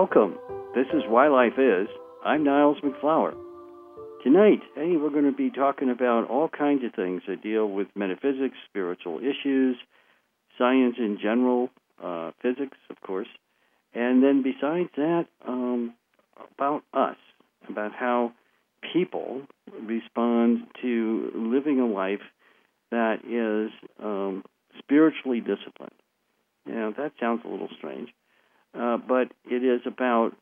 Welcome. This is Why Life Is. I'm Niles MacFlouer. Tonight, hey, we're going to be talking about all kinds of things that deal with metaphysics, spiritual issues, science in general, uh, physics, of course, and then besides that, um, about us, about how people respond to living a life that is um, spiritually disciplined. Now, that sounds a little strange, uh, but it is about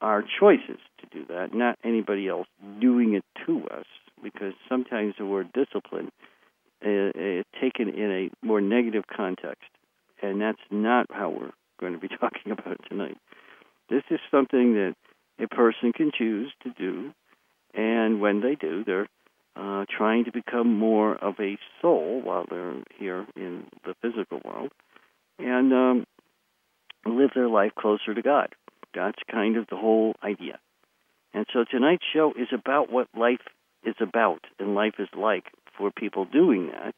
our choices to do that, not anybody else doing it to us, because sometimes the word discipline is, is taken in a more negative context, and that's not how we're going to be talking about it tonight. This is something that a person can choose to do, and when they do, they're uh, trying to become more of a soul while they're here in the physical world, and um, live their life closer to God. That's kind of the whole idea. And so tonight's show is about what life is about and life is like for people doing that.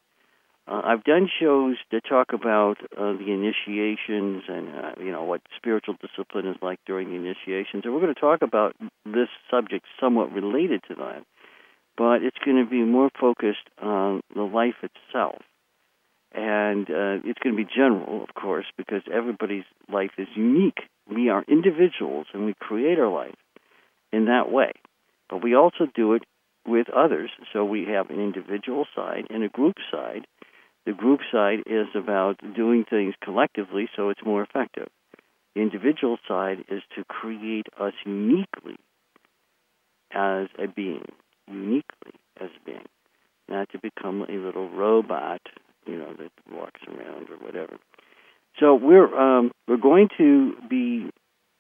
Uh, I've done shows that talk about uh, the initiations and uh, you know what spiritual discipline is like during the initiations, and we're going to talk about this subject somewhat related to that, but it's going to be more focused on the life itself, and uh, it's going to be general, of course, because everybody's life is unique. We are individuals, and we create our life in that way, but we also do it with others. So we have an individual side and a group side the group side is about doing things collectively so it's more effective. The individual side is to create us uniquely as a being, uniquely as a being, not to become a little robot, you know, that walks around or whatever. So we're um, we're going to be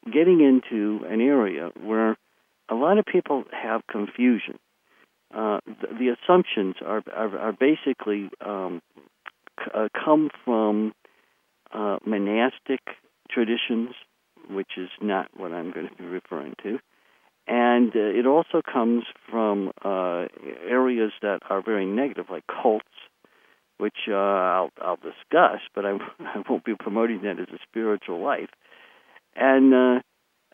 getting into an area where a lot of people have confusion. Uh, the, the, assumptions are are, are basically um, uh, come from uh, monastic traditions, which is not what I'm going to be referring to. And uh, it also comes from uh, areas that are very negative, like cults, which uh, I'll, I'll discuss, but I, I won't be promoting that as a spiritual life. And uh,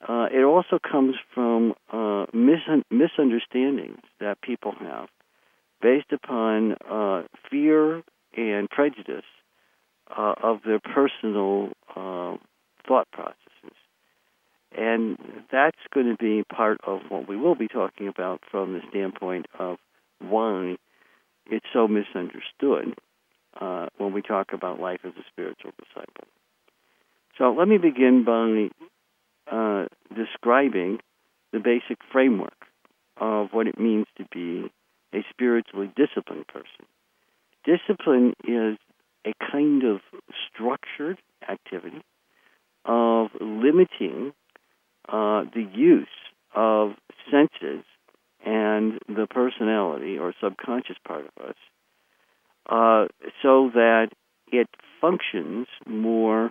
uh, it also comes from uh, mis- misunderstandings that people have based upon uh, fear and prejudice uh, of their personal uh, thought processes. And that's going to be part of what we will be talking about from the standpoint of why it's so misunderstood uh, when we talk about life as a spiritual disciple. So let me begin by uh, describing the basic framework of what it means to be a spiritually disciplined person. Discipline is a kind of structured activity of limiting uh, the use of senses and the personality or subconscious part of us uh, so that it functions more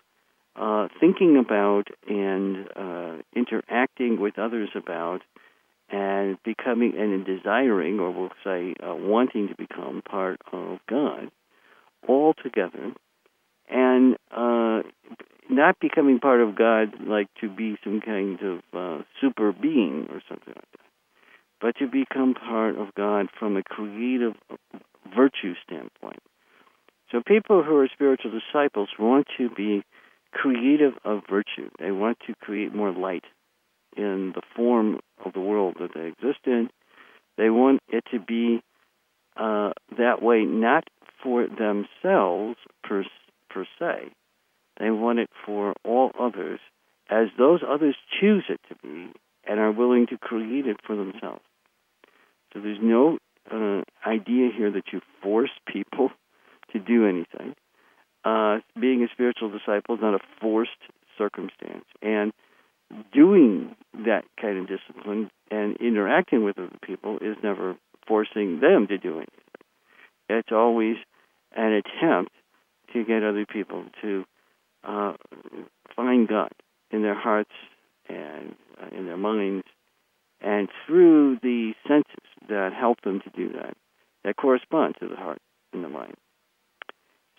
uh, thinking about and uh, interacting with others about and becoming and desiring, or we'll say uh, wanting to become part of God all together, and uh, not becoming part of God like to be some kind of super being or something like that, but to become part of God from a creative virtue standpoint. So people who are spiritual disciples want to be creative of virtue. They want to create more light in the form of the world that they exist in. They want it to be uh, that way, not for themselves per, per se. They want it for all others as those others choose it to be and are willing to create it for themselves. So there's no uh, idea here that you force people to do anything. Uh, being a spiritual disciple is not a forced circumstance. And doing that kind of discipline and interacting with other people is never forcing them to do anything. It's always an attempt to get other people to uh, find God in their hearts and uh, in their minds, and through the senses that help them to do that, that correspond to the heart and the mind.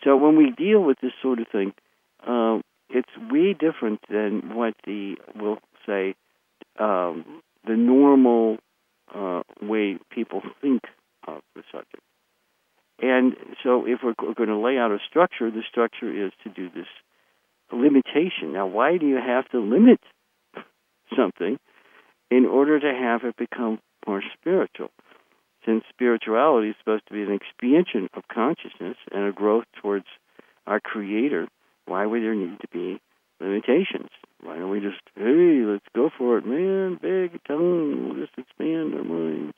So when we deal with this sort of thing, uh, it's way different than what the we'll say um, the normal uh, way people think of the subject. And so, if we're, we're going to lay out a structure, the structure is to do this limitation. Now, why do you have to limit something? In order to have it become more spiritual? Since spirituality is supposed to be an expansion of consciousness and a growth towards our Creator, why would there need to be limitations? Why don't we just, hey, let's go for it, man, big tongue, we'll just expand our minds.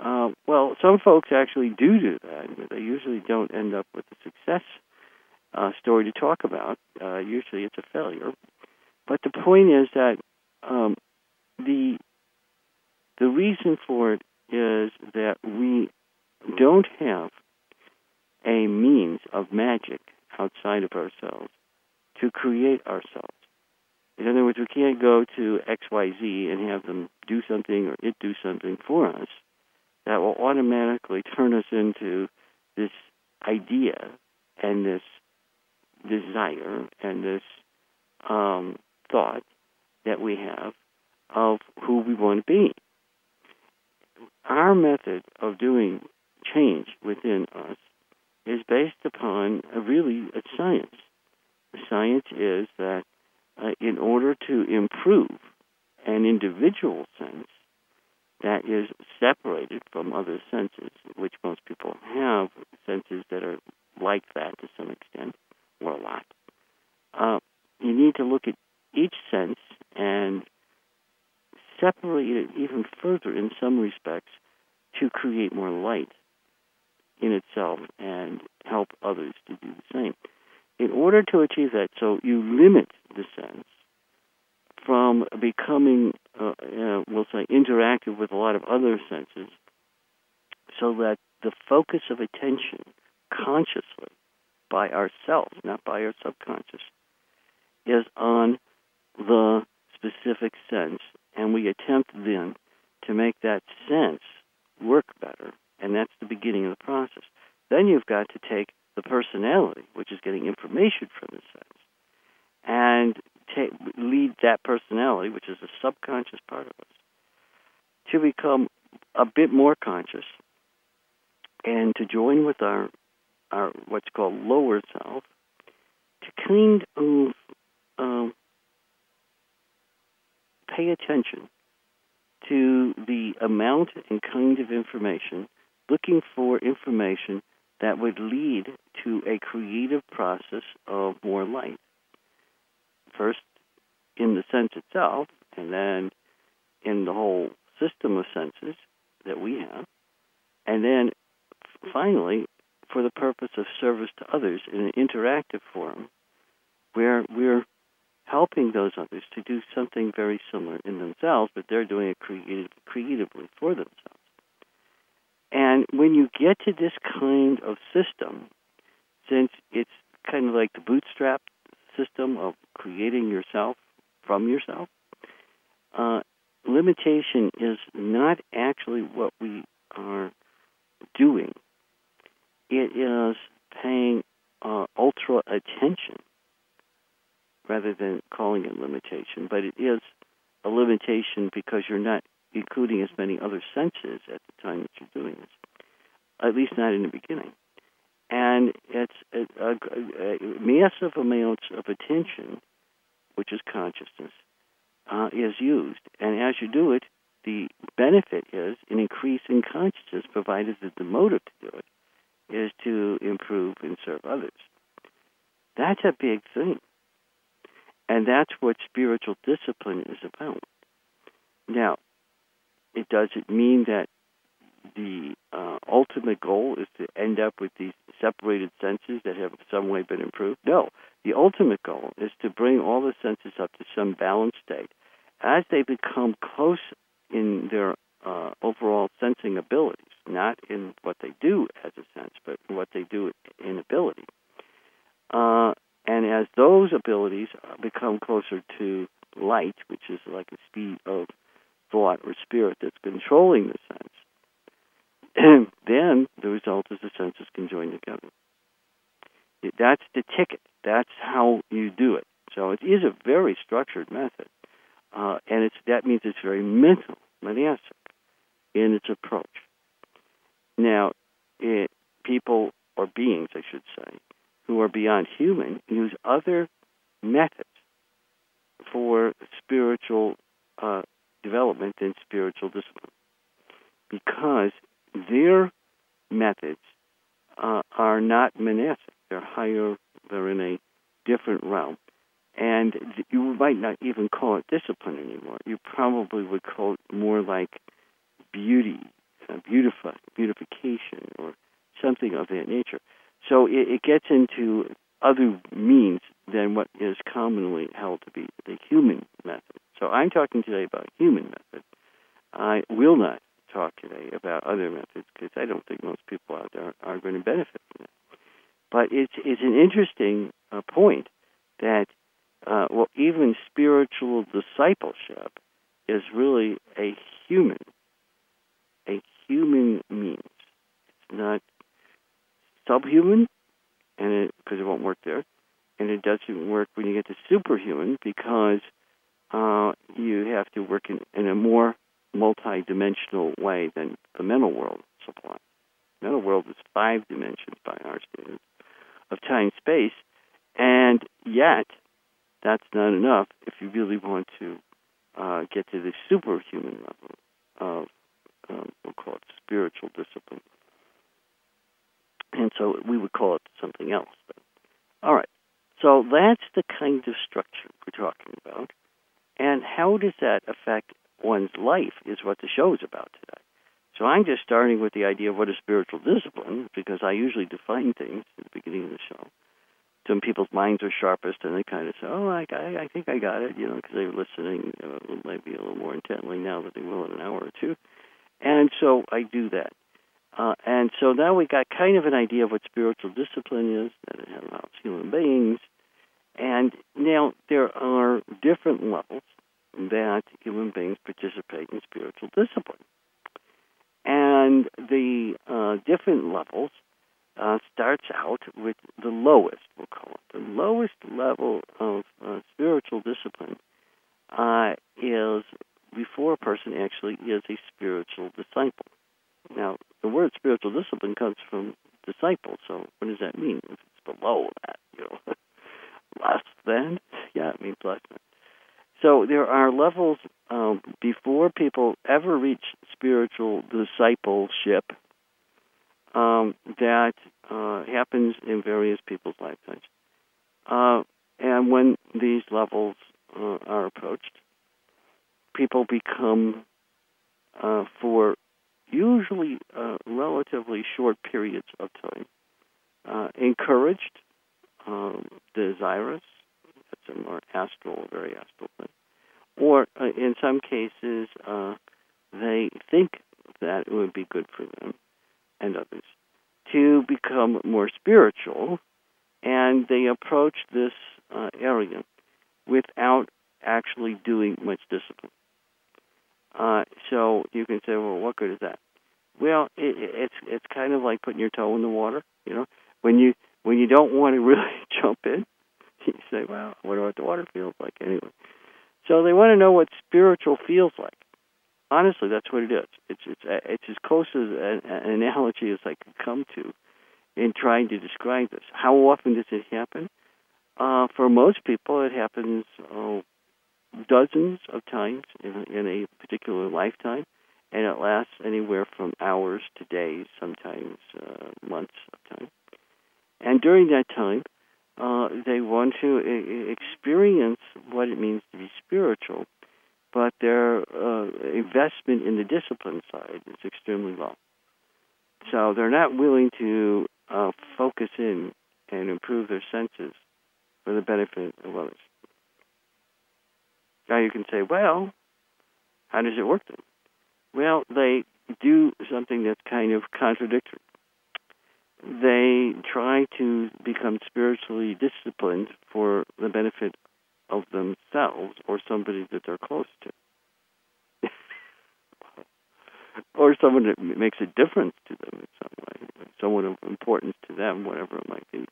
Uh, well, some folks actually do do that, but they usually don't end up with a success uh, story to talk about. Uh, usually it's a failure. But the point is that um, the the reason for it is that we don't have a means of magic outside of ourselves to create ourselves. In other words, we can't go to XYZ and have them do something or it do something for us that will automatically turn us into this idea and this desire and this um, thought that we have of who we want to be. Our method of doing change within us is based upon a really a science. The science is that uh, in order to improve an individual sense that is separated from other senses, which most people have senses that are like that to some extent, or a lot, uh, you need to look at each sense and separate it even further in some respects to create more light in itself and help others to do the same. In order to achieve that, so you limit the sense from becoming, uh, uh, we'll say, interactive with a lot of other senses, so that the focus of attention consciously by ourselves, not by our subconscious, is on the specific sense, and we attempt then to make that sense work better, and that's the beginning of the process. Then you've got to take the personality, which is getting information from the sense, and take, lead that personality, which is a subconscious part of us, to become a bit more conscious and to join with our our what's called lower self to kind of um, pay attention to the amount and kind of information, looking for information that would lead to a creative process of more light. First, in the sense itself, and then in the whole system of senses that we have, and then finally, for the purpose of service to others in an interactive form, where we're helping those others to do something very similar in themselves, but they're doing it creative, creatively for themselves. And when you get to this kind of system, since it's kind of like the bootstrap system of creating yourself from yourself, uh, limitation is not actually what we are doing. It is paying uh, ultra attention rather than calling it limitation, but it is a limitation because you're not including as many other senses at the time that you're doing this, at least not in the beginning. And it's a, a, a massive amounts of attention, which is consciousness, uh, is used. And as you do it, the benefit is an increase in consciousness, provided that the motive to do it is to improve and serve others. That's a big thing. And that's what spiritual discipline is about. Now, it doesn't mean that the uh, ultimate goal is to end up with these separated senses that have some way been improved. No, the ultimate goal is to bring all the senses up to some balanced state. As they become close in their uh, overall sensing abilities, not in what they do as a sense, but what they do in ability. Uh, and as those abilities become closer to light, which is like a speed of thought or spirit that's controlling the sense, then the result is the senses can join together. That's the ticket. That's how you do it. So it is a very structured method, uh, and it's that means it's very mental, monastic. in its approach. Now, it, people or beings, I should say, who are beyond human use other methods for spiritual uh, development and spiritual discipline because their methods uh, are not monastic. They're higher, they're in a different realm. And you might not even call it discipline anymore. You probably would call it more like beauty, uh, beautify, beautification, or something of that nature. So it, it gets into other means than what is commonly held to be the human method. So I'm talking today about human method. I will not talk today about other methods because I don't think most people out there are going to benefit from it. But it's it's an interesting uh, point that uh, well, even spiritual discipleship is really a human, a human means. It's not subhuman, and because it, it, won't work there, and it doesn't work when you get to superhuman because uh, you have to work in, in a more multi-dimensional way than the mental world supplies. Mental world is five dimensions by our standards of time space, and yet that's not enough if you really want to uh, get to the superhuman level of um, we'll call it spiritual discipline. And so we would call it something else. All right. So that's the kind of structure we're talking about. And how does that affect one's life is what the show is about today. So I'm just starting with the idea of what is spiritual discipline because I usually define things at the beginning of the show some people's minds are sharpest and they kind of say, "Oh, I, I, I think I got it," you know, because they're listening uh, maybe a little more intently now than they will in an hour or two. And so I do that. Uh, and so now we got kind of an idea of what spiritual discipline is, that it helps human beings. And now there are different levels that human beings participate in spiritual discipline. And the uh, different levels uh, starts out with the lowest, we'll call it. The lowest level of uh, spiritual discipline uh, is before a person actually is a spiritual disciple. Now, the word spiritual discipline comes from disciple, so what does that mean? If it's below that, you know, less than? Yeah, it means less than. So there are levels um, before people ever reach spiritual discipleship um, that uh, happens in various people's lifetimes. Uh, and when these levels uh, are approached, people become, uh, for usually uh, relatively short periods of time, uh, encouraged, um, desirous, that's a more astral, very astral thing, or in some cases, they think that it would be good for them and others to become more spiritual, and they approach this uh, area without actually doing much discipline. Uh, so you can say, well, what good is that? Well, it, it's it's kind of like putting your toe in the water. You know, when you when you don't want to really jump in, you say, well, I wonder what the water feels like anyway. So they want to know what spiritual feels like honestly, that's what it is. It's it's it's as close as an, an analogy as I could come to in trying to describe this. How often does it happen? Uh, for most people, it happens oh, dozens of times in, in a particular lifetime, and it lasts anywhere from hours to days, sometimes uh, months of time. And during that time, uh, they want to experience what it means to be spiritual but their uh, investment in the discipline side is extremely low. So they're not willing to uh, focus in and improve their senses for the benefit of others. Now you can say, well, how does it work then? Well, they do something that's kind of contradictory. They try to become spiritually disciplined for the benefit of themselves or somebody that they're close to. or someone that makes a difference to them in some way, someone of importance to them, whatever it might be.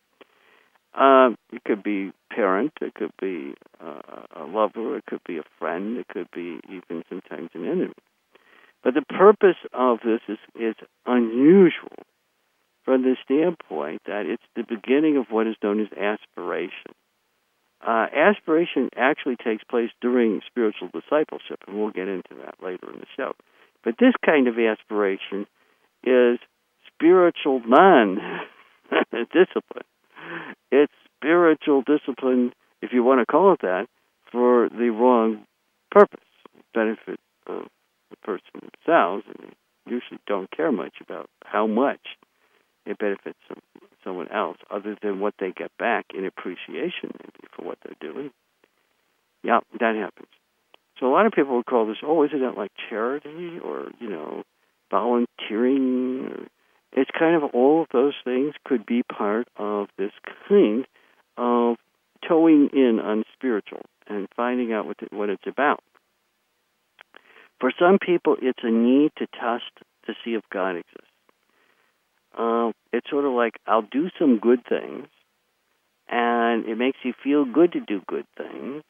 Um, it could be parent, it could be uh, a lover, it could be a friend, it could be even sometimes an enemy. But the purpose of this is, is unusual from the standpoint that it's the beginning of what is known as aspiration. Uh, aspiration actually takes place during spiritual discipleship, and we'll get into that later in the show. But this kind of aspiration is spiritual non discipline. It's spiritual discipline, if you want to call it that, for the wrong purpose, benefit of the person themselves, and they usually don't care much about how much it benefits some, someone else, other than what they get back in appreciation maybe for what they're doing. Yeah, that happens. So a lot of people would call this, oh, isn't that like charity or you know, volunteering? Or, it's kind of all of those things could be part of this kind of toeing in on spiritual and finding out what, the, what it's about. For some people, it's a need to test to see if God exists. Uh, it's sort of like I'll do some good things, and it makes you feel good to do good things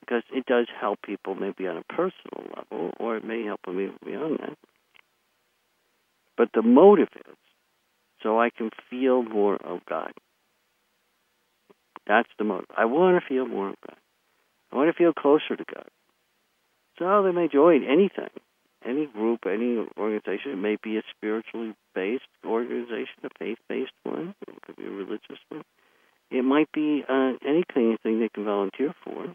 because it does help people maybe on a personal level, or it may help them beyond that. But the motive is so I can feel more of God. That's the motive. I want to feel more of God. I want to feel closer to God. So they may join anything, any group, any organization. It may be a spiritually based organization, a faith based one. It could be a religious one. It might be uh, anything, anything they can volunteer for.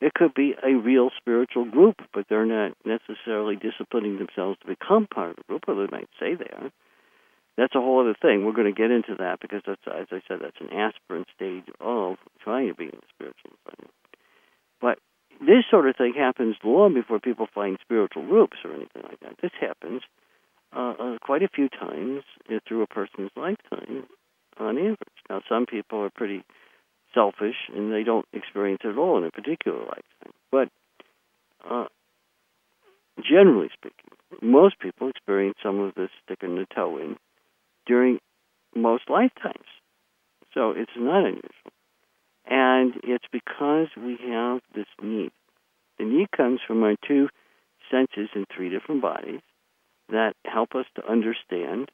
It could be a real spiritual group, but they're not necessarily disciplining themselves to become part of the group, or they might say they are. That's a whole other thing. We're going to get into that because that's, as I said, that's an aspirant stage of trying to be in the spiritual environment. But this sort of thing happens long before people find spiritual groups or anything like that. This happens uh, uh, quite a few times through a person's lifetime on average. Now, some people are pretty selfish and they don't experience it at all in a particular lifetime. But uh, generally speaking, most people experience some of this sticking the toe in during most lifetimes. So it's not unusual. And it's because we have this need. The need comes from our two senses in three different bodies that help us to understand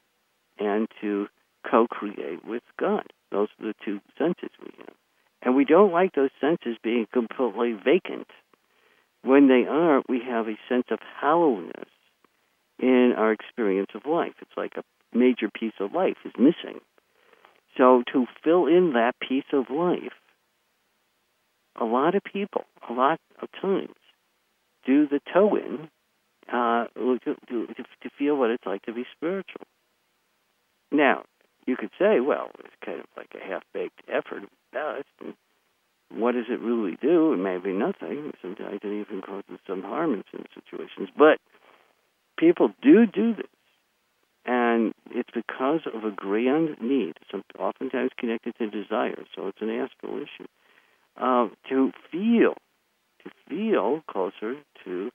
and to co create with God. Those are the two senses we have. And we don't like those senses being completely vacant. When they are, we have a sense of hollowness in our experience of life. It's like a major piece of life is missing. So to fill in that piece of life, a lot of people, a lot of times, do the toe in uh, to, to, to feel what it's like to be spiritual. Now, you could say, well, it's kind of like a half baked effort. It what does it really do? It may be nothing. Sometimes it even causes some harm in some situations. But people do do this. And it's because of a grand need, oftentimes connected to desire, so it's an astral issue, uh, to feel, to feel closer to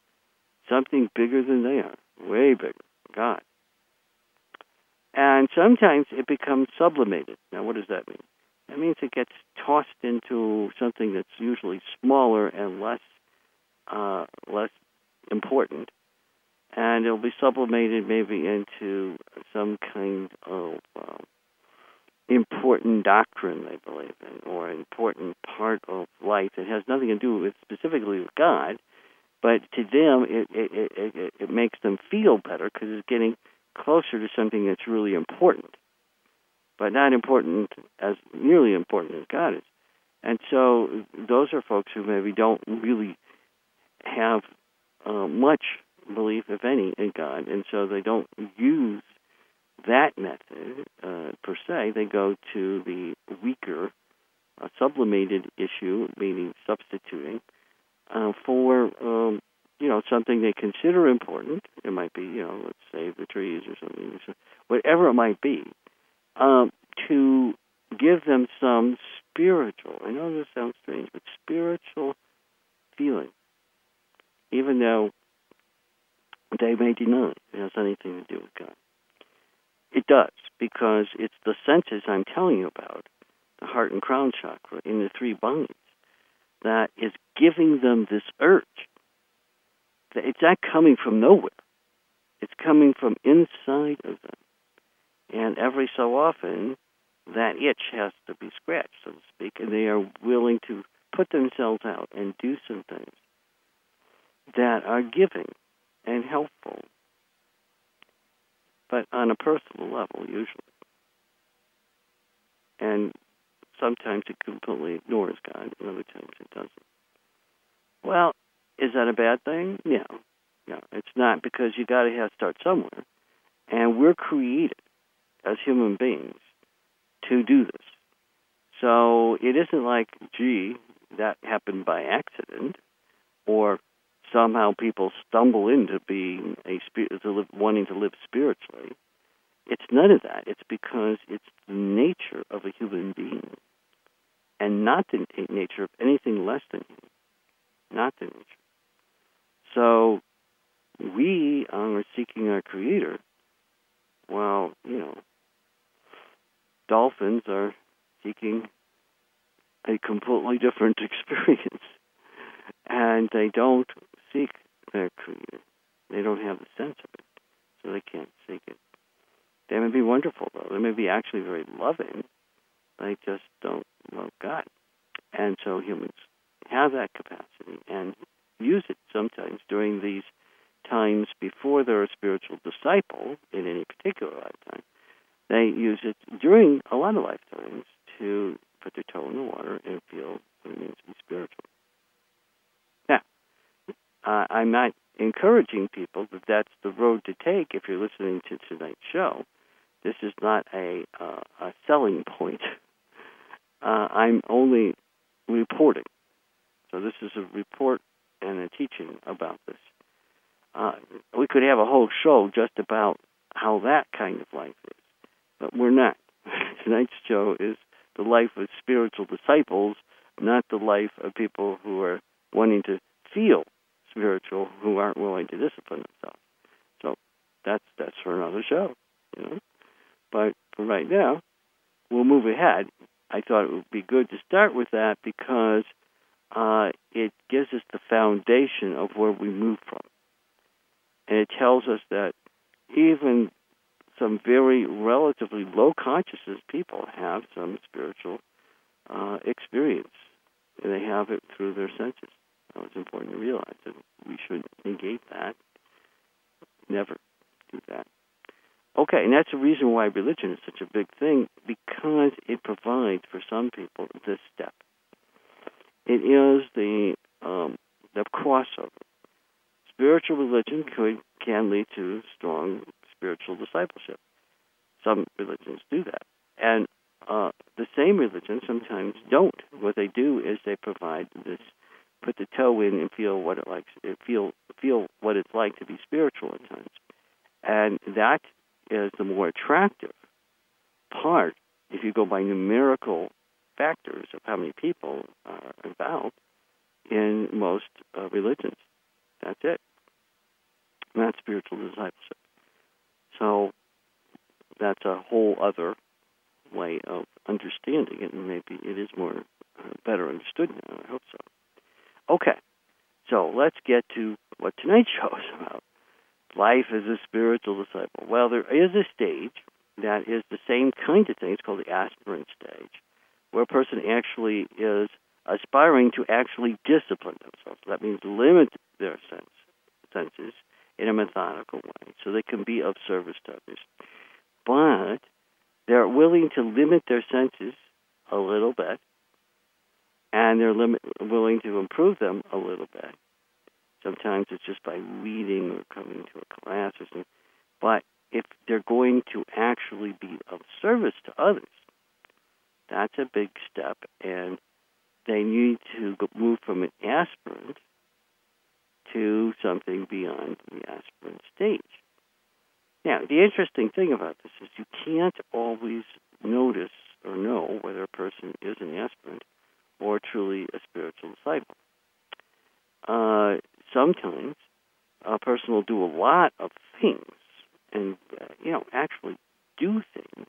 something bigger than they are, way bigger, God. And sometimes it becomes sublimated. Now, what does that mean? That means it gets tossed into something that's usually smaller and less uh, less important, and it'll be sublimated maybe into some kind of uh, important doctrine they believe in, or important part of life that has nothing to do with specifically with God, but to them it it it, it makes them feel better because it's getting closer to something that's really important, but not important as nearly important as God is. And so those are folks who maybe don't really have uh, much belief, if any, in God, and so they don't use that method uh, per se. They go to the weaker, uh, sublimated issue, meaning substituting, uh, for um, you know something they consider important. It might be you know let's save the trees or something, whatever it might be, um, to give them some spiritual. I know this sounds strange, but spiritual feeling, even though they may deny it has anything to do with God. It does, because it's the senses I'm telling you about, the heart and crown chakra in the three bodies, that is giving them this urge. It's not coming from nowhere. It's coming from inside of them. And every so often, that itch has to be scratched, so to speak, and they are willing to put themselves out and do some things that are giving and helpful, but on a personal level, usually. And sometimes it completely ignores God, and other times it doesn't. Well, is that a bad thing? No. No, it's not because you got to have start somewhere. And we're created as human beings to do this. So it isn't like, gee, that happened by accident, or somehow people stumble into being a live, wanting to live spiritually. It's none of that. It's because it's the nature of a human being, and not the nature of anything less than human. Not the nature. So we are seeking our Creator. Well, you know, dolphins are seeking a completely different experience. And they don't seek their creator. They don't have the sense of it, so they can't seek it. They may be wonderful, though. They may be actually very loving. They just don't love God. And so humans have that capacity and use it sometimes during these times before they're a spiritual disciple in any particular lifetime. They use it during a lot of lifetimes to put their toe in the water and feel what it means to be spiritual. Now, uh, I'm not encouraging people that that's the road to take if you're listening to tonight's show. This is not a, uh, a selling point. Uh, I'm only reporting. So this is a report and a teaching about this. Uh, we could have a whole show just about how that kind of life is, but we're not. Tonight's show is the life of spiritual disciples, not the life of people who are wanting to feel spiritual who aren't willing to discipline themselves. So that's that's for another show, you know. But for right now, we'll move ahead. I thought it would be good to start with that because uh, it gives us the foundation of where we move from, and it tells us that even some very relatively low consciousness people have some spiritual uh, experience, and they have it through their senses. So it's important to realize that we should negate that. Never do that. Okay, and that's the reason why religion is such a big thing because it provides for some people this step. It is the um, the crossover. Spiritual religion could can lead to strong spiritual discipleship. Some religions do that. And uh, the same religions sometimes don't. What they do is they provide this, put the toe in and feel what it likes, feel feel what it's like to be spiritual at times, and that is the more attractive part. If you go by numerical factors of how many people are involved in most uh, religions, that's it. Not spiritual discipleship. So that's a whole other way of understanding it, and maybe it is more uh, better understood now. I hope so. Okay, so let's get to what tonight's show is about. Life as a spiritual disciple. Well, there is a stage that is the same kind of thing. It's called the aspirant stage, where a person actually is aspiring to actually discipline themselves. That means limit their sense, senses in a methodical way so they can be of service to others. But they're willing to limit their senses a little bit, and they're limit, willing to improve them a little bit. Sometimes it's just by reading or coming to a class or something. But if they're going to actually be of service to others, that's a big step, and they need to move from an aspirant to something beyond the aspirant stage. Now, the interesting thing about this is you can't always notice or know whether a person is an aspirant or truly a spiritual disciple. Uh, sometimes a person will do a lot of things and, uh, you know, actually do things,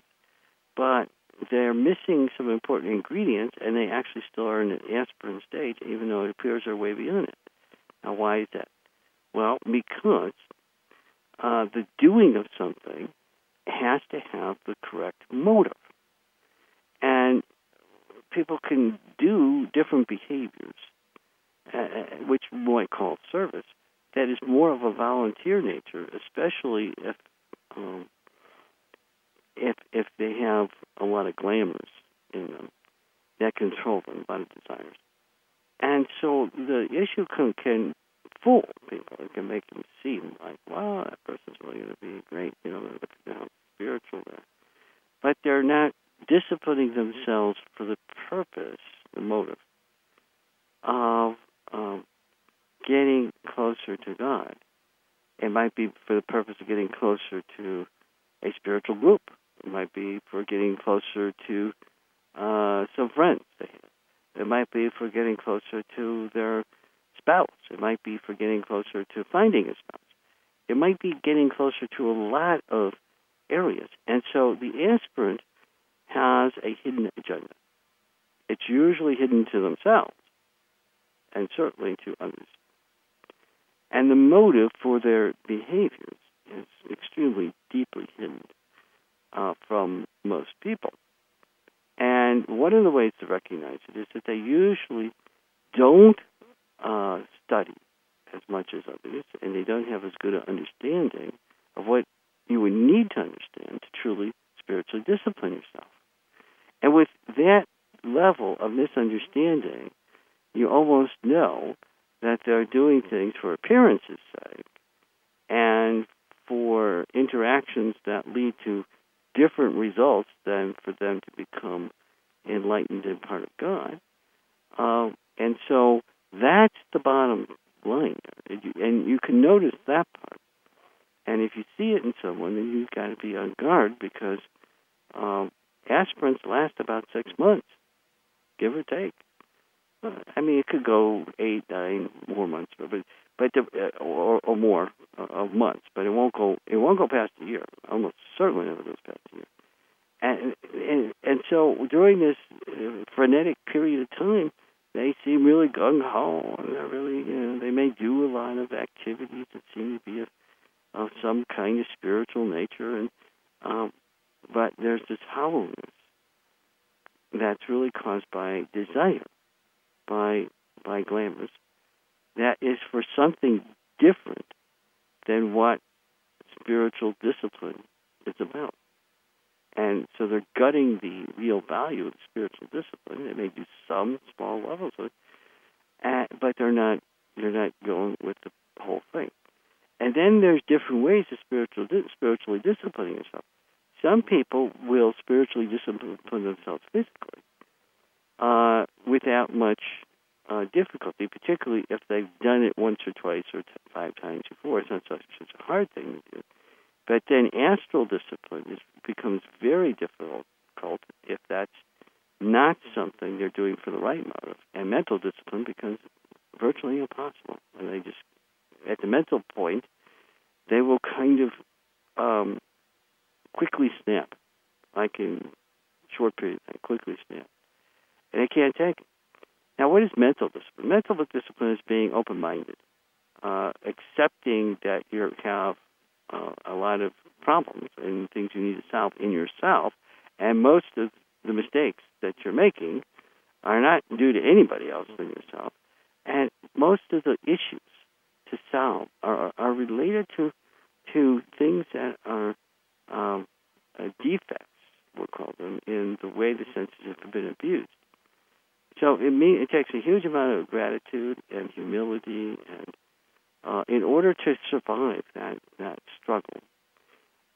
but they're missing some important ingredients and they actually still are in an aspirant stage, even though it appears they're way beyond it. Now, why is that? Well, because uh, the doing of something has to have the correct motive. And people can do different behaviors, uh, uh, which we might call service, that is more of a volunteer nature, especially if um, if if they have a lot of glamours in them that control them, a lot of desires. And so the issue can, can fool people. It can make them seem like, wow, that person's really going to be great. You know, they're how spiritual there. But they're not disciplining themselves for the purpose, the motive, of um, getting closer to God. It might be for the purpose of getting closer to a spiritual group. It might be for getting closer to uh, some friends they have. It might be for getting closer to their spouse. It might be for getting closer to finding a spouse. It might be getting closer to a lot of areas. And so the aspirant has a hidden agenda. It's usually hidden to themselves and certainly to others. And the motive for their behaviors is extremely deeply hidden uh, from most people. And one of the ways to recognize it is that they usually don't uh, study as much as others, and they don't have as good an understanding of what you would need to understand to truly spiritually discipline yourself. And with that level of misunderstanding, you almost know that they're doing things for appearance's sake and for interactions that lead to different results than for them to become enlightened and part of God. Uh, and so that's the bottom line. And you can notice that part. And if you see it in someone, then you've got to be on guard because um, aspirants last about six months, give or take. I mean, it could go eight, nine more months, but but the, uh, or, or more uh, of months, but it won't go. It won't go past a year. Almost certainly never goes past a year. And and and so during this uh, frenetic period of time, they seem really gung ho, and they're really you know they may do a lot of activities that seem to be of, of some kind of spiritual nature, and um, but there's this hollowness that's really caused by desire, by by glamours, that is for something different than what spiritual discipline is about. And so they're gutting the real value of spiritual discipline. They may do some small levels of it, uh, but they're not they're not going with the whole thing. And then there's different ways of spiritual spiritually disciplining yourself. Some people will spiritually discipline themselves physically uh, without much uh, difficulty, particularly if they've done it once or twice or t- five times before. It's not such, such a hard thing to do. But then astral discipline is, becomes very difficult if that's not something they're doing for the right motive. And mental discipline becomes virtually impossible. And they just, at the mental point, they will kind of um, quickly snap, like in short period of time, quickly snap. And they can't take it. Now, what is mental discipline? Mental discipline is being open minded, uh, accepting that you have uh, a lot of problems and things you need to solve in yourself, and most of the mistakes that you're making are not due to anybody else than yourself, and most of the issues to solve are, are related to to things that are um, uh, defects, we'll call them, in the way the senses have been abused. So it mean it takes a huge amount of gratitude and humility and uh, in order to survive that that struggle.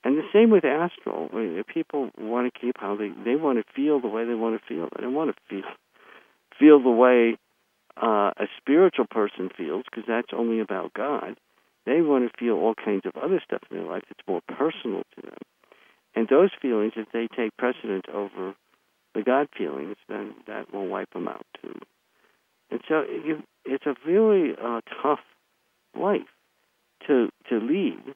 And the same with astral. People want to keep how they they want to feel the way they want to feel. They don't want to feel feel the way uh, a spiritual person feels because that's only about God. They want to feel all kinds of other stuff in their life that's more personal to them. And those feelings, if they take precedent over the God feelings, then that will wipe them out too. And so you, it's a really uh, tough life to to lead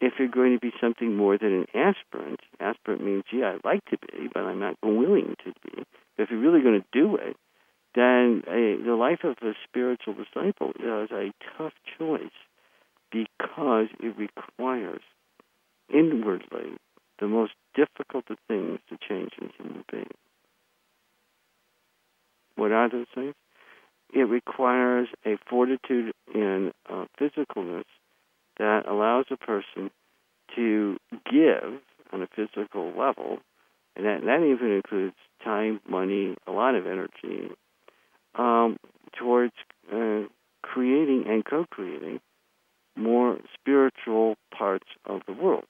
if you're going to be something more than an aspirant. Aspirant means, gee, I'd like to be, but I'm not willing to be. If you're really going to do it, then a, the life of a spiritual disciple is a tough choice because it requires inwardly the most difficult of things to change in human beings. What are those things? It requires a fortitude and uh, physicalness that allows a person to give on a physical level, and that, that even includes time, money, a lot of energy, um, towards uh, creating and co-creating more spiritual parts of the world,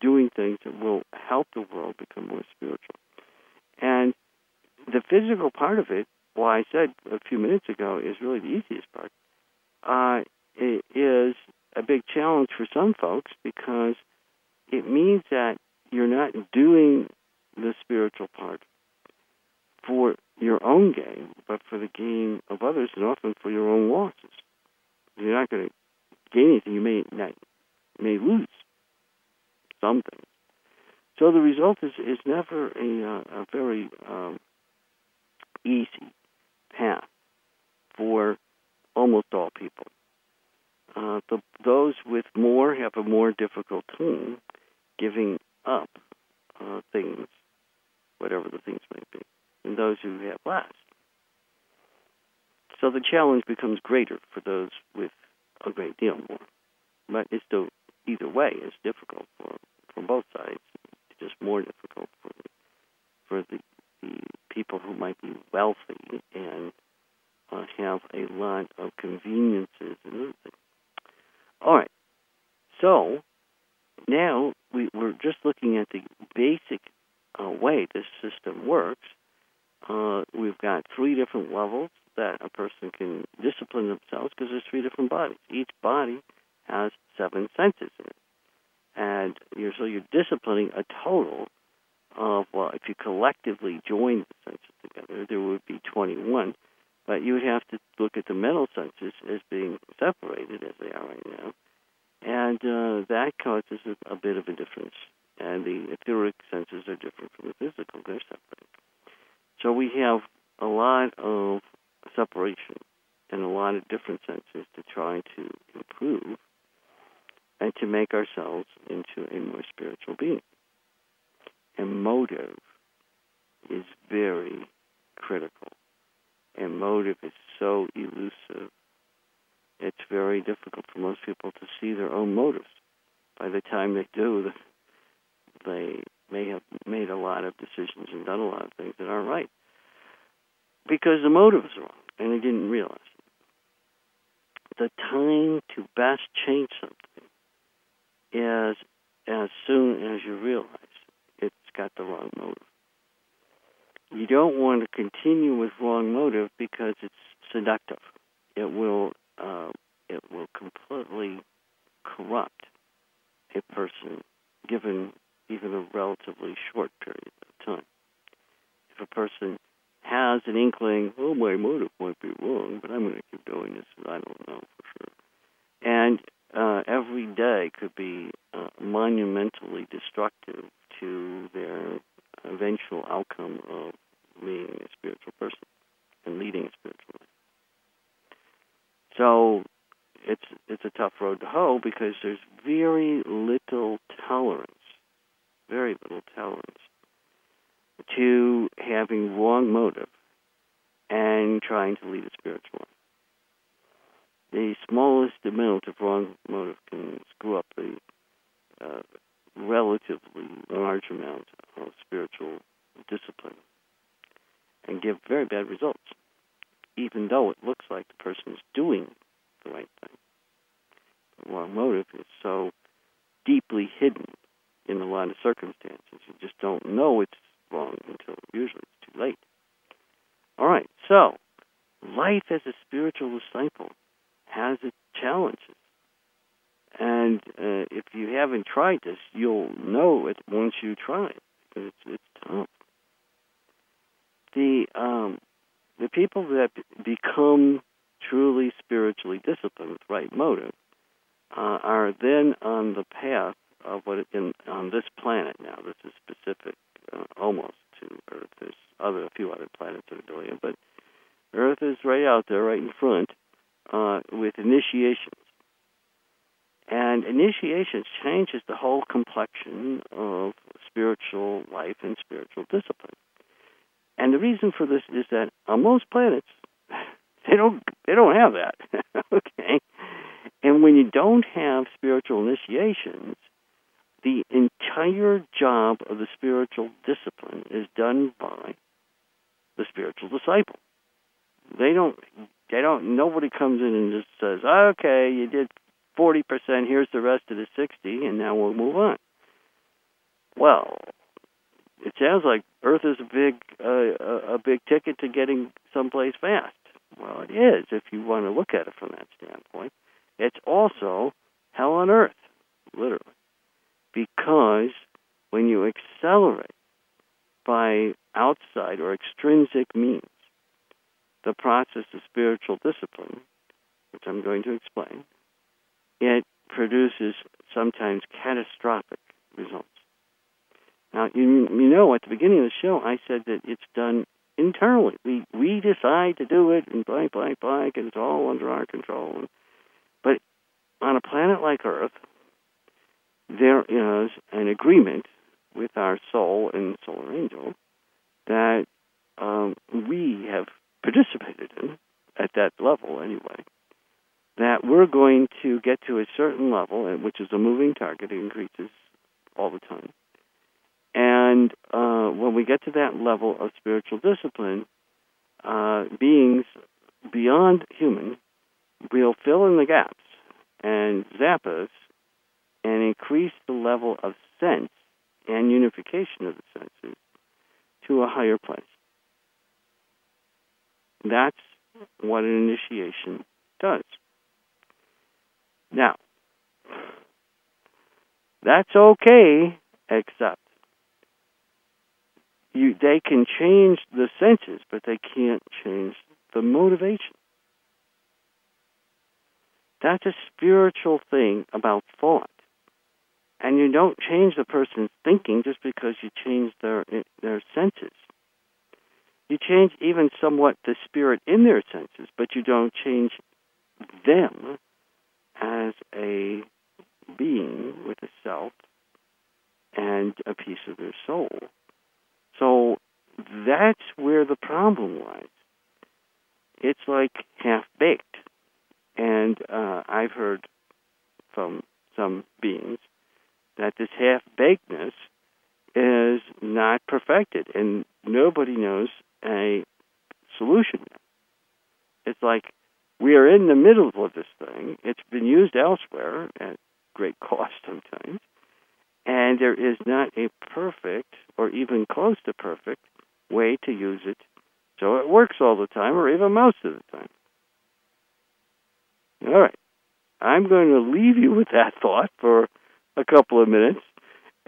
doing things that will help the world become more spiritual. And the physical part of it, well, I said a few minutes ago, is really the easiest part. Uh, it is a big challenge for some folks because it means that you're not doing the spiritual part for your own gain, but for the gain of others and often for your own losses. You're not going to gain anything. You may not may lose something. So the result is is never a, uh, a very um, easy path for almost all people. Uh, the, those with more have a more difficult time giving up uh, things, whatever the things may be, and those who have less. So the challenge becomes greater for those with a great deal more. But it's still, either way, it's difficult for from both sides. It's just more difficult for for the people who might be wealthy and uh, have a lot of conveniences and everything. All right. So now we, we're just looking at the basic uh, way this system works. Uh, we've got three different levels that a person can discipline themselves because there's three different bodies. Each body has seven senses in it. And you're, so you're disciplining a total of, well, if you collectively join the senses together, there would be 21. But you would have to look at the mental senses as being separated as they are right now. And uh, that causes a, a bit of a difference. And the etheric senses are different from the physical, they're separate. So we have a lot of separation and a lot of different senses to try to improve and to make ourselves into a more spiritual being. And motive is very critical. And motive is so elusive. It's very difficult for most people to see their own motives. By the time they do, they may have made a lot of decisions and done a lot of things that aren't right because the motive is wrong and they didn't realize it. The time to best change something is as soon as you realize got the wrong motive. You don't want to continue with wrong motive because it's seductive. It will uh, it will completely corrupt a person given even a relatively short period of time. If a person has an inkling, oh, my motive might be wrong, but I'm going to keep doing this, I don't know for sure. And uh, every day could be uh, monumentally destructive to their eventual outcome of being a spiritual person and leading a spiritual life. So it's it's a tough road to hoe because there's very little tolerance, very little tolerance to having wrong motive and trying to lead a spiritual life. The smallest amount of wrong motive can screw up the uh, relatively large amount of spiritual discipline and give very bad results, even though it looks like the person is doing the right thing. The wrong motive is so deeply hidden in a lot of circumstances. You just don't know it's wrong until usually it's too late. All right, so life as a spiritual disciple has its challenges. And uh, if you haven't tried this, you'll know it once you try it. It's, it's tough. The um, the people that become truly spiritually disciplined with right motive uh, are then on the path of what in, on this planet now. This is specific uh, almost to Earth. There's other a few other planets that are doing it, but Earth is right out there, right in front, uh, with initiations. initiation changes the whole complexion of spiritual life and spiritual discipline. And the reason for this is that on most planets, they don't they don't have that. okay, and when you don't have spiritual initiations, the entire job of the spiritual discipline is done by the spiritual disciple. They don't they don't nobody comes in and just says, ah, "Okay, you did 40%, here's the rest of the 60 and now we'll move on." Well, it sounds like Earth is a big uh, a big ticket to getting someplace fast. Well, it is if you want to look at it from that standpoint. It's also hell on earth, literally, because when you accelerate by outside or extrinsic means the process of spiritual discipline, which I'm going to explain, it produces sometimes catastrophic results. Now, you, you know, at the beginning of the show, I said that it's done internally. We we decide to do it, and blank, blank, blank, and it's all under our control. But on a planet like Earth, there is an agreement with our soul and solar angel that um, we have participated in at that level anyway. That we're going to get to a certain level, which is a moving target, it increases all the time and uh, when we get to that level of spiritual discipline, uh, beings beyond human will fill in the gaps and zap us and increase the level of sense and unification of the senses to a higher place. That's what an initiation does. Now, that's okay, except you they can change the senses, but they can't change the motivation. That's a spiritual thing about thought. And you don't change the person's thinking just because you change their their senses. You change even somewhat the spirit in their senses, but you don't change them as a being with a self and a piece of their soul. So that's where the problem lies. It's like half baked. And uh, I've heard from some beings that this half bakedness is not perfected, and nobody knows a solution. It's like we are in the middle of this thing. It's been used elsewhere at great cost sometimes, and there is not a perfect or even close to perfect way to use it so it works all the time or even most of the time. All right. I'm going to leave you with that thought for a couple of minutes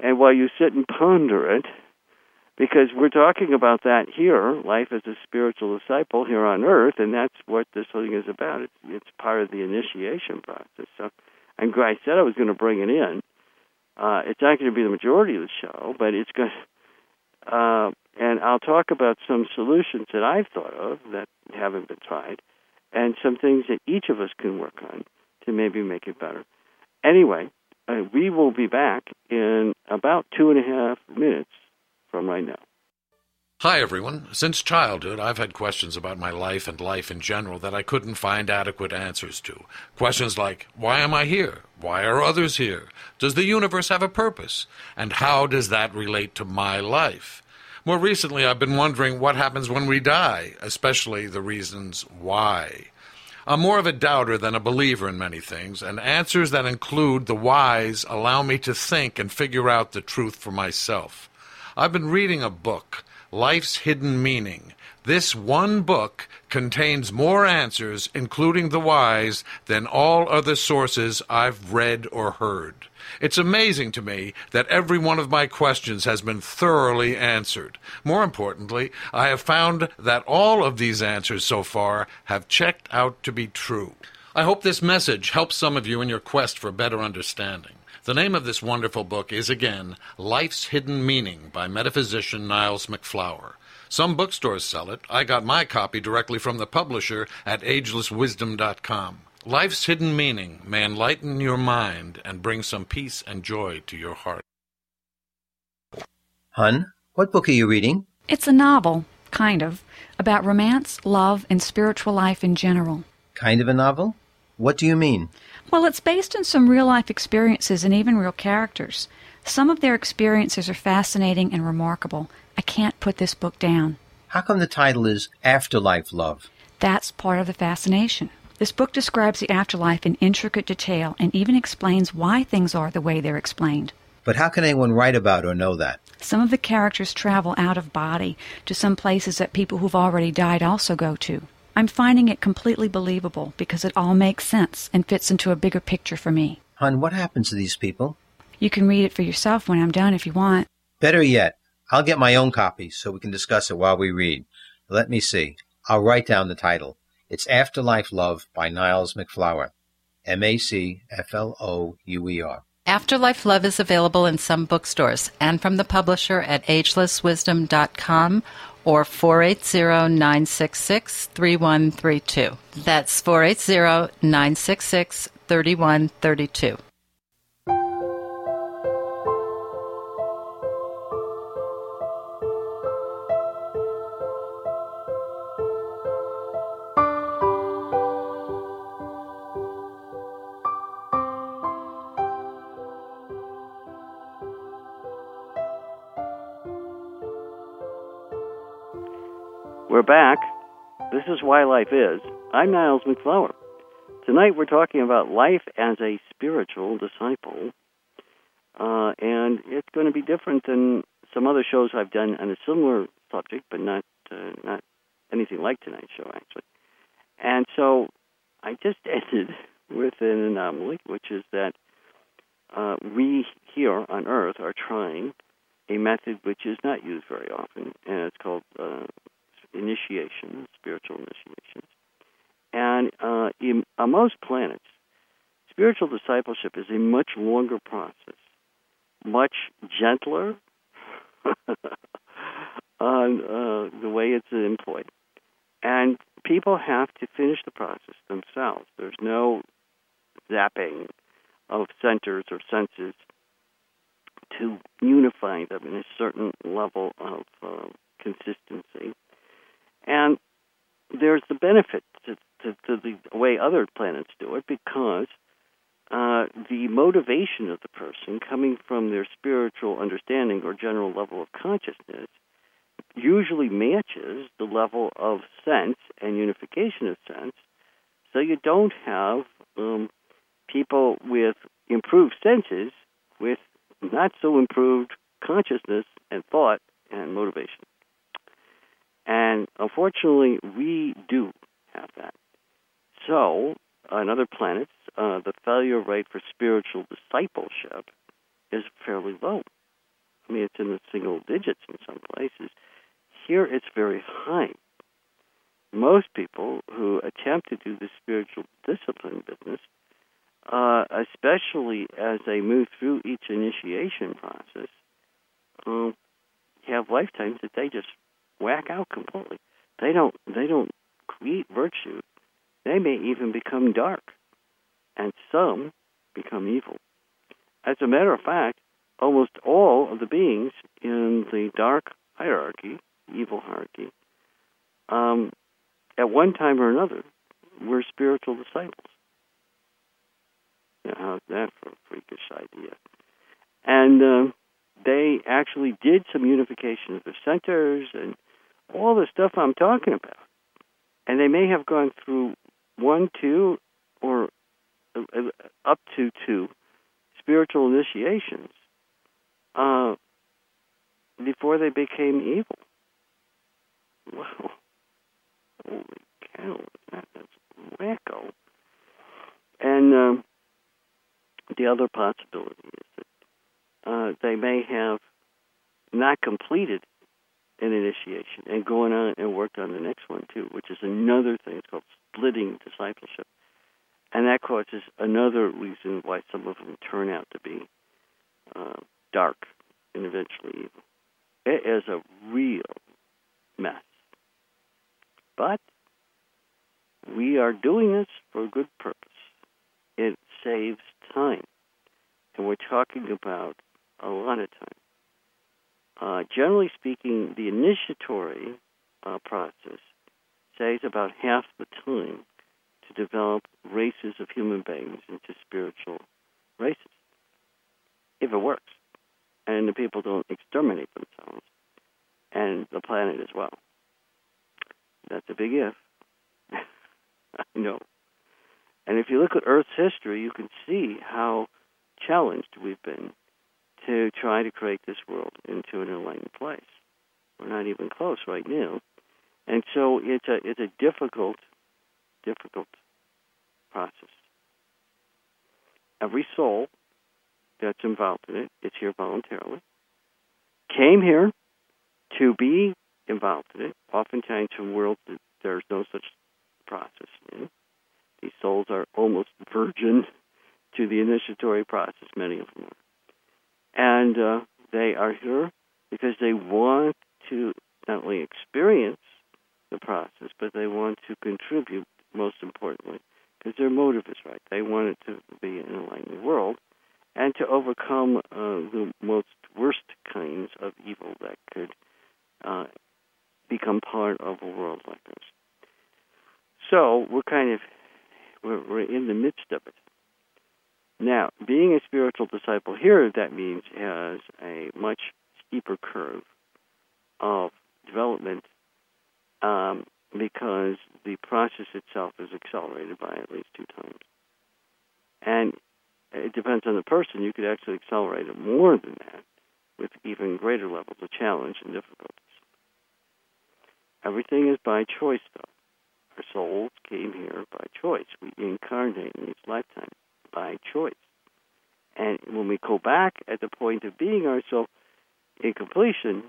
and while you sit and ponder it because we're talking about that here, life as a spiritual disciple here on earth, and that's what this thing is about. It's, it's part of the initiation process. So I'm I said I was going to bring it in uh, it's not going to be the majority of the show, but it's going. To, uh, and I'll talk about some solutions that I've thought of that haven't been tried, and some things that each of us can work on to maybe make it better. Anyway, uh, we will be back in about two and a half minutes from right now. Hi, everyone. Since childhood, I've had questions about my life and life in general that I couldn't find adequate answers to. Questions like, why am I here? Why are others here? Does the universe have a purpose? And how does that relate to my life? More recently, I've been wondering what happens when we die, especially the reasons why. I'm more of a doubter than a believer in many things, and answers that include the whys allow me to think and figure out the truth for myself. I've been reading a book Life's Hidden Meaning. This one book contains more answers, including the whys, than all other sources I've read or heard. It's amazing to me that every one of my questions has been thoroughly answered. More importantly, I have found that all of these answers so far have checked out to be true. I hope this message helps some of you in your quest for better understanding. The name of this wonderful book is again Life's Hidden Meaning by metaphysician Niles MacFlouer. Some bookstores sell it. I got my copy directly from the publisher at agelesswisdom.com. Life's hidden meaning may enlighten your mind and bring some peace and joy to your heart. Hun, what book are you reading? It's a novel, kind of, about romance, love, and spiritual life in general. Kind of a novel? What do you mean? Well, it's based on some real life experiences and even real characters. Some of their experiences are fascinating and remarkable. I can't put this book down. How come the title is Afterlife Love? That's part of the fascination. This book describes the afterlife in intricate detail and even explains why things are the way they're explained. But how can anyone write about or know that? Some of the characters travel out of body to some places that people who've already died also go to. I'm finding it completely believable because it all makes sense and fits into a bigger picture for me. Hun, what happens to these people? You can read it for yourself when I'm done if you want. Better yet, I'll get my own copy so we can discuss it while we read. Let me see. I'll write down the title. It's Afterlife Love by Niles MacFlouer. M A C F L O U E R. Afterlife Love is available in some bookstores and from the publisher at agelesswisdom.com or 480-966-3132. That's 480-966-3132. We're back. This is Why Life Is. I'm Niles MacFlouer. Tonight we're talking about life as a spiritual disciple. Uh, and it's going to be different than some other shows I've done on a similar subject, but not uh, not anything like tonight's show, actually. And so I just ended with an anomaly, which is that uh, we here on Earth are trying a method which is not used very often, and it's called uh, initiation, spiritual initiations. And uh, in, on most planets, spiritual discipleship is a much longer process, much gentler on uh, the way it's employed. And people have to finish the process themselves. There's no zapping of centers or senses to unify them in a certain level of uh, consistency. And there's the benefit to, to, to, the way other planets do it because uh, the motivation of the person coming from their spiritual understanding or general level of consciousness usually matches the level of sense and unification of sense. So you don't have um, people with improved senses with not so improved consciousness and thought and motivation. And unfortunately, we do have that. So, on other planets, uh, the failure rate for spiritual discipleship is fairly low. I mean, it's in the single digits in some places. Here, it's very high. Most people who attempt to do the spiritual discipline business, uh, especially as they move through each initiation process, um, have lifetimes that they just whack out completely. They don't they don't create virtue. They may even become dark, and some become evil. As a matter of fact, almost all of the beings in the dark hierarchy, evil hierarchy, um, at one time or another, were spiritual disciples. Now, how's that for a freakish idea? And uh, they actually did some unification of the centers and all the stuff I'm talking about. And they may have gone through one, two, or uh, up to two spiritual initiations uh, before they became evil. Wow. Holy cow. That, that's wacko. And um, the other possibility is that uh, they may have not completed an initiation and going on and worked on the next one too, which is another thing. It's called splitting discipleship. And that causes another reason why some of them turn out to be uh, dark and eventually evil. It is a real mess. But we are doing this for a good purpose. it saves time. And we're talking about a lot of time. Uh, generally speaking, the initiatory uh, process saves about half the time to develop races of human beings into spiritual races, if it works, and the people don't exterminate themselves and the planet as well. That's a big if. I know. And if you look at Earth's history, you can see how challenged we've been to try to create this world into an enlightened place. We're not even close right now. And so it's a it's a difficult, difficult process. Every soul that's involved in it, it is here voluntarily. Came here to be involved in it, oftentimes from worlds that there's no such process in. These souls are almost virgin to the initiatory process, many of them are. And uh, they are here because they want to not only experience the process, but they want to contribute, most importantly, because their motive is right. They want it to be an enlightened world and to overcome uh, the most worst kinds of evil that could uh, become part of a world like this. So we're kind of we're, we're in the midst of it. Now, being a spiritual disciple here, that means has a much steeper curve of development um, because the process itself is accelerated by at least two times. And it depends on the person. You could actually accelerate it more than that with even greater levels of challenge and difficulties. Everything is by choice, though. Our souls came here by choice. We incarnate in these lifetimes by choice. And when we go back at the point of being ourselves in completion,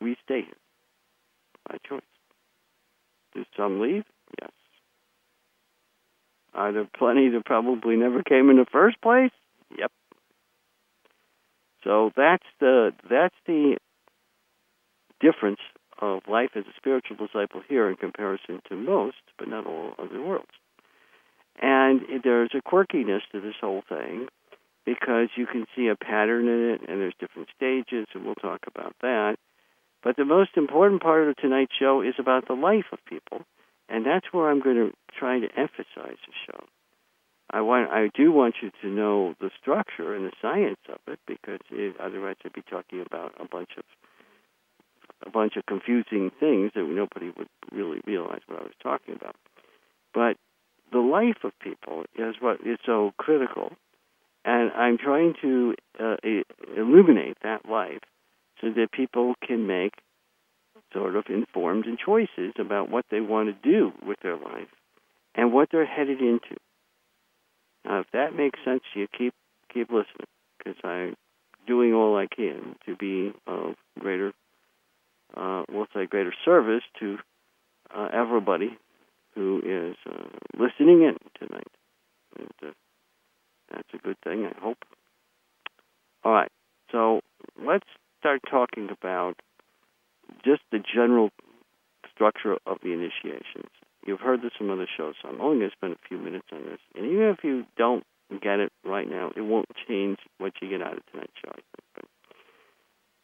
we stay here by choice. Do some leave? Yes. Are there plenty that probably never came in the first place? Yep. So that's the that's the difference of life as a spiritual disciple here in comparison to most, but not all other worlds. And there's a quirkiness to this whole thing because you can see a pattern in it, and there's different stages, and we'll talk about that. But the most important part of tonight's show is about the life of people, and that's where I'm going to try to emphasize the show. I want, I do want you to know the structure and the science of it, because it, otherwise I'd be talking about a bunch of a bunch of confusing things that nobody would really realize what I was talking about. But the life of people is what is so critical, and I'm trying to uh, illuminate that life so that people can make sort of informed choices about what they want to do with their life and what they're headed into. Now, if that makes sense to you, keep keep listening because I'm doing all I can to be of greater, uh, we'll say, greater service to uh, everybody who is uh, listening in tonight. And, uh, that's a good thing, I hope. All right, so let's start talking about just the general structure of the initiations. You've heard this from other shows, so I'm only going to spend a few minutes on this. And even if you don't get it right now, it won't change what you get out of tonight's show. But,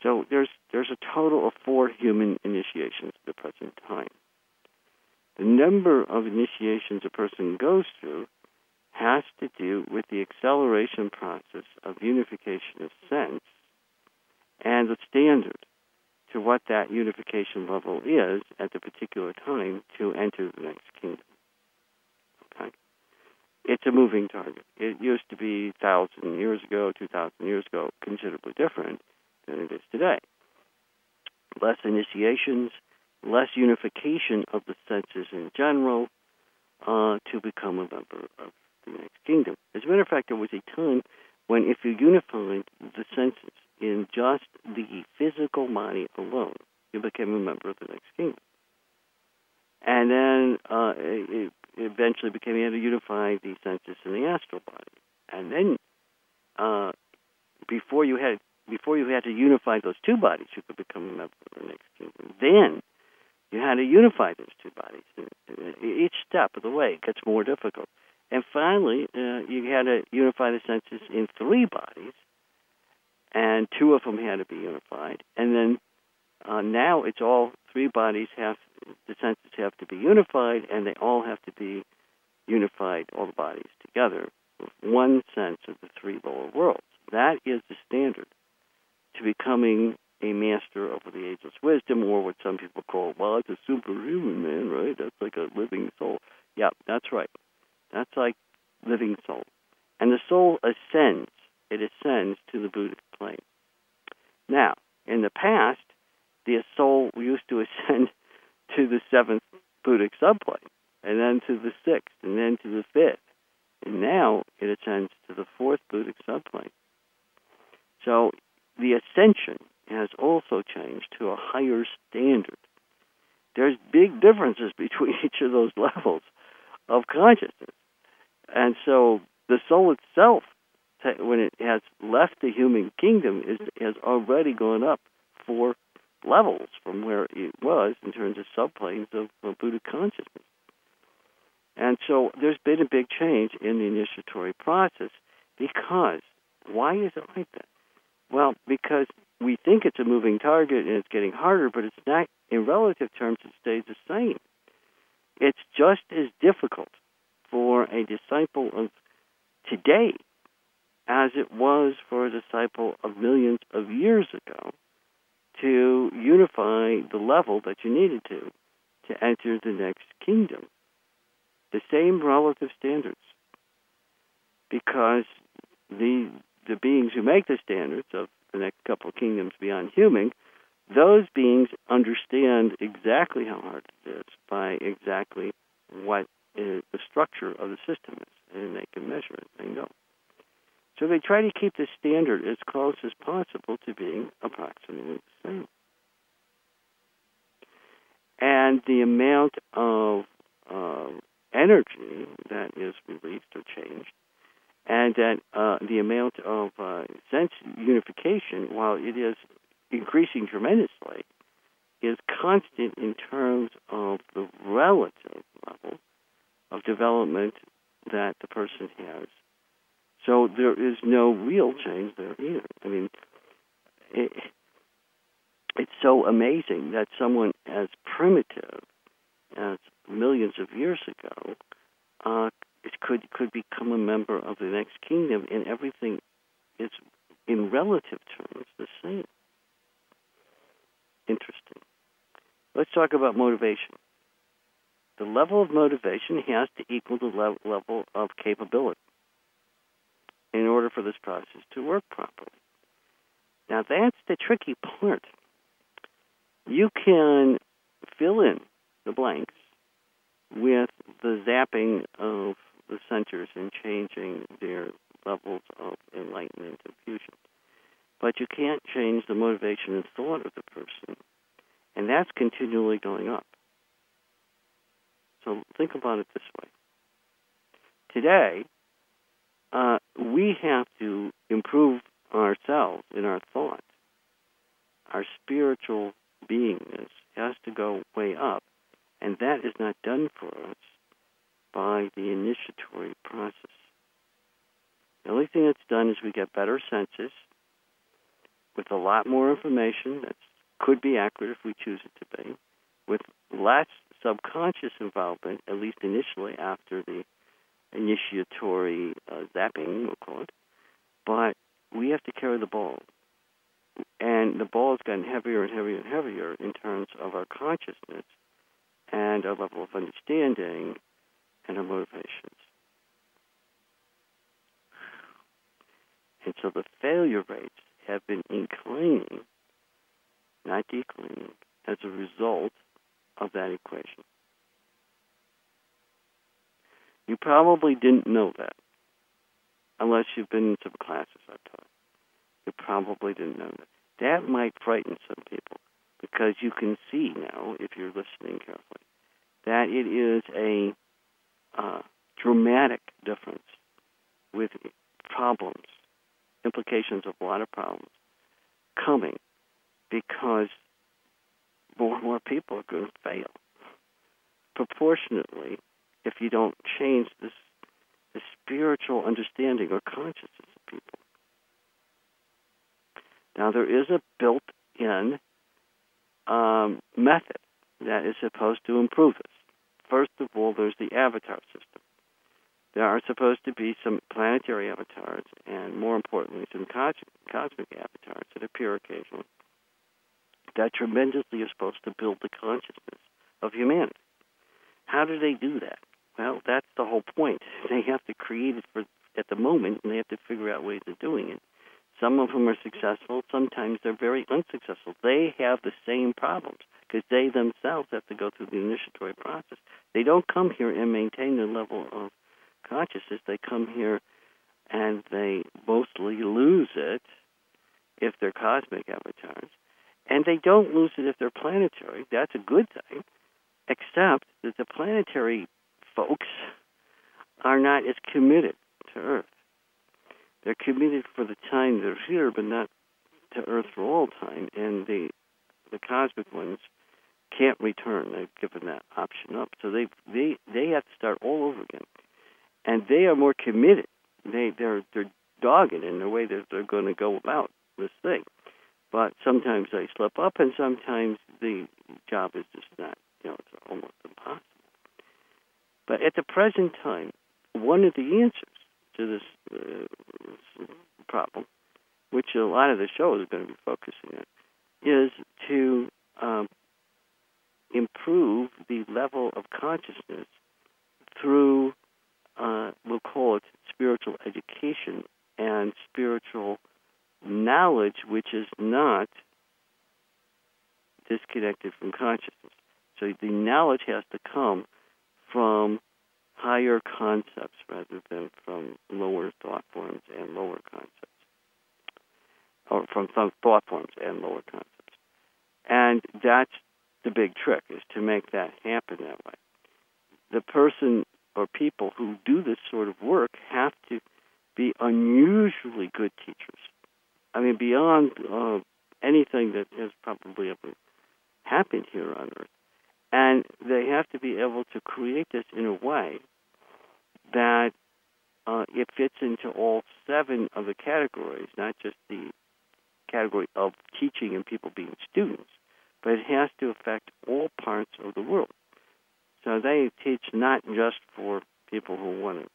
so there's there's a total of four human initiations at the present time. The number of initiations a person goes through has to do with the acceleration process of unification of sense and the standard to what that unification level is at the particular time to enter the next kingdom. Okay? It's a moving target. It used to be 1,000 years ago, 2,000 years ago, considerably different than it is today. Less initiations, less unification of the senses in general uh, to become a member of the next kingdom. As a matter of fact, there was a time when if you unified the senses in just the physical body alone, you became a member of the next kingdom. And then uh, it eventually became you had to unify the senses in the astral body. And then uh, before you had before you had to unify those two bodies, you could become a member of the next kingdom. Then you had to unify those two bodies. Each step of the way gets more difficult. And finally, uh, you had to unify the senses in three bodies, and two of them had to be unified. And then uh, now it's all three bodies have the senses have to be unified, and they all have to be unified, all the bodies together, with one sense of the three lower worlds. That is the standard to becoming a master over the ageless wisdom, or what some people call, well, it's a superhuman man, right? That's like a living soul. Yeah, that's right. That's like living soul. And the soul ascends. It ascends to the Buddhic plane. Now, in the past, the soul used to ascend to the seventh Buddhic subplane, and then to the sixth, and then to the fifth. And now it ascends to the fourth Buddhic subplane. So the ascension has also changed to a higher standard. There's big differences between each of those levels of consciousness. And so the soul itself, when it has left the human kingdom, is, has already gone up four levels from where it was in terms of subplanes of, of Buddha consciousness. And so there's been a big change in the initiatory process because why is it like that? Well, because we think it's a moving target and it's getting harder, but it's not, in relative terms, it stays the same. It's just as difficult for a disciple of today as it was for a disciple of millions of years ago to unify the level that you needed to to enter the next kingdom. The same relative standards. Because the the beings who make the standards of the next couple of kingdoms beyond human, those beings understand exactly how hard it is by exactly what is the structure of the system is, and they can measure it and go. So they try to keep the standard as close as possible to being approximately the same. And the amount of uh, energy that is released or changed, and that uh, the amount of uh, sense unification, while it is increasing tremendously, is constant in terms of the relative level of development that the person has so there is no real change there either. I mean, it, it's so amazing that someone as primitive as millions of years ago uh, could could become a member of the next kingdom, and everything is in relative terms the same. Interesting. Let's talk about motivation. The level of motivation has to equal the level of capability in order for this process to work properly. Now, that's the tricky part. You can fill in the blanks with the zapping of the centers and changing their levels of enlightenment and fusion. But you can't change the motivation and thought of the person, and that's continually going up. So think about it this way. Today, uh, we have to improve ourselves in our thought. Our spiritual beingness has to go way up, and that is not done for us by the initiatory process. The only thing that's done is we get better senses with a lot more information that could be accurate if we choose it to be, with less subconscious involvement, at least initially after the initiatory uh, zapping, we'll call it. But we have to carry the ball. And the ball has gotten heavier and heavier and heavier in terms of our consciousness and our level of understanding and our motivations. And so the failure rates have been inclining, not declining, as a result of that equation. You probably didn't know that unless you've been in some classes I've taught. You probably didn't know that. That might frighten some people because you can see now, if you're listening carefully, that it is a dramatic difference with problems, implications of a lot of problems coming because more and more people are going to fail proportionately if you don't change this the spiritual understanding or consciousness of people. Now, there is a built in um, method that is supposed to improve this. First of all, there's the avatar system. There are supposed to be some planetary avatars and, more importantly, some cosmic avatars that appear occasionally that tremendously are supposed to build the consciousness of humanity. How do they do that? Well, that's the whole point. They have to create it for at the moment, and they have to figure out ways of doing it. Some of them are successful. Sometimes they're very unsuccessful. They have the same problems because they themselves have to go through the initiatory process. They don't come here and maintain their level of consciousness. They come here and they mostly lose it if they're cosmic avatars. And they don't lose it if they're planetary. That's a good thing, except that the planetary folks are not as committed to Earth. They're committed for the time they're here, but not to Earth for all time. And the the cosmic ones can't return. They've given that option up, so they they they have to start all over again. And they are more committed. They they're they're dogged in the way that they're going to go about this thing. But sometimes they slip up, and sometimes the job is just not, you know, it's almost impossible. But at the present time, one of the answers to this, uh, problem, which a lot of the show is going to be focusing on, is to um, improve the level of consciousness through, uh, we'll call it spiritual education and spiritual knowledge which is not disconnected from consciousness. So the knowledge has to come from higher concepts rather than from lower thought forms and lower concepts, or from some thought forms and lower concepts. And that's the big trick is to make that happen that way. The person or people who do this sort of work have to be unusually good teachers I mean, beyond uh, anything that has probably ever happened here on Earth. And they have to be able to create this in a way that uh, it fits into all seven of the categories, not just the category of teaching and people being students, but it has to affect all parts of the world. So they teach not just for people who want to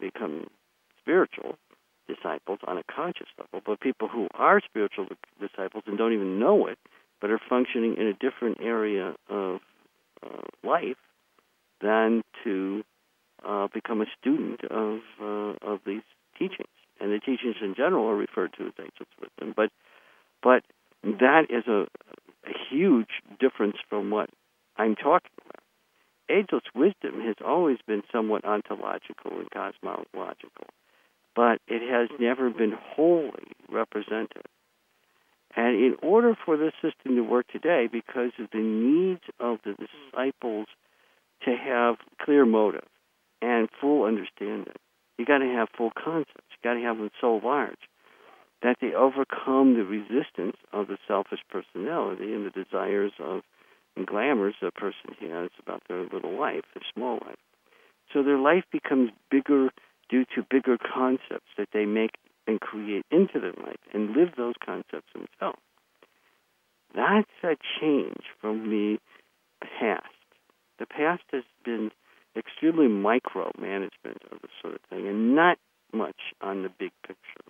become spiritual, disciples on a conscious level, but people who are spiritual disciples and don't even know it, but are functioning in a different area of uh, life than to uh, become a student of uh, of these teachings. And the teachings in general are referred to as ageless wisdom, but but that is a, a huge difference from what I'm talking about. Ageless wisdom has always been somewhat ontological and cosmological but it has never been wholly represented. And in order for this system to work today, because of the needs of the disciples to have clear motive and full understanding, you got to have full concepts. You got to have them so large that they overcome the resistance of the selfish personality and the desires of and glamours a person has about their little life, their small life. So their life becomes bigger due to bigger concepts that they make and create into their life and live those concepts themselves. That's a change from the past. The past has been extremely micromanagement of this sort of thing and not much on the big picture.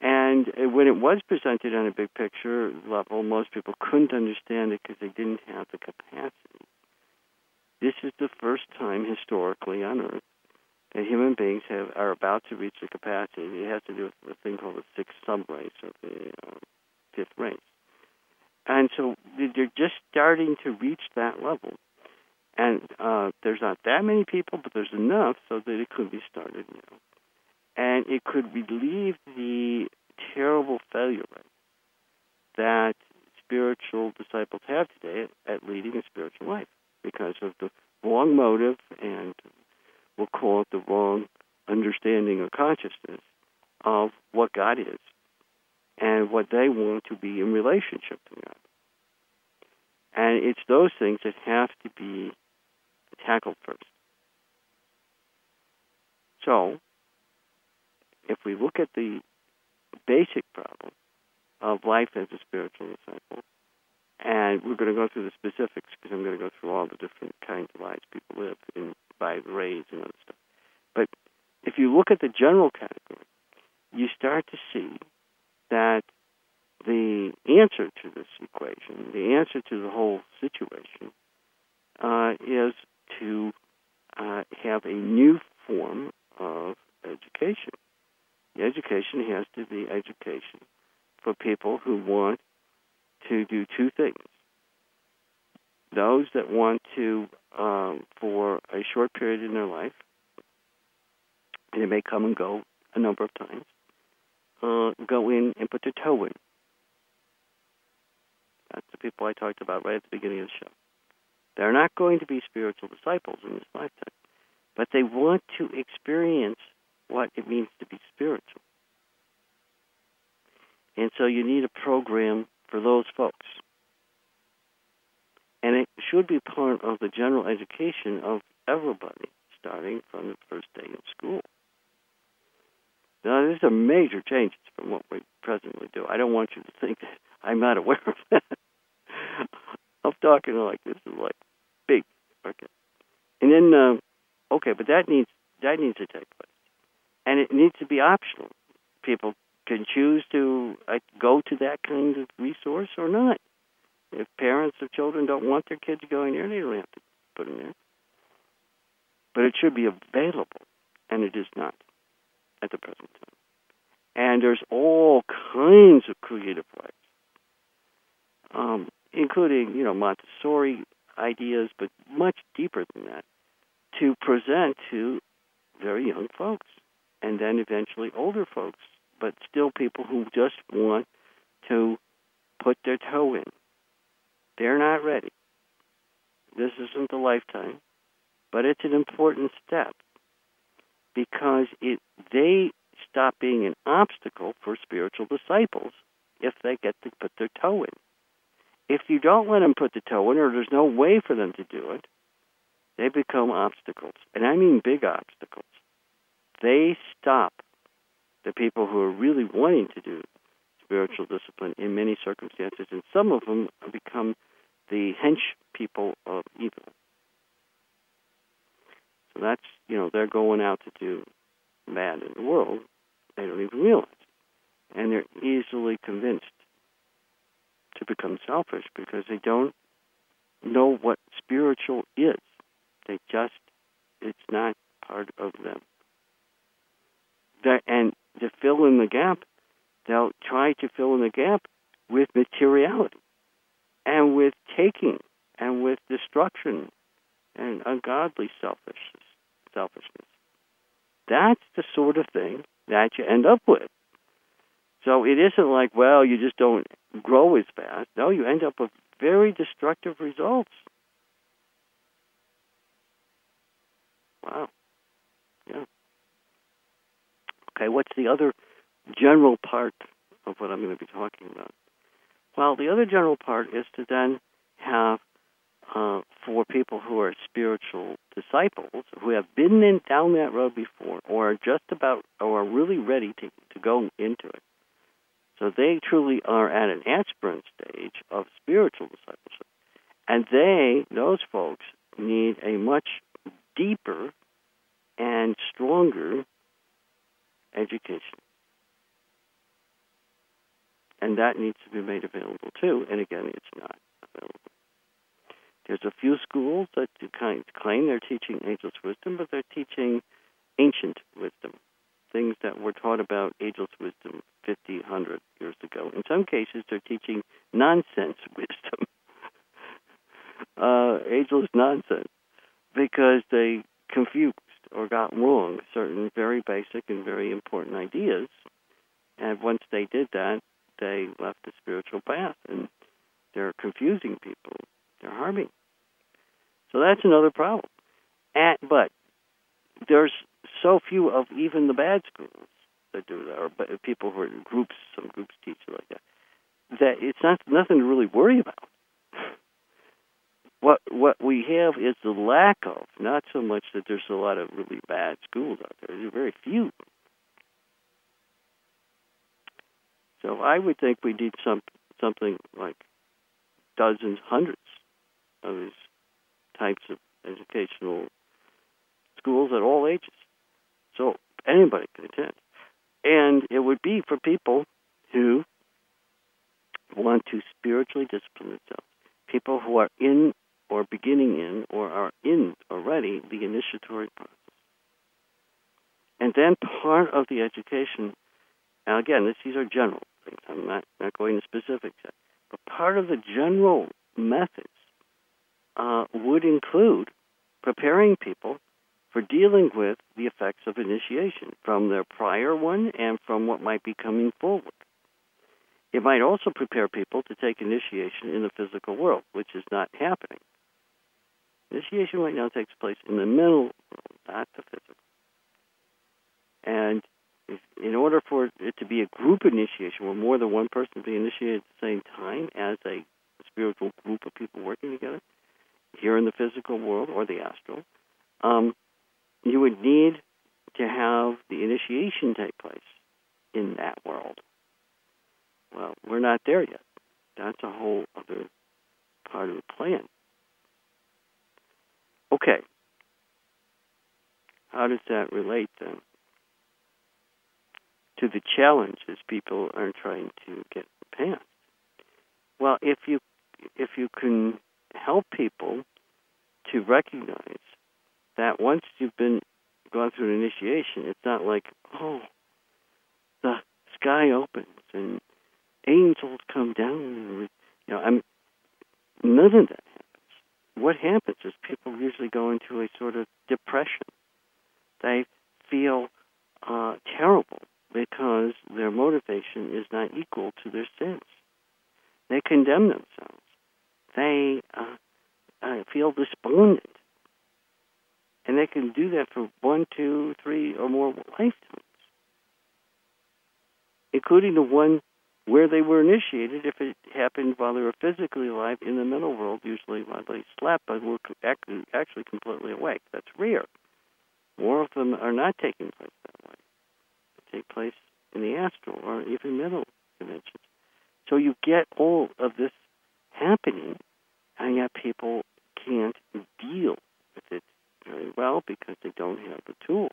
And when it was presented on a big picture level, most people couldn't understand it because they didn't have the capacity. This is the first time historically on Earth that human beings have are about to reach the capacity. It has to do with a thing called the sixth subrace of the uh, fifth race. And so they're just starting to reach that level. And uh, there's not that many people, but there's enough so that it could be started now. And it could relieve the terrible failure rate that spiritual disciples have today at leading a spiritual life because of the wrong motive and we'll call it the wrong understanding or consciousness of what God is and what they want to be in relationship to God. And it's those things that have to be tackled first. So, if we look at the basic problem of life as a spiritual disciple, and we're going to go through the specifics because I'm going to go through all the different kinds of lives people live in by rays and other stuff. But if you look at the general category, you start to see that the answer to this equation, the answer to the whole situation, uh, is to uh, have a new form of education. The education has to be education for people who want to do two things. Those that want to, um, for a short period in their life, and it may come and go a number of times, uh, go in and put their toe in. That's the people I talked about right at the beginning of the show. They're not going to be spiritual disciples in this lifetime, but they want to experience what it means to be spiritual. And so you need a program for those folks. And it should be part of the general education of everybody, starting from the first day of school. Now, these are major changes from what we presently do. I don't want you to think I'm not aware of that. I'm talking like this is like big. Okay. And then, uh, okay, but that needs that needs to take place, and it needs to be optional. People can choose to go to that kind of resource or not. If parents of children don't want their kids going there, they don't have to put them there. But it should be available, and it is not at the present time. And there's all kinds of creative ways, um, including, you know, Montessori ideas, but much deeper than that, to present to very young folks, and then eventually older folks, but still people who just want to put their toe in. They're not ready. This isn't a lifetime, but it's an important step because it they stop being an obstacle for spiritual disciples if they get to put their toe in. If you don't let them put the toe in, or there's no way for them to do it, they become obstacles. And I mean big obstacles. They stop the people who are really wanting to do spiritual discipline in many circumstances, and some of them become the hench people of evil. So that's, you know, they're going out to do bad in the world. They don't even realize. And they're easily convinced to become selfish because they don't know what spiritual is. They just, it's not part of them. That, and to fill in the gap, they'll try to fill in the gap with materiality and with taking and with destruction and ungodly selfishness. Selfishness. That's the sort of thing that you end up with. So it isn't like, well, you just don't grow as fast. No, you end up with very destructive results. Wow. Yeah. Okay, what's the other general part of what I'm going to be talking about? Well, the other general part is to then have uh, for people who are spiritual disciples who have been in, down that road before or are just about or are really ready to, to go into it. So they truly are at an aspirant stage of spiritual discipleship. And they, those folks, need a much deeper and stronger education. And that needs to be made available too. And again, it's not available. There's a few schools that kind claim they're teaching ageless wisdom, but they're teaching ancient wisdom, things that were taught about ageless wisdom 50, 100 years ago. In some cases, they're teaching nonsense wisdom, uh, ageless nonsense, because they confused or got wrong certain very basic and very important ideas. And once they did that, they left the spiritual path and they're confusing people they're harming. So that's another problem. At, but there's so few of even the bad schools that do that, or people who are in groups, some groups teach like that, that it's not nothing to really worry about. What what we have is the lack of, not so much that there's a lot of really bad schools out there. There are very few. So I would think we need some something like dozens, hundreds of these types of educational schools at all ages. So anybody can attend. And it would be for people who want to spiritually discipline themselves, people who are in or beginning in or are in already the initiatory process. And then part of the education, now again, this, these are general things. I'm not, not going into specifics yet. But part of the general methods uh, would include preparing people for dealing with the effects of initiation from their prior one and from what might be coming forward. It might also prepare people to take initiation in the physical world, which is not happening. Initiation right now takes place in the mental world, not the physical. And if, in order for it to be a group initiation where more than one person be initiated at the same time as a spiritual group of people working together, here in the physical world or the astral, um, you would need to have the initiation take place in that world. Well, we're not there yet. That's a whole other part of the plan. Okay. How does that relate then to the challenges people are trying to get past? Well, if you if you can help people to recognize that once you've been gone through an initiation, it's not like, oh, the sky opens and angels come down you know, I'm none of that. What happens is people usually go into a sort of depression. They feel uh, terrible because their motivation is not equal to their sins. They condemn themselves. They uh, uh, feel despondent and they can do that for one, two, three, or more lifetimes, including the one where they were initiated if it happened while they were physically alive in the mental world, usually while they slept but were actually completely awake. That's rare. More of them are not taking place that way. They take place in the astral or even mental dimensions. So you get all of this happening, and yet people can't deal with it very well because they don't have the tools.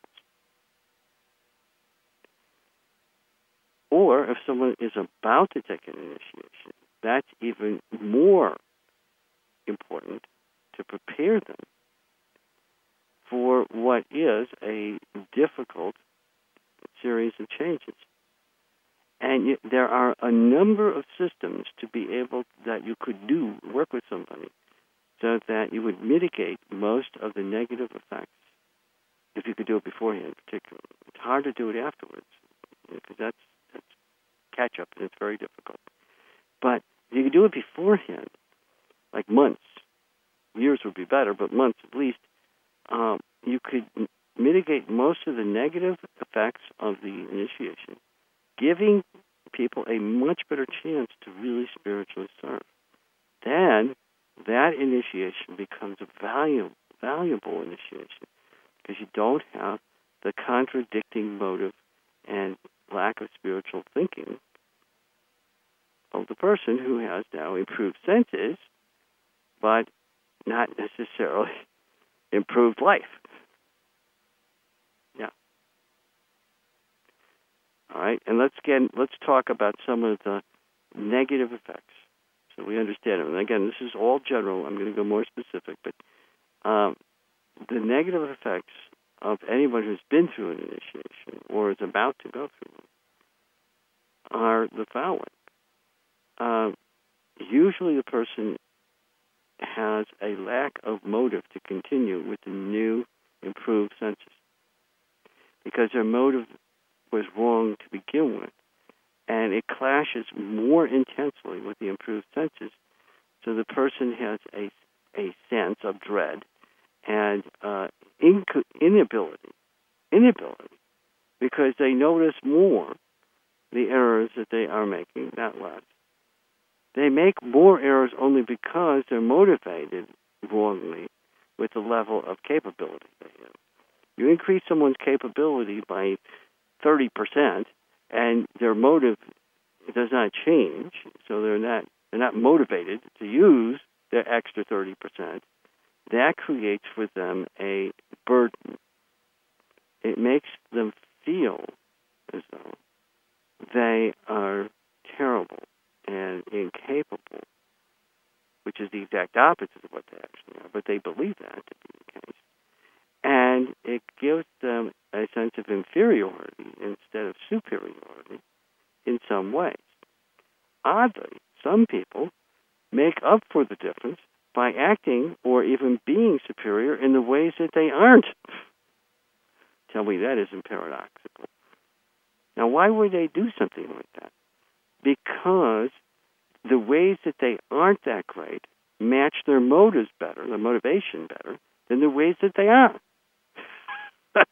Or if someone is about to take an initiation, that's even more important to prepare them for what is a difficult series of changes. And there are a number of systems to be able that you could do work with somebody so that you would mitigate most of the negative effects if you could do it beforehand, particularly. It's hard to do it afterwards because that's catch up and it's very difficult. But if you could do it beforehand, like months, years would be better, but months at least, um, you could mitigate most of the negative effects of the initiation, giving people a much better chance to really spiritually serve. Then that initiation becomes a valuable, valuable initiation because you don't have the contradicting motive and lack of spiritual thinking of the person who has now improved senses, but not necessarily improved life. Yeah. All right, and let's get let's talk about some of the negative effects so we understand it. And again, this is all general. I'm going to go more specific, but um, the negative effects of anyone who's been through an initiation or is about to go through one are the following. Uh, usually, the person has a lack of motive to continue with the new, improved senses because their motive was wrong to begin with and it clashes more intensely with the improved senses. So the person has a, a sense of dread and uh, inc- inability, inability, because they notice more the errors that they are making, not less. They make more errors only because they're motivated wrongly with the level of capability they have. You increase someone's capability by 30%, and their motive does not change, so they're not they're not motivated to use the extra 30%. That creates for them a burden. It makes them feel as though they are terrible and incapable, which is the exact opposite of what they actually are, but they believe that to be the case. And it gives them a sense of inferiority instead of superiority in some ways. Oddly, some people make up for the difference by acting or even being superior in the ways that they aren't. Tell me that isn't paradoxical. Now, why would they do something like that? Because the ways that they aren't that great match their motives better, their motivation better, than the ways that they are.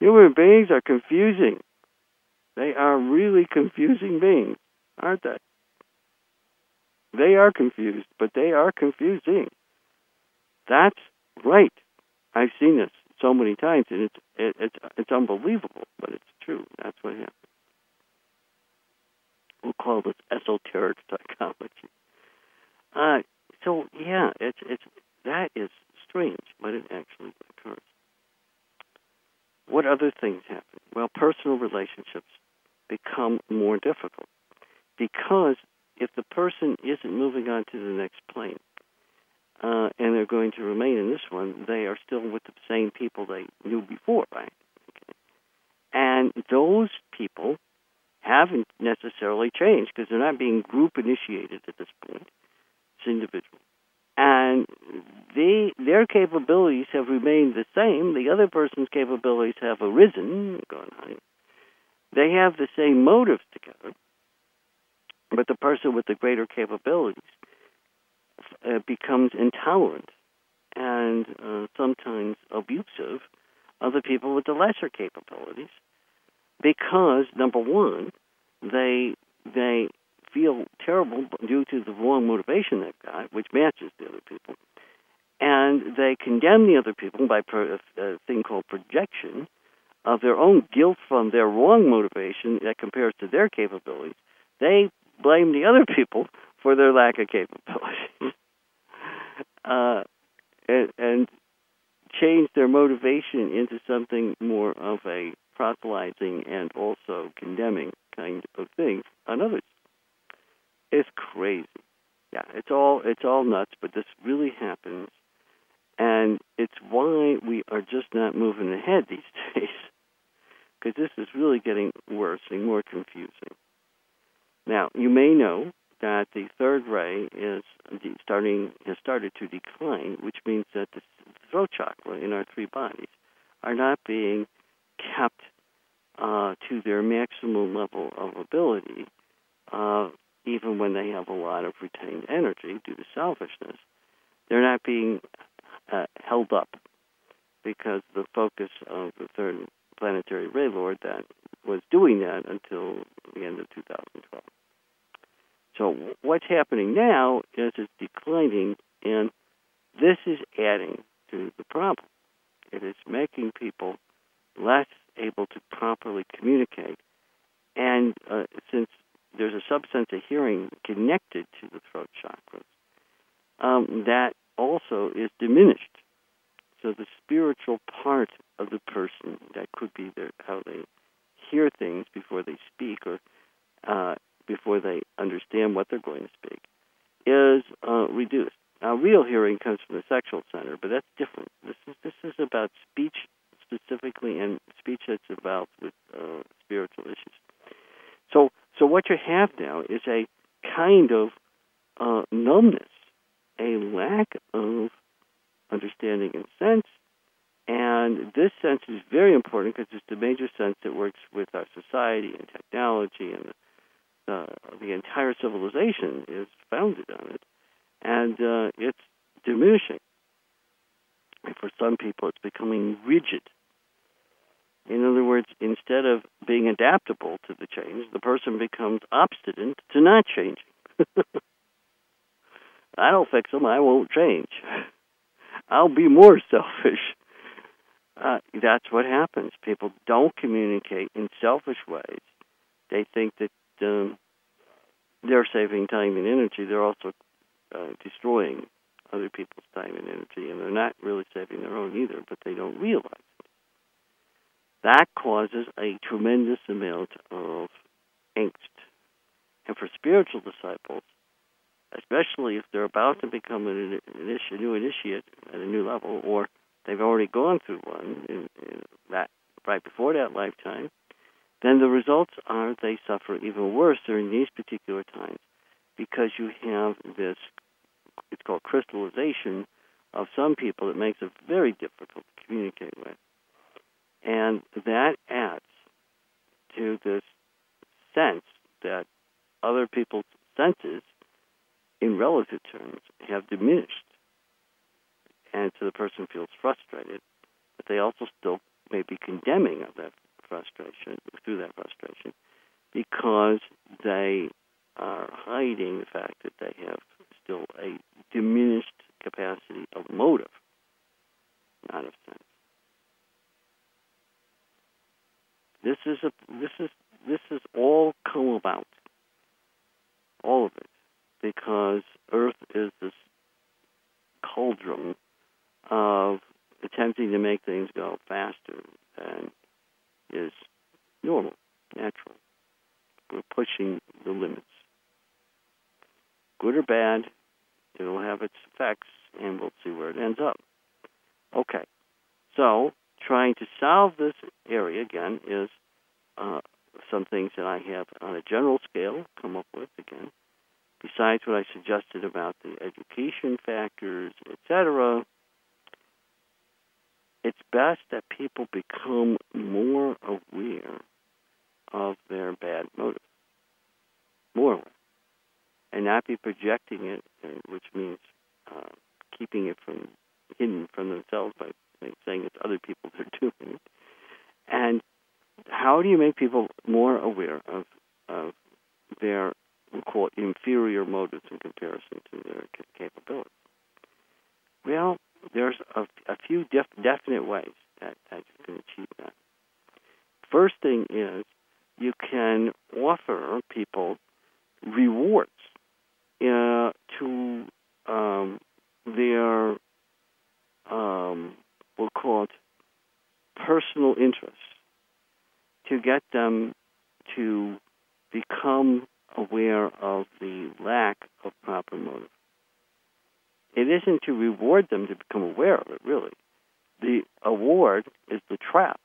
Human beings are confusing. They are really confusing beings, aren't they? They are confused, but they are confusing. That's right. I've seen this so many times, and it's it, it's it's unbelievable, but it's true. That's what happens. We'll call this esoteric psychology. Uh, so yeah, it's it's that is strange, but it actually occurs. What other things happen? Well, personal relationships become more difficult because if the person isn't moving on to the next plane, uh, and they're going to remain in this one, they are still with the same people they knew before, right? Okay. And those people haven't necessarily changed because they're not being group initiated at this point. It's individual. And they, their capabilities have remained the same. The other person's capabilities have arisen, high. They have the same motives together, but the person with the greater capabilities uh, becomes intolerant and uh, sometimes abusive of the people with the lesser capabilities because number one they they feel terrible due to the wrong motivation they've got which matches the other people. And they condemn the other people by pro- a thing called projection of their own guilt from their wrong motivation that compares to their capabilities. They blame the other people for their lack of capability uh, and, and change their motivation into something more of a proselytizing and also condemning kind of thing on others. It's crazy. Yeah, it's all it's all nuts, but this really happens, and it's why we are just not moving ahead these days, because this is really getting worse and more confusing. Now, you may know that the third ray is starting has started to decline, which means that the throat chakra in our three bodies are not being kept uh, to their maximum level of ability, uh, even when they have a lot of retained energy due to selfishness. They're not being uh, held up because the focus of the third planetary ray lord that was doing that until the end of 2012. So what's happening now is it's declining, and this is adding to the problem. It is making people less able to properly communicate. And uh, since there's a subsense of hearing connected to the throat chakras, um, that also is diminished. So the spiritual part of the person, that could be their, how they hear things before they speak or uh, before they understand what they're going to speak, is uh, reduced. Now, real hearing comes from the sexual center, but that's different. This is this is about speech specifically, and speech that's about with uh, spiritual issues. So, so what you have now is a kind of uh, numbness, a lack of understanding and sense, and this sense is very important because it's the major sense that works with our society and technology and the uh, the entire civilization is founded on it, and uh, it's diminishing. And for some people, it's becoming rigid. In other words, instead of being adaptable to the change, the person becomes obstinate to not changing. I don't fix them. I won't change. I'll be more selfish. Uh, that's what happens. People don't communicate in selfish ways. They think that um, they're saving time and energy. They're also uh, destroying other people's time and energy, and they're not really saving their own either, but they don't realize it. That causes a tremendous amount of angst. And for spiritual disciples, especially if they're about to become an, initi- a new initiate at a new level, or they've already gone through one in, in that right before that lifetime, then the results are they suffer even worse during these particular times because you have this it's called crystallization of some people that makes it very difficult to communicate with. And that adds to this sense that other people's senses, in relative terms, have diminished. And so the person feels frustrated, but they also still may be condemning of that frustration, through that frustration, because they are hiding the fact that they have still a diminished capacity of motive, not of sense. This is a this is this is all come about, all of it, because Earth is this cauldron of attempting to make things go faster than is normal, natural. We're pushing the limits good or bad, it'll have its effects, and we'll see where it ends up. Okay, so trying to solve this area again is uh, some things that I have on a general scale come up with again. Besides what I suggested about the education factors, etc., it's best that people become more aware of their bad motives. More aware and not be projecting it, uh, which means uh, keeping it from hidden from themselves by saying it's other people that are doing it. And how do you make people more aware of, of their quote inferior motives in comparison to their capabilities? Well, there's a, a few def- definite ways that, that you can achieve that. First thing is you can offer people rewards uh, to um, their um, we'll call it personal interests to get them to become aware of the lack of proper motive. It isn't to reward them to become aware of it, really. The award is the trap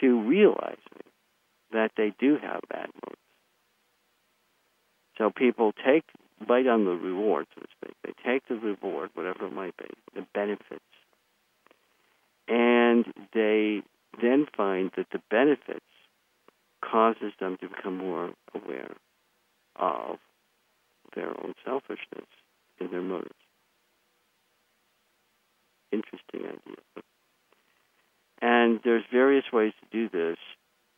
to realizing that they do have bad motives. So people take bite on the reward, so to speak. They take the reward, whatever it might be, the benefits, and they then find that the benefits causes them to become more aware of their own selfishness in their motives. Interesting idea. And there's various ways to do this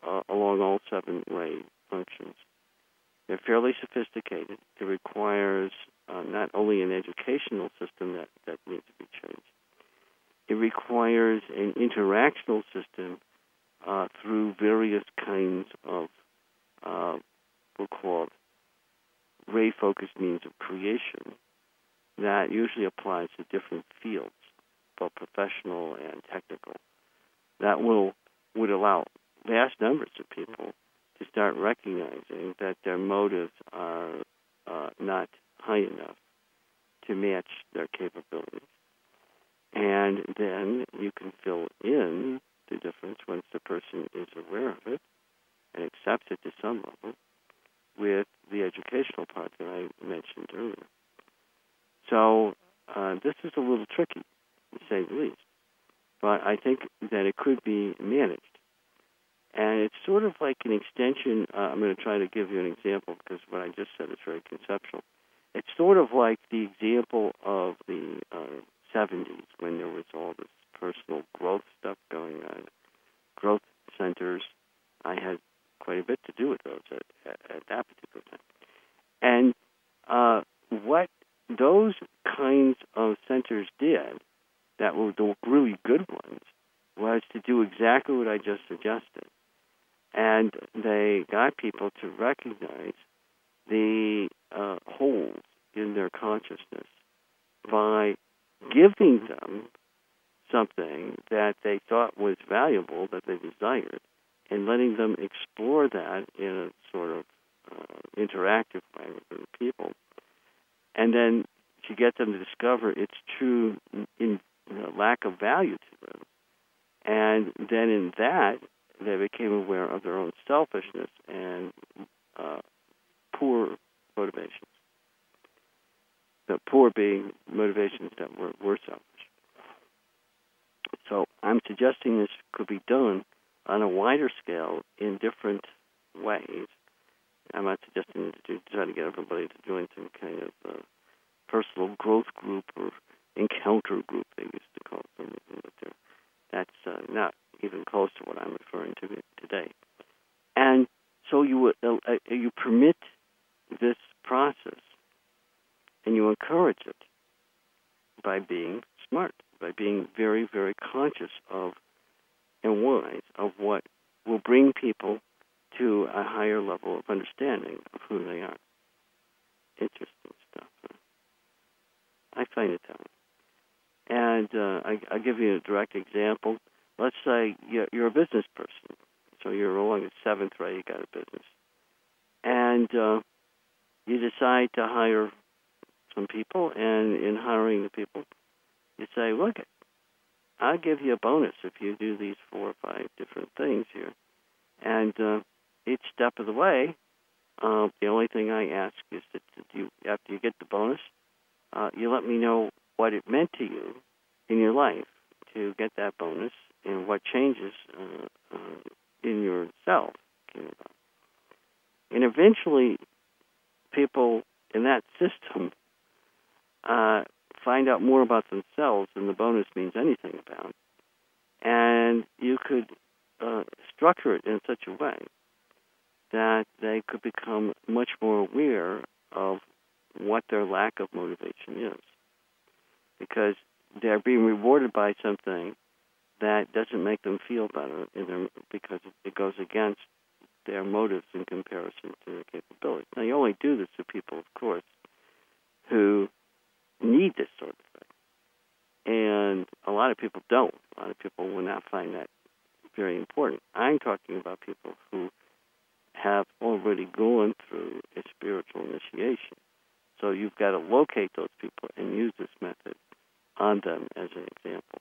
uh, along all seven ray functions. They're fairly sophisticated. It requires uh, not only an educational system that, that needs to be changed, it requires an interactional system uh, through various kinds of, uh, we'll call ray focused means of creation that usually applies to different fields, both professional and technical. That will would allow vast numbers of people to start recognizing that their motives are uh, not high enough to match their capabilities. And then you can fill in the difference once the person is aware of it and accepts it to some level with the educational part that I mentioned earlier. So uh, this is a little tricky, to say the least. But I think that it could be managed and it's sort of like an extension. Uh, I'm going to try to give you an example because what I just said is very conceptual. It's sort of like the example of the uh, 70s when there was all this personal growth stuff going on, growth centers. I had quite a bit to do with those at, at, at that particular time. And uh, what those kinds of centers did, that were the really good ones, was to do exactly what I just suggested. And they got people to recognize the uh, holes in their consciousness by giving them something that they thought was valuable, that they desired, and letting them explore that in a sort of uh, interactive way with other people. And then to get them to discover its true in, lack of value to them. And then in that, they became aware of their own selfishness and uh, poor motivations. The poor being motivations that were, were selfish. So I'm suggesting this could be done on a wider scale in different ways. I'm not suggesting to try to get everybody to join some kind of uh, personal growth group or encounter group they used to call it. But that's uh, not even close to what I'm referring to today. And so you uh, uh, you permit this process and you encourage it by being smart, by being very, very conscious of and wise of what will bring people to a higher level of understanding of who they are. Interesting stuff. Huh? I find it way. And uh, I, I'll give you a direct example. Let's say you're, you're a business person. So you're along the seventh grade, you got a business. And uh, you decide to hire some people, and in hiring the people, you say, look, I'll give you a bonus if you do these four or five different things here. And uh, each step of the way, uh, the only thing I ask is that you, after you get the bonus, uh, you let me know what it meant to you in your life to get that bonus and what changes uh, uh, in yourself came about. And eventually, people in that system uh, find out more about themselves than the bonus means anything about. And you could uh, structure it in such a way that they could become much more aware of what their lack of motivation is. Because they're being rewarded by something that doesn't make them feel better because it goes against their motives in comparison to their capability. Now, you only do this to people, of course, who need this sort of thing. And a lot of people don't. A lot of people will not find that very important. I'm talking about people who have already gone through a spiritual initiation. So you've got to locate those people and use this method on them as an example.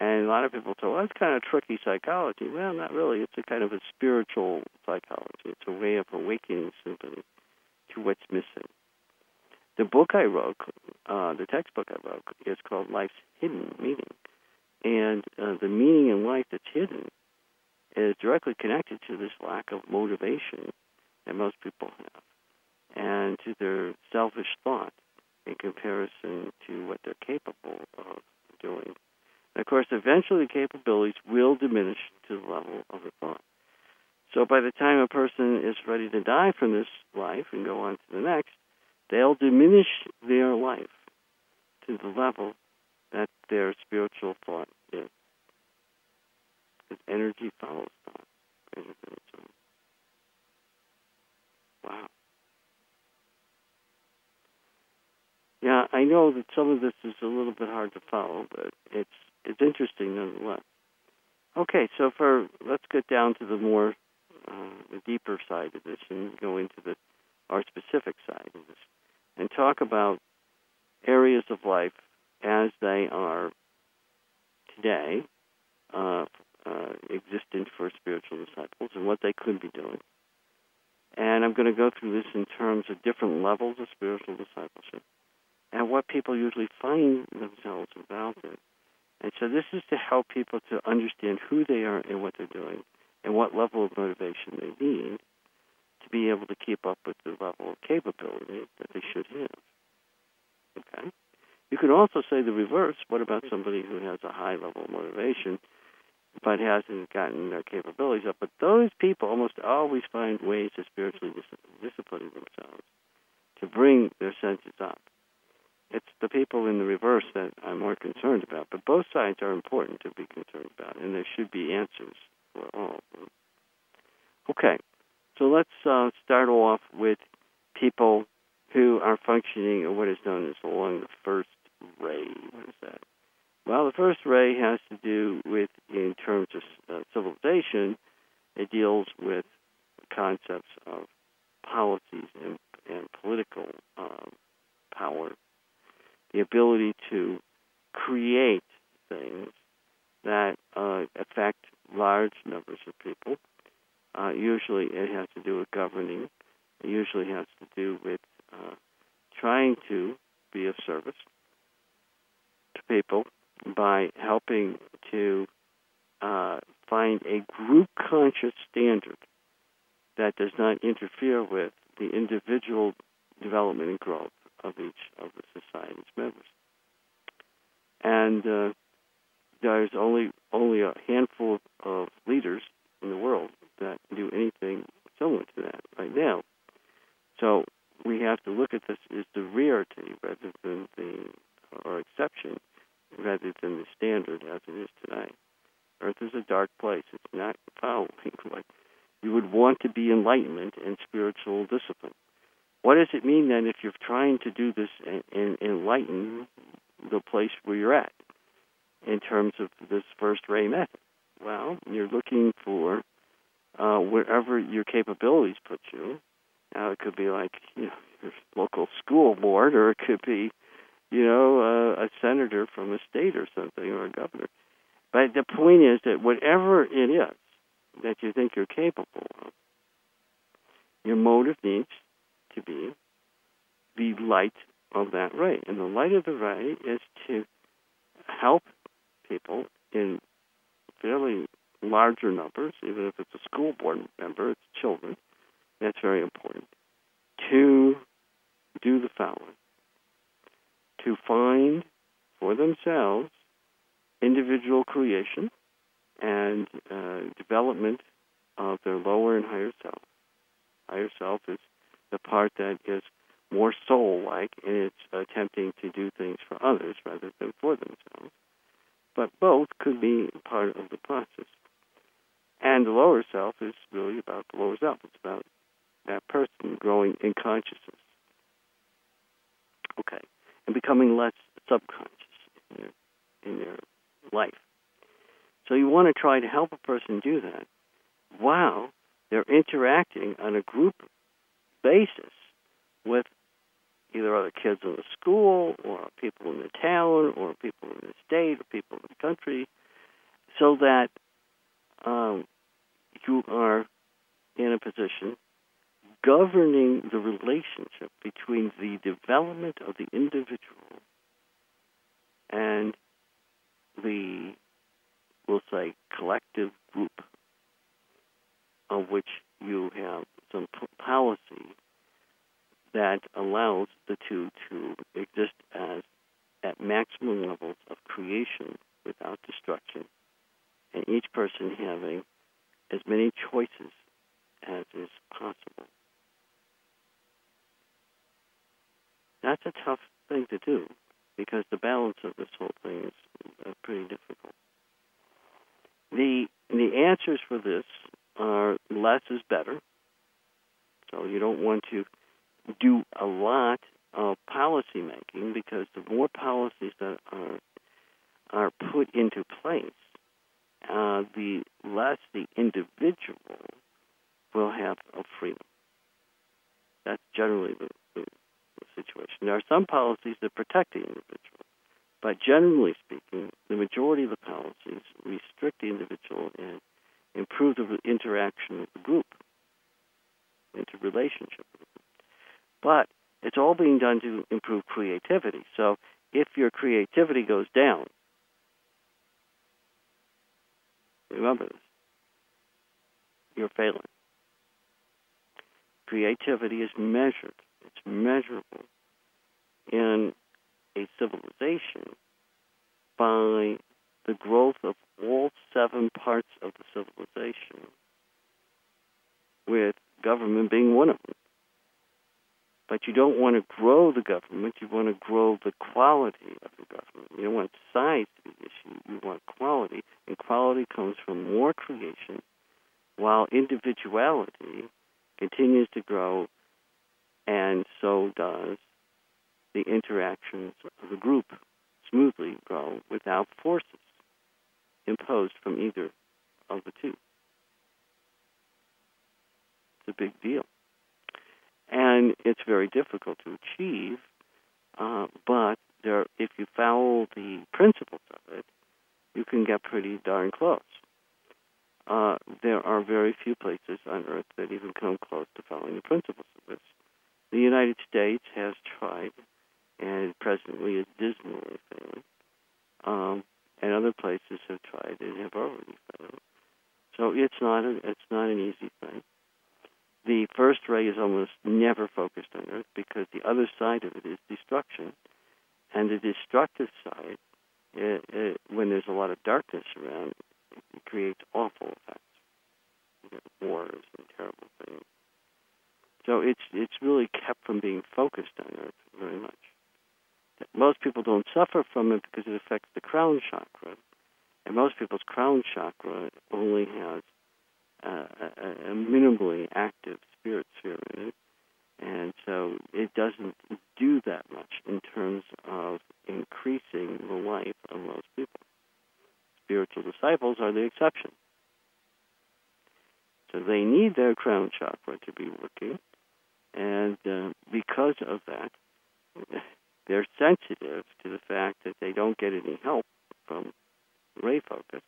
And a lot of people say, well, that's kind of tricky psychology. Well, not really. It's a kind of a spiritual psychology. It's a way of awakening sympathy to what's missing. The book I wrote, uh, the textbook I wrote, is called Life's Hidden Meaning. And uh, the meaning in life that's hidden is directly connected to this lack of motivation that most people have and to their selfish thought in comparison to what they're capable of doing. And of course, eventually the capabilities will diminish to the level of the thought. So by the time a person is ready to die from this life and go on to the next, they'll diminish their life to the level that their spiritual thought is. Because energy follows thought. Wow. Yeah, I know that some of this is a little bit hard to follow, but it's it's interesting nonetheless. Okay, so for let's get down to the more uh, the deeper side of this and go into the our specific side of this and talk about areas of life as they are today, uh, uh, existent for spiritual disciples and what they could be doing. And I'm going to go through this in terms of different levels of spiritual discipleship and what people usually find themselves about it. And so this is to help people to understand who they are and what they're doing and what level of motivation they need to be able to keep up with the level of capability that they should have. Okay? You could also say the reverse. What about somebody who has a high level of motivation but hasn't gotten their capabilities up? But those people almost always find ways to spiritually dis- discipline themselves to bring their senses up it's the people in the reverse that I'm more concerned about. But both sides are important to be concerned about, and there should be answers for all of them. Okay, so let's uh, start off with people who are functioning in what is known as along the first ray. What is that? Well, the first ray has to do with, in terms of uh, civilization, it deals with concepts of policies and, and political um, power, the ability to create things that uh, affect large numbers of people. Uh, usually, it has to do with governing. It usually has to do with uh, trying to be of service to people by helping to uh, find a group conscious standard that does not interfere with the individual development and growth of each of the society's members. And uh, there's only only a handful of leaders in the world that do anything similar to that right now. So we have to look at this as the rarity rather than the or exception rather than the standard as it is today. Earth is a dark place. It's not following what you would want to be enlightenment and spiritual discipline. What does it mean then if you're trying to do this and, and enlighten the place where you're at in terms of this first ray method? Well, you're looking for uh, wherever your capabilities put you. Now, it could be like you know, your local school board, or it could be, you know, uh, a senator from a state or something, or a governor. But the point is that whatever it is that you think you're capable of, your motive needs to be the light of that ray. And the light of the ray is to help people in fairly larger numbers, even if it's a school board member, it's children. That's very important. To do the following to find for themselves individual creation and uh, development of their lower and higher self. Higher self is the part that is more soul like in its attempting to do things for others rather than for themselves. But both could be part of the process. And the lower self is really about the lower self. It's about that person growing in consciousness. Okay. And becoming less subconscious in their, in their life. So you want to try to help a person do that while they're interacting on a group basis with either other kids in the school or people in the town or people in the state or people in the country so that um, you are in a position governing the relationship between the development of the individual and the, we'll say, collective group of which you have some policy that allows the two to exist as at maximum levels of creation without destruction, and each person having as many choices as is possible. That's a tough thing to do because the balance of this whole thing is uh, pretty difficult. The the answers for this are less is better. So you don't want to do a lot of policy making because the more policies that are are put into place, uh, the less the individual will have of freedom. That's generally the, the, the situation. There are some policies that protect the individual, but generally speaking, the majority of the policies restrict the individual and improve the interaction with the group, interrelationship with the. But it's all being done to improve creativity. So if your creativity goes down, remember this, you're failing. Creativity is measured, it's measurable in a civilization by the growth of all seven parts of the civilization, with government being one of them but you don't want to grow the government. You want to grow the quality of the government. You don't want size to be the issue. You want quality, and quality comes from more creation, while individuality continues to grow, and so does the interactions of the group smoothly grow without forces imposed from either of the two. It's a big deal and it's very difficult to achieve. Uh, but there, if you follow the principles of it, you can get pretty darn close. Uh, there are very few places on earth that even come close to following the principles of this. The United States has tried, and presently is dismally failing. Um, and other places have tried and have already failed. So it's not a, it's not an easy thing the first ray is almost never focused on Earth because the other side of it is destruction. And the destructive side, it, it, when there's a lot of darkness around, it creates awful effects. You get wars and terrible things. So it's it's really kept from being focused on Earth very much. Most people don't suffer from it because it affects the crown chakra, and most people's crown chakra only has a, a minimally active spirit sphere in it. And so it doesn't do that much in terms of increasing the life of most people. Spiritual disciples are the exception. So they need their crown chakra to be working. And uh, because of that, they're sensitive to the fact that they don't get any help from ray focus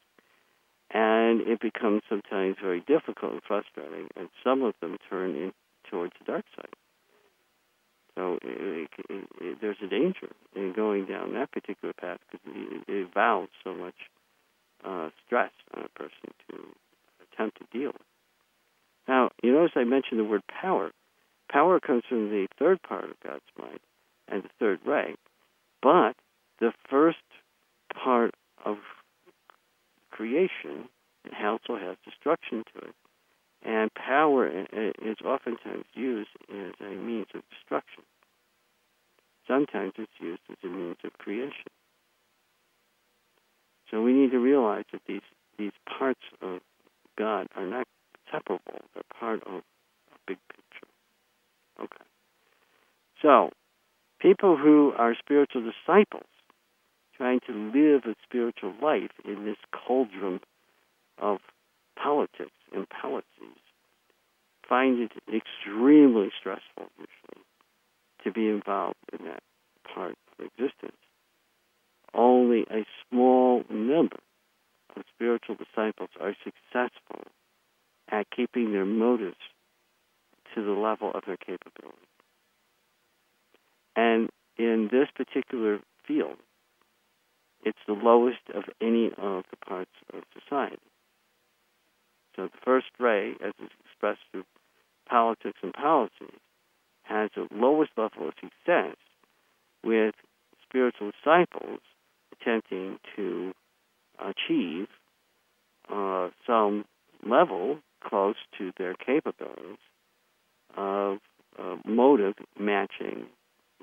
and it becomes sometimes very difficult and frustrating, and some of them turn in towards the dark side. So it, it, it, there's a danger in going down that particular path because it, it involves so much uh, stress on a person to attempt to deal with. Now, you notice I mentioned the word power. Power comes from the third part of God's mind and the third ray, but the first part of creation, it also has destruction to it. And power is oftentimes used as a means of destruction. Sometimes it's used as a means of creation. So we need to realize that these, these parts of God are not separable. They're part of a big picture. Okay. So, people who are spiritual disciples trying to live a spiritual life in this cauldron of politics and policies find it extremely stressful usually to be involved in that part of existence. Only a small number of spiritual disciples are successful at keeping their motives to the level of their capability. And in this particular field, it's the lowest of any of the parts of society. So the first ray, as is expressed through politics and policies, has the lowest level of success with spiritual disciples attempting to achieve uh, some level close to their capabilities of uh, motive matching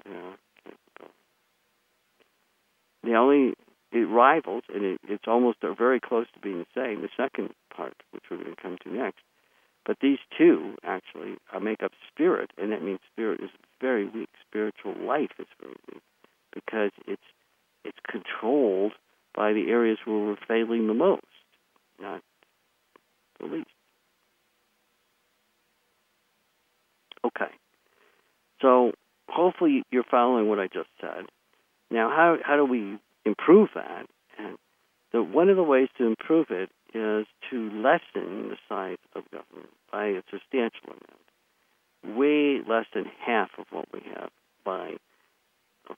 their capabilities. The only it rivals, and it, it's almost or very close to being the same, the second part, which we're going to come to next. But these two actually make up spirit, and that means spirit is very weak. Spiritual life is very weak because it's it's controlled by the areas where we're failing the most, not the least. Okay. So hopefully you're following what I just said. Now, how how do we improve that. And the, one of the ways to improve it is to lessen the size of government by a substantial amount, way less than half of what we have by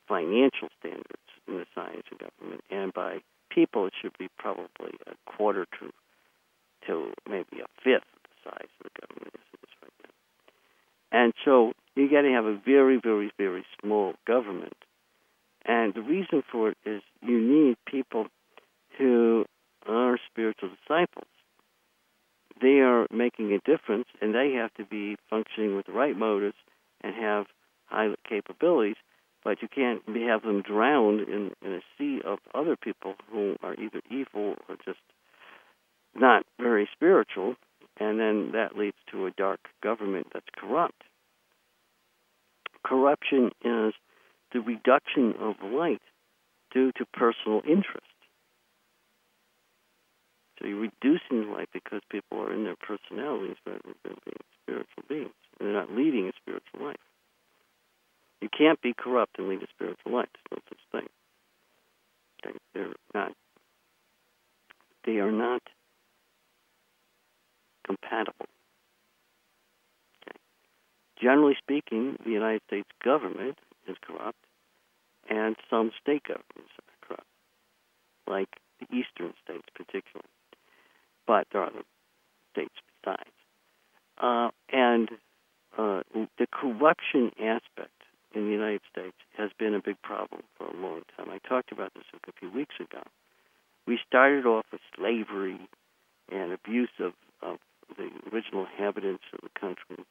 financial standards in the size of government, and by people it should be probably a quarter to to maybe a fifth of the size of the government. And so you got to have a very, very, very small government and the reason for it is you need people who are spiritual disciples. They are making a difference, and they have to be functioning with the right motives and have high capabilities, but you can't have them drowned in, in a sea of other people who are either evil or just not very spiritual, and then that leads to a dark government that's corrupt. Corruption is the reduction of light due to personal interest. So you're reducing light because people are in their personalities rather than being spiritual beings. And they're not leading a spiritual life. You can't be corrupt and lead a spiritual life. There's no such thing. They're not. They are not compatible. Generally speaking, the United States government is corrupt, and some state governments are corrupt, like the eastern states particularly. But there are other states besides. Uh, and uh, the corruption aspect in the United States has been a big problem for a long time. I talked about this a few weeks ago. We started off with slavery and abuse of, of the original inhabitants of the country,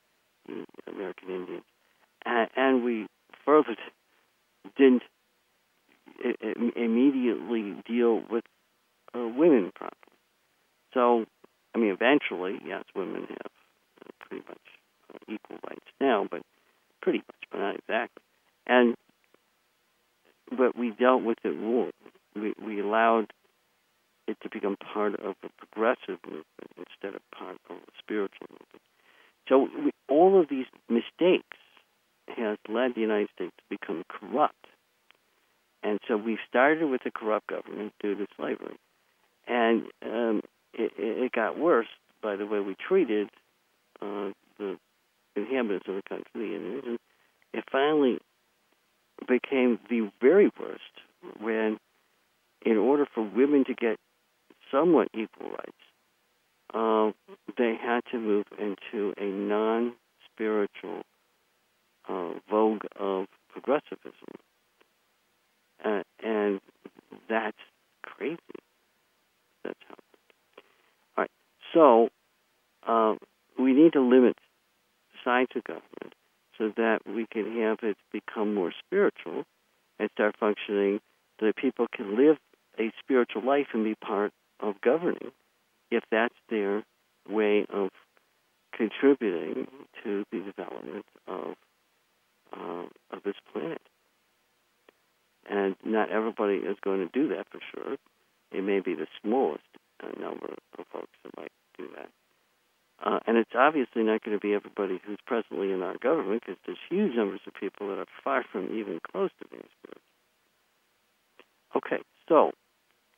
the American Indians, and, and we further didn't immediately deal with uh, women problems. So, I mean, eventually, yes, women have pretty much uh, equal rights now, but pretty much, but not exactly. And but we dealt with it more. We we allowed it to become part of a progressive movement instead of part of a spiritual movement. So we, all of these mistakes has led the United States to become corrupt. And so we started with a corrupt government due to slavery. And um, it, it, got worse by the way we treated uh, the inhabitants of the country, the Indians. And it finally became the very worst when, in order for women to get somewhat equal rights, uh, they had to move into a non spiritual uh, vogue of progressivism. Uh, and that's crazy. That's how. All right. So uh, we need to limit sides of government so that we can have it become more spiritual and start functioning so that people can live a spiritual life and be part of governing if that's their way of contributing to the development of uh, of this planet. And not everybody is going to do that for sure. It may be the smallest uh, number of folks that might do that. Uh, and it's obviously not going to be everybody who's presently in our government because there's huge numbers of people that are far from even close to being spiritual. Okay, so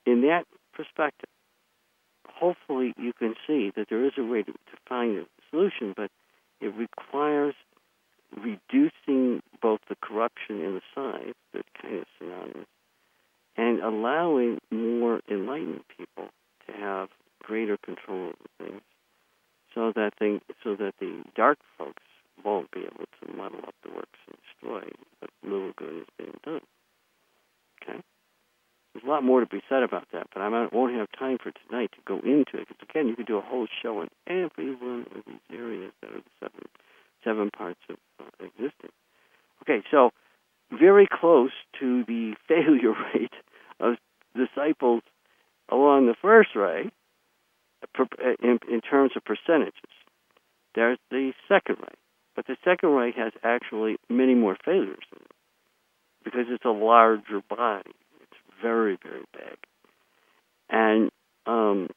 in that perspective, hopefully you can see that there is a way to, to find a solution, but it requires reducing both the corruption in the side, that's kind of synonymous, and allowing more enlightened people to have greater control over things, so that they, so that the dark folks won't be able to muddle up the works and destroy what little good is being done. Okay. There's a lot more to be said about that, but I won't have time for tonight to go into it. Because again, you could do a whole show on every one of these areas that are the seven seven parts of uh, existence. Okay, so very close to the failure rate of disciples along the first ray uh, in, in terms of percentages. There's the second ray, but the second ray has actually many more failures in it because it's a larger body. It's very, very big. And um,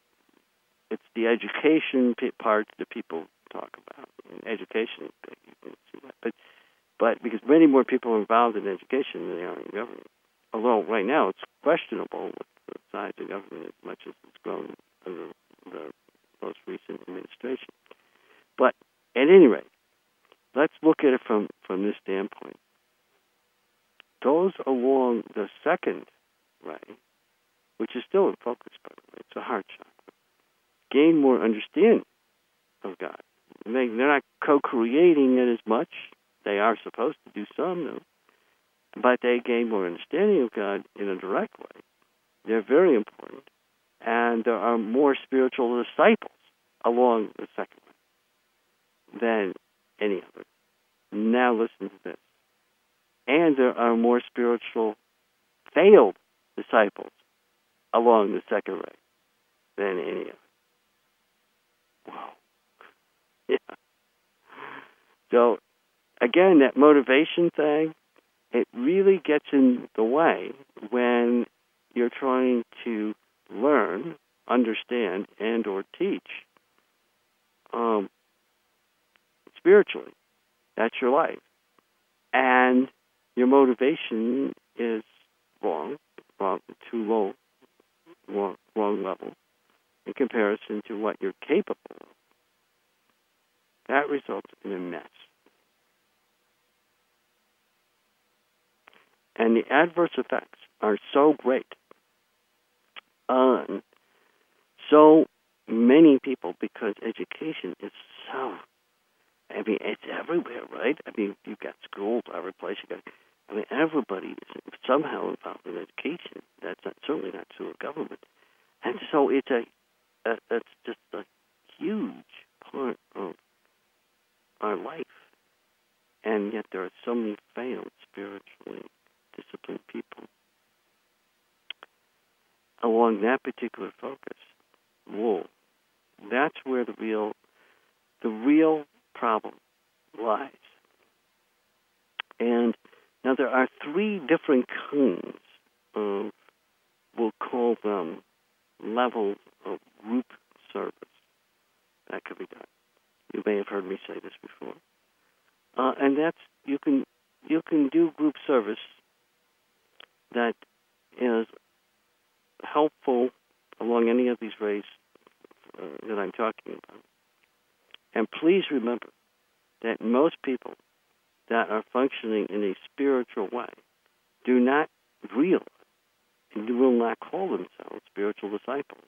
it's the education part that people talk about. In education. But, but because many more people are involved in education than they are in government. Although right now it's questionable with the size of government as much as it's grown under the most recent administration. But at any rate, let's look at it from, from this standpoint. Those along the second ray, which is still in focus, by the way, it's a heart chakra, gain more understanding of God. They, they're not co-creating it as much. They are supposed to do some. But they gain more understanding of God in a direct way. They're very important. And there are more spiritual disciples along the second ray than any other. Now listen to this. and there are more spiritual failed disciples along the second ray than any other. Wow. Yeah. So, again, that motivation thing, it really gets in the way when you're trying to learn, understand, and or teach um, spiritually. That's your life. And your motivation is wrong, wrong too low, wrong, wrong level in comparison to what you're capable of. That results in a mess. And the adverse effects are so great on so many people because education is so I mean, it's everywhere, right? I mean, you've got schools every place. You got, I mean, everybody is somehow involved in education. That's not, certainly not true of government, and so it's a, a that's just a huge part of our life. And yet, there are so many failed spiritually disciplined people along that particular focus. Whoa, that's where the real, the real problem lies. And now there are three different kinds of, we'll call them levels of group service that could be done. You may have heard me say this before. Uh, and that's you can you can do group service that is helpful along any of these ways uh, that I'm talking about. And please remember that most people that are functioning in a spiritual way do not realize and will not call themselves spiritual disciples.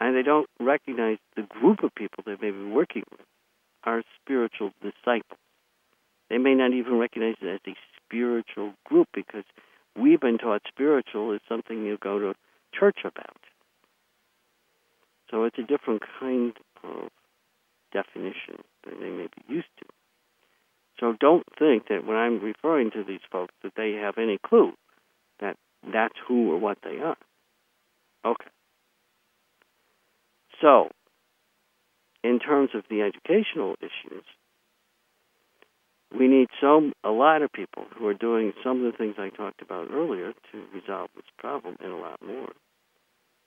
And they don't recognize the group of people they may be working with are spiritual disciples. They may not even recognize it as a spiritual group because we've been taught spiritual is something you go to church about. So it's a different kind of definition than they may be used to. So don't think that when I'm referring to these folks that they have any clue that that's who or what they are. Okay. So, in terms of the educational issues, we need some a lot of people who are doing some of the things I talked about earlier to resolve this problem and a lot more.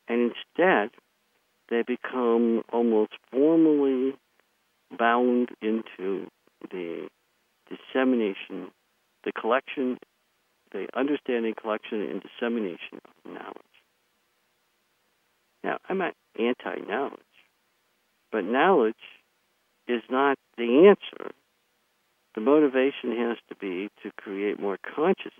And instead, they become almost formally bound into the dissemination, the collection, the understanding, collection, and dissemination of knowledge. Now, I'm not anti knowledge, but knowledge is not the answer. The motivation has to be to create more consciousness,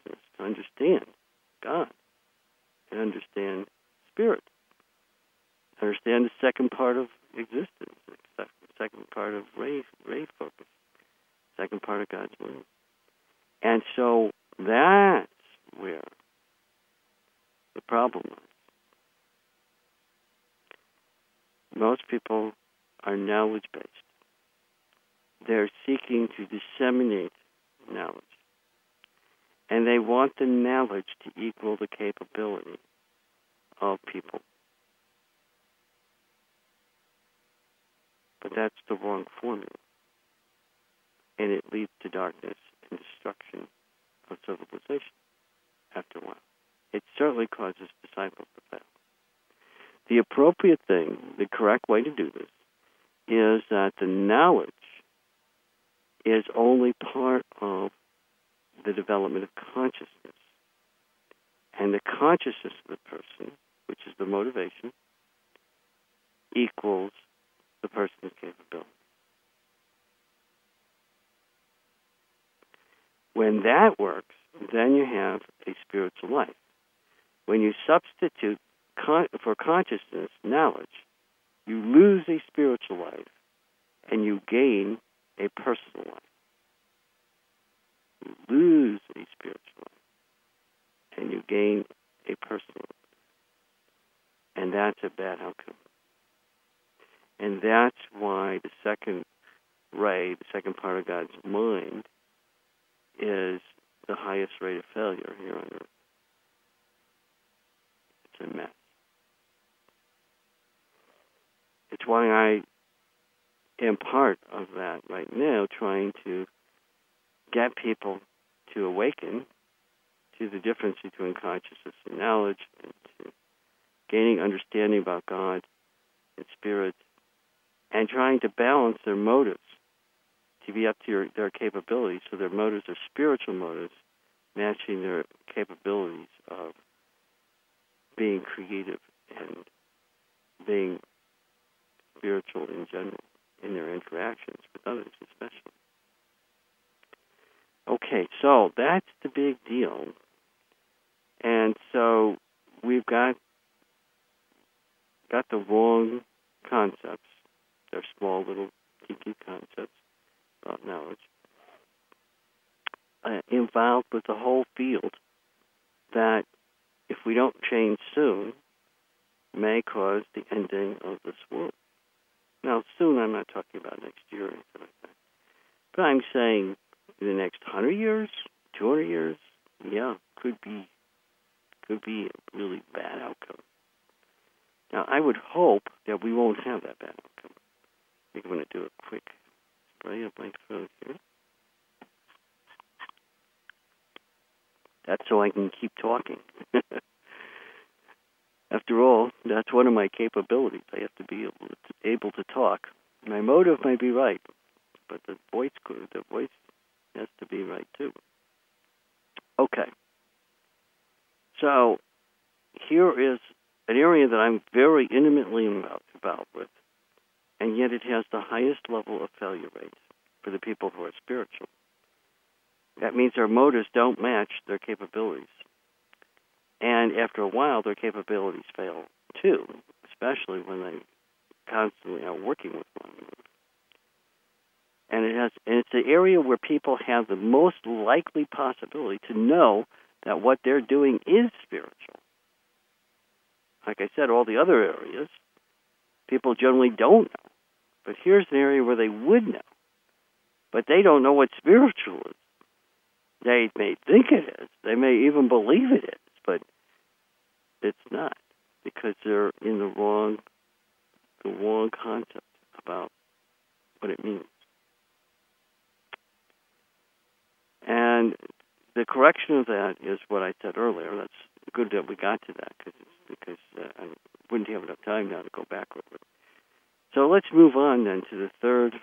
move on then to the third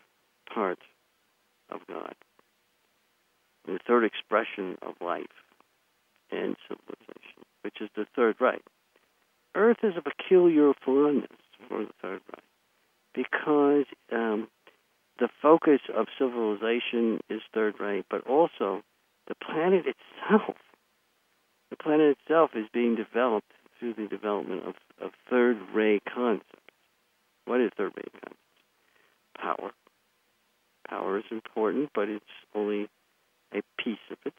part of God, the third expression of life and civilization, which is the third ray. Earth is a peculiar fondness for the third ray because um, the focus of civilization is third ray, but also the planet itself. The planet itself is being developed through the development of, of third Ray concepts. What is third Ray concepts? Power. Power is important, but it's only a piece of it.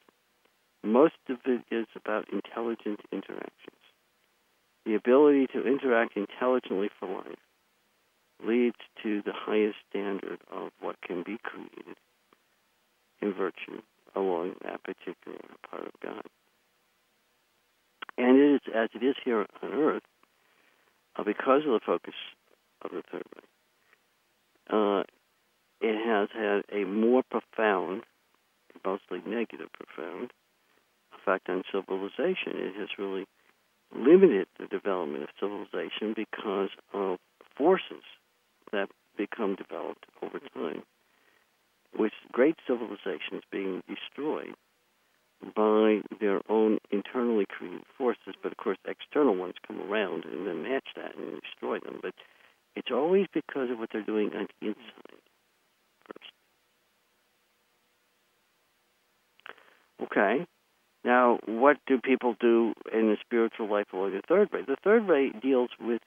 Most of it is about intelligent interactions. The ability to interact intelligently for life leads to the highest standard of what can be created in virtue along that particular part of God. And it is as it is here on earth, uh, because of the focus of the third uh, it has had a more profound, mostly negative profound, effect on civilization. It has really limited the development of civilization because of forces that become developed over time, with great civilizations being destroyed by their own internally created forces, but of course external ones come around and then match that and destroy them. But it's always because of what they're doing on the inside first. Okay. Now, what do people do in the spiritual life along the third ray? The third ray deals with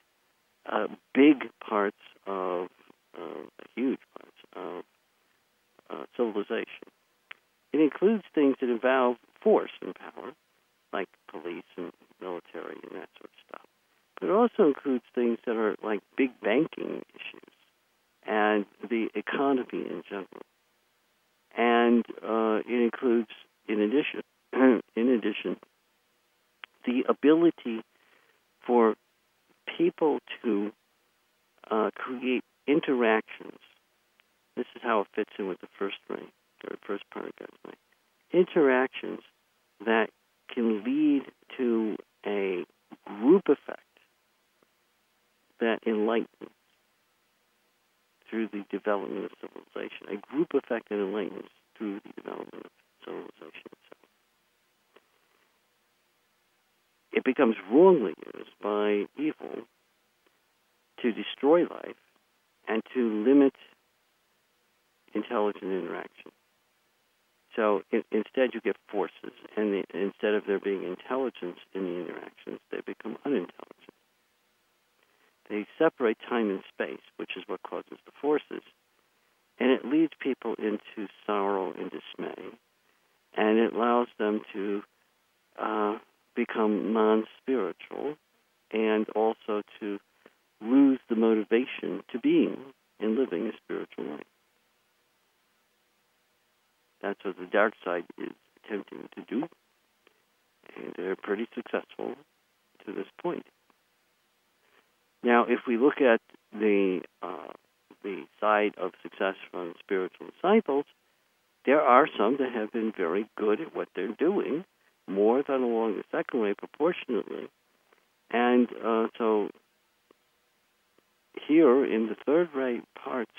uh, big parts of, uh, huge parts of uh, civilization. It includes things that involve force and power, like police and military and that sort of stuff. But it also includes things that are like big banking issues and the economy in general. And uh, it includes, in addition, in addition, the ability for people to uh, create interactions. This is how it fits in with the first ring, or first part of God's ring. Interactions that can lead to a group effect that enlightens through the development of civilization, a group effect that enlightens through the development of civilization itself. It becomes wrongly used by evil to destroy life and to limit intelligent interaction. So in, instead, you get forces, and the, instead of there being intelligence in the interactions, they become unintelligent. They separate time and space, which is what causes the forces, and it leads people into sorrow and dismay, and it allows them to uh, become non spiritual and also to lose the motivation to being and living a spiritual life. That's what the dark side is attempting to do, and they're pretty successful to this point. Now, if we look at the uh, the side of success from spiritual disciples, there are some that have been very good at what they're doing, more than along the second ray proportionately, and uh, so here in the third ray parts,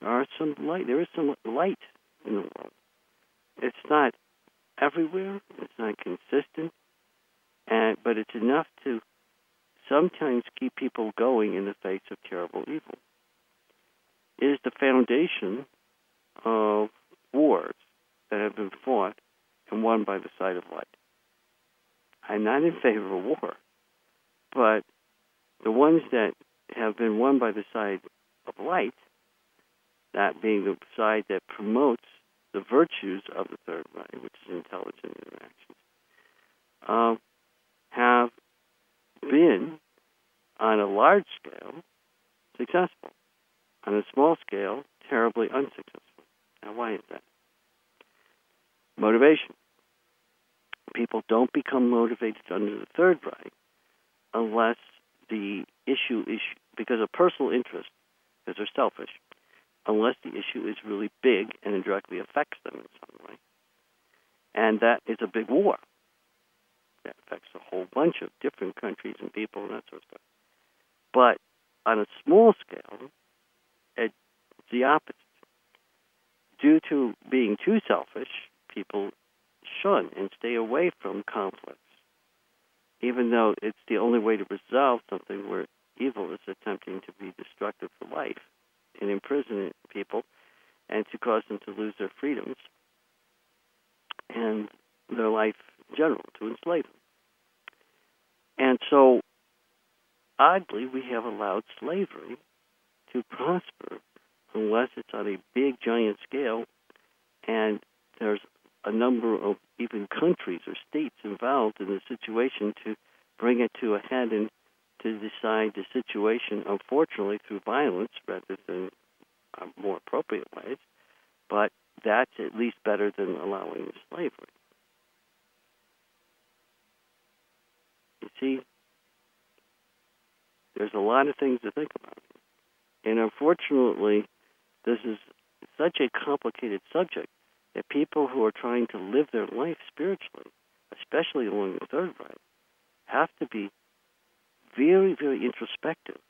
there are some light. There is some light in the world. It's not everywhere. It's not consistent, and but it's enough to sometimes keep people going in the face of terrible evil. It is the foundation of wars that have been fought and won by the side of light. I'm not in favor of war, but the ones that have been won by the side of light, that being the side that promotes the virtues of the third ray, which is intelligent interactions, uh, have been on a large scale successful, on a small scale terribly unsuccessful. Now, why is that? Motivation. People don't become motivated under the third ray unless the issue is because of personal interest, because they're selfish, unless the issue is really big and directly affects them in some way. And that is a big war. Whole bunch of different countries and people and that sort of stuff. But on a small scale, it's the opposite. Due to being too selfish, people shun and stay away from conflicts, even though it's the only way to resolve something where evil is attempting to be destructive for life and imprison people and to cause them to lose their freedoms and their life in general, to enslave them. And so, oddly, we have allowed slavery to prosper unless it's on a big, giant scale and there's a number of even countries or states involved in the situation to bring it to a head and to decide the situation, unfortunately, through violence rather than uh, more appropriate ways. But that's at least better than allowing slavery. You see, there's a lot of things to think about. And unfortunately, this is such a complicated subject that people who are trying to live their life spiritually, especially along the third ray, have to be very, very introspective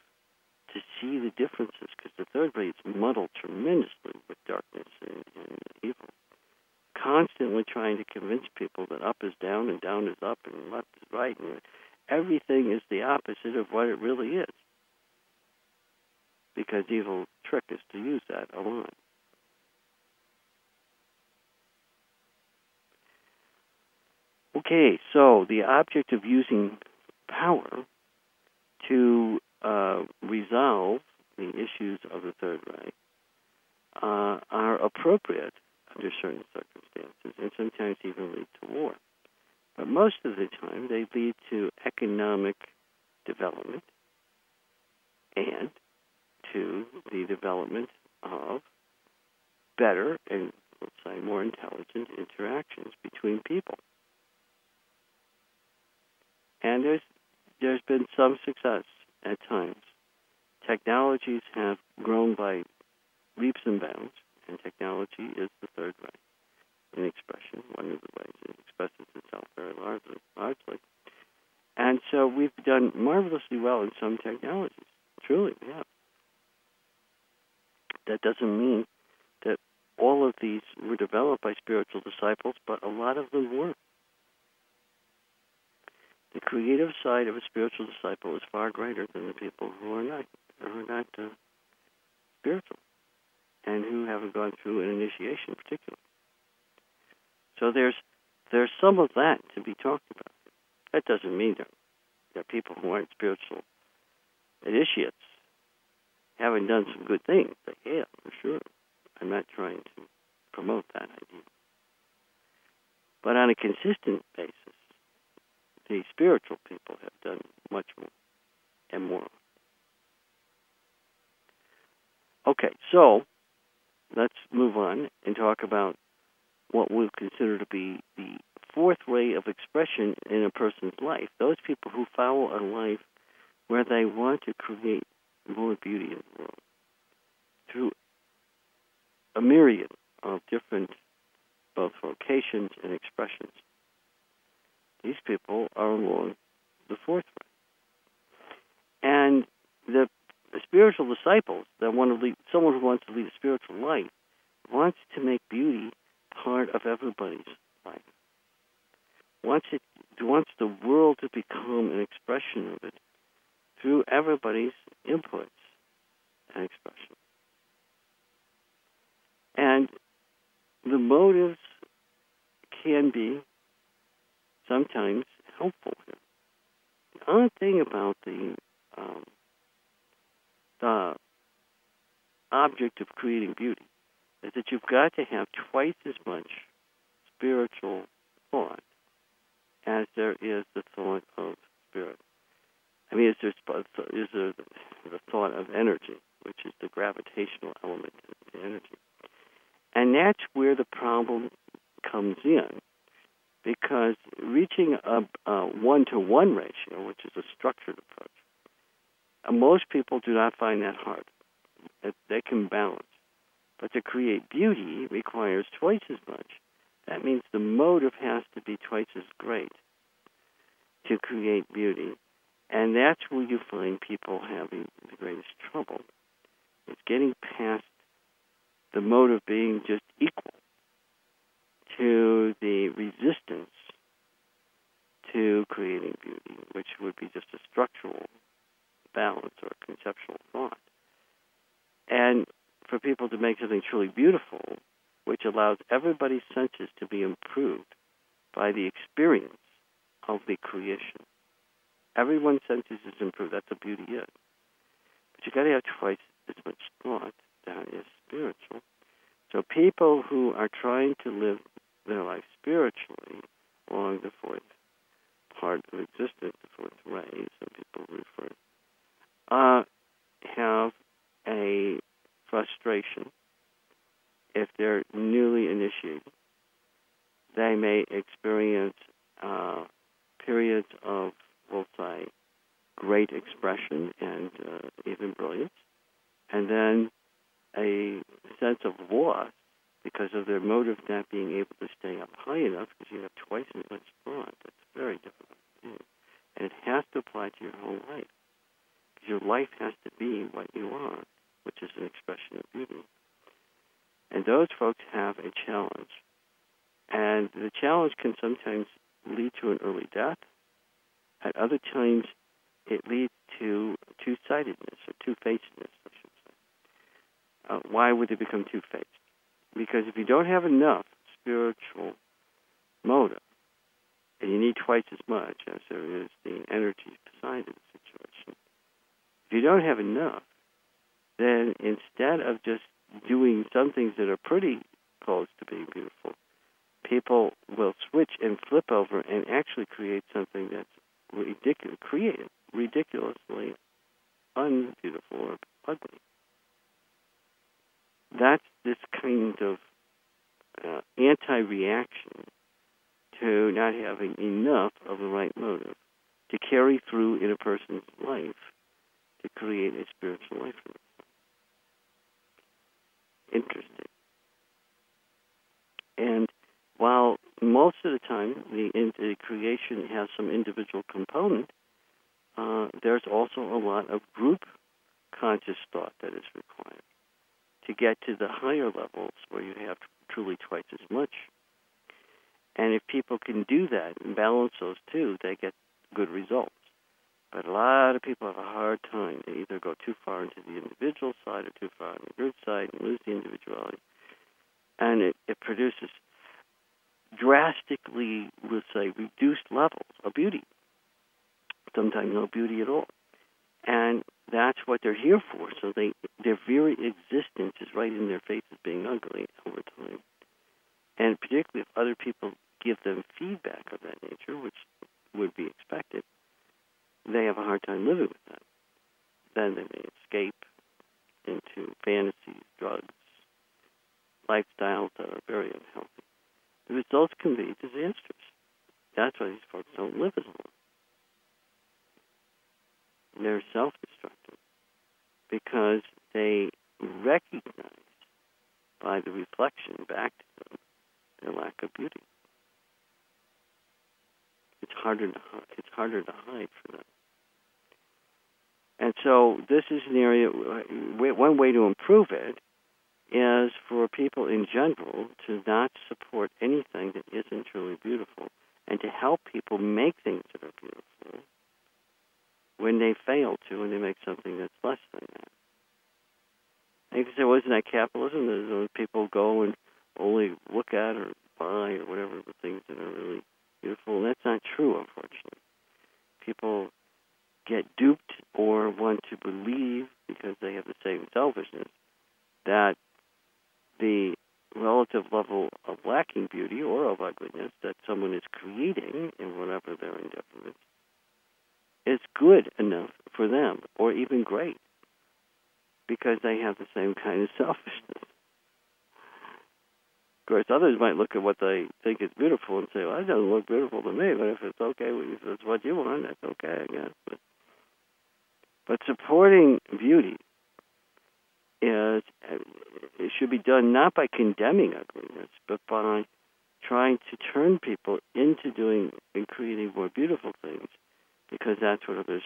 to see the differences because the third ray is muddled tremendously with darkness and, and evil. Constantly trying to convince people that up is down and down is up and left is right and everything is the opposite of what it really is. Because evil trick is to use that a lot. Okay, so the object of using power to uh, resolve the issues of the Third Ray uh, are appropriate under certain circumstances and sometimes even lead to war. But most of the time, they lead to economic development and to the development of better and, let's say, more intelligent interactions between people. And there's there's been some success at times. Technologies have grown by leaps and bounds, and technology is the third ray in expression, one of the ways it expresses itself very largely. And so we've done marvelously well in some technologies. Truly, we have. That doesn't mean that all of these were developed by spiritual disciples, but a lot of them were. The creative side of a spiritual disciple is far greater than the people who are not who are not uh, spiritual and who haven't gone through an initiation, particularly. So there's there's some of that to be talked about. That doesn't mean there are people who aren't spiritual initiates haven't done some good things. But yeah, for sure. I'm not trying to promote that idea. But on a consistent basis, the spiritual people have done much more and more. Okay, so let's move on and talk about what we'll consider to be the fourth ray of expression in a person's life. Those people who follow a life where they want to create more beauty in the world through a myriad of different both vocations and expressions. These people are along the fourth ray. And the, the spiritual disciples that want to lead, someone who wants to lead a spiritual life, wants to make beauty part of everybody's life. Wants it wants the world to become an expression of it through everybody's inputs and expression. And the motives can be sometimes helpful. The other thing about the um, the object of creating beauty is that you've got to have twice as much spiritual thought as there is the thought of spirit. I mean, is there is there the thought of energy, which is the gravitational element of energy, and that's where the problem comes in, because reaching a one to one ratio, which is a structured approach, uh, most people do not find that hard. They can balance, but to create beauty requires twice as much. That means the motive has to be twice as great to create beauty and that's where you find people having the greatest trouble. It's getting past the motive being just equal to the resistance to creating beauty, which would be just a structural balance or conceptual thought. And for people to make something truly beautiful, which allows everybody's senses to be improved by the experience of the creation. Everyone's senses is improved. That's the beauty of it. But you got to have twice as much thought that is spiritual. So people who are trying to live their life spiritually along the fourth part of existence, the fourth ray, some people refer, uh, have a frustration if they're newly initiated. They may experience uh, periods of we'll say, great expression and uh, even brilliance, and then a sense of loss because of their motive not being able to stay up high enough because you have twice as much thought. That's very difficult do. And it has to apply to your whole life. Because your life has to be what you are, which is an expression of beauty. And those folks have a challenge. And the challenge can sometimes lead to an early death at other times, it leads to two-sidedness or two-facedness, I should say. Uh, why would they become two-faced? Because if you don't have enough spiritual motive, and you need twice as much as there is the energy side of the situation, if you don't have enough, then instead of just doing some things that are pretty close to being beautiful, people will switch and flip over and actually create something that's ridiculous, created ridiculously unbeautiful or ugly. That's this kind of uh, anti-reaction to not having enough of the right motive to carry through in a person's life to create a spiritual life for themselves. Interesting. And while most of the time the, the creation has some individual component, uh, there's also a lot of group conscious thought that is required to get to the higher levels where you have truly twice as much. And if people can do that and balance those two, they get good results. But a lot of people have a hard time. They either go too far into the individual side or too far on the group side and lose the individuality. And it, it produces drastically, we'll say, reduced levels of beauty. Sometimes no beauty at all. And that's what they're here for. So they their very existence is right in their faces being ugly over time. And particularly if other people give them feedback of that nature, which would be expected, they have a hard time living with that. Then they may escape into fantasies, drugs, lifestyles that are very unhealthy. The results can be disastrous. That's why these folks don't live as long. They're self destructive because they recognize by the reflection back to them their lack of beauty. It's harder to it's harder to hide for them. And so this is an area. One way to improve it is for people in general to not support anything that isn't truly beautiful, and to help people make things that are beautiful when they fail to, and they make something that's less than that. And you can say, well, isn't that capitalism? That uh, people go and only look at or buy or whatever the things that are really beautiful. And that's not true, unfortunately. People get duped or want to believe because they have the same selfishness that the relative level of lacking beauty or of ugliness that someone is creating in whatever their endeavor is is good enough for them or even great because they have the same kind of selfishness. Of course, others might look at what they think is beautiful and say, "Well, that doesn't look beautiful to me." But if it's okay, if it's what you want, that's okay, I guess. But but supporting beauty is it should be done not by condemning ugliness, but by trying to turn people into doing and creating more beautiful things, because that's what others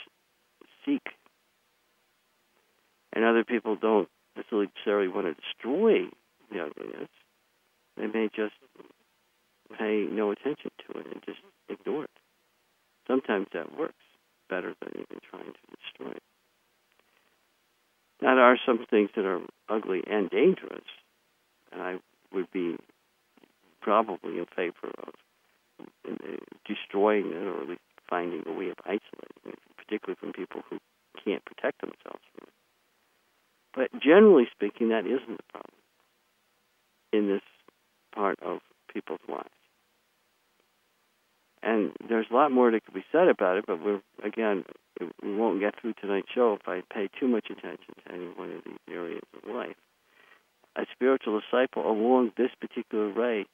seek. And other people don't necessarily want to destroy the ugliness. They may just pay no attention to it and just ignore it. Sometimes that works better than even trying to destroy it. Now, there are some things that are ugly and dangerous, and I would be probably in favor of uh, destroying it or at least finding a way of isolating it, particularly from people who can't protect themselves from it. But generally speaking, that isn't the problem in this part of people's lives. And there's a lot more that could be said about it, but we're again we won't get through tonight's show if I pay too much attention to any one of these areas of life. A spiritual disciple along this particular way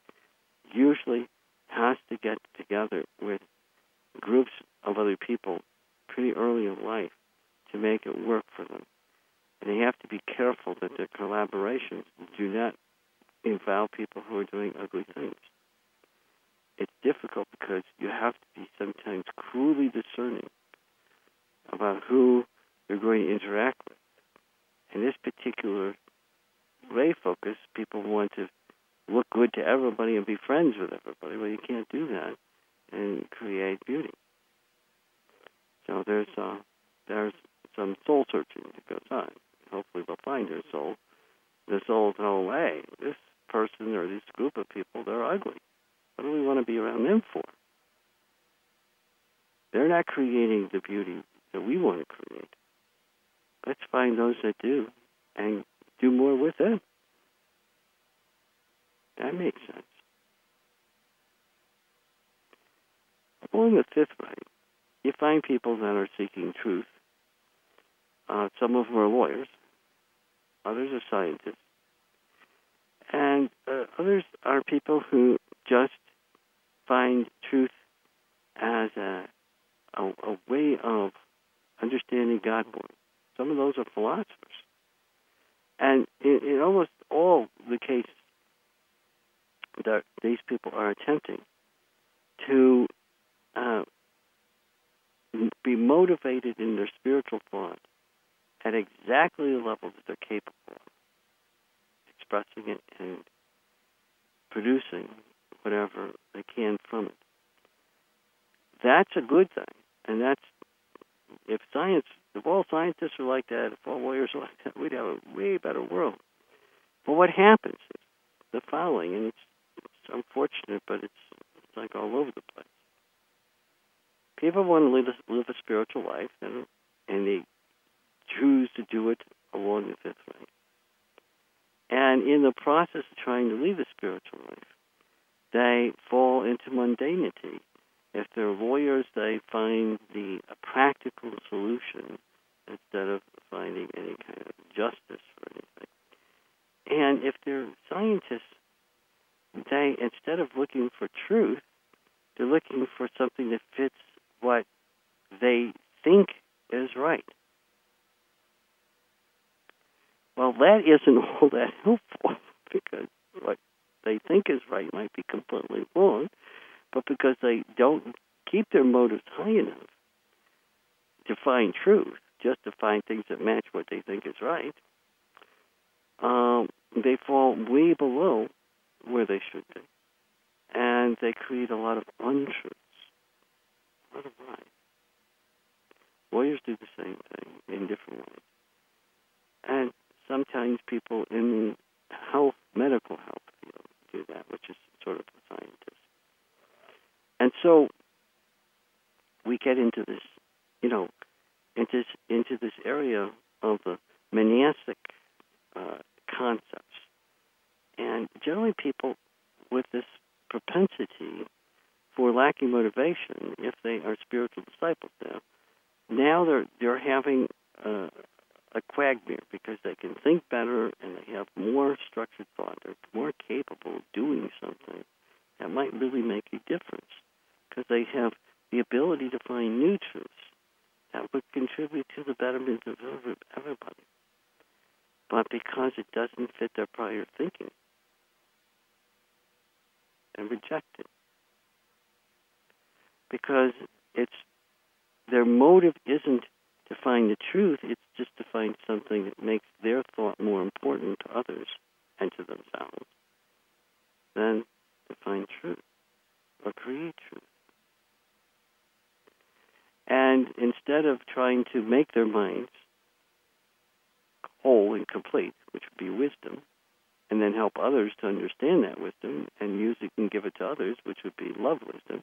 usually has to get together with groups of other people pretty early in life to make it work for them. And they have to be careful that their collaborations do not involve people who are doing ugly things it's difficult because you have to be sometimes cruelly discerning about who you're going to interact with. In this particular ray focus, people want to look good to everybody and be friends with everybody. Well, you can't do that and create beauty. So there's uh, there's some soul searching that goes on. Hopefully, they'll find their soul. The soul will know, hey, this person or this group of people, they're ugly. What do we want to be around them for? They're not creating the beauty that we want to create. Let's find those that do and do more with them. That makes sense. Along the fifth ray, you find people that are seeking truth. Uh, some of them are lawyers, others are scientists, and uh, others are people who just find truth as a, a, a way of understanding God. Some of those are philosophers. And in, in almost all the cases that these people are attempting to uh, be motivated in their spiritual thought at exactly the level that they're capable of, expressing it and producing whatever they can from it. That's a good thing. And that's, if science, if all scientists were like that, if all lawyers were like that, we'd have a ray better world. But what happens is the following, and it's, it's unfortunate, but it's, it's like all over the place. People want to live a, live a spiritual life, and, and they choose to do it along the fifth way. And in the process of trying to lead a spiritual life, they fall into mundanity. If they're lawyers, they find the practical solution instead of finding any kind of justice for anything. And if they're scientists, they instead of looking for truth, they're looking for something that fits what they think is right. Well, that isn't all that helpful because what they think is right might be completely wrong, but because they don't keep their motives high enough to find truth, just to find things that match what they think is right, um, they fall way below where they should be. And they create a lot of untruths. A lot of lies. Lawyers do the same thing in different ways. And sometimes people in health, medical health do that, which is sort of a scientist. And so we get into this, you know, into into this area of the monastic uh, concepts. And generally, people with this propensity for lacking motivation, if they are spiritual disciples now, now they're they're having uh, a quagmire because they can think better and they have more structured thought. They're more capable of doing something that might really make a difference because they have the ability to find new truths that would contribute to the betterment of everybody. But because it doesn't fit their prior thinking, and reject it. Because it's their motive isn't to find the truth, it's just to find something that makes their thought more important to others and to themselves than to find truth or create truth. And instead of trying to make their minds whole and complete, which would be wisdom, and then help others to understand that wisdom and use it and give it to others, which would be love wisdom,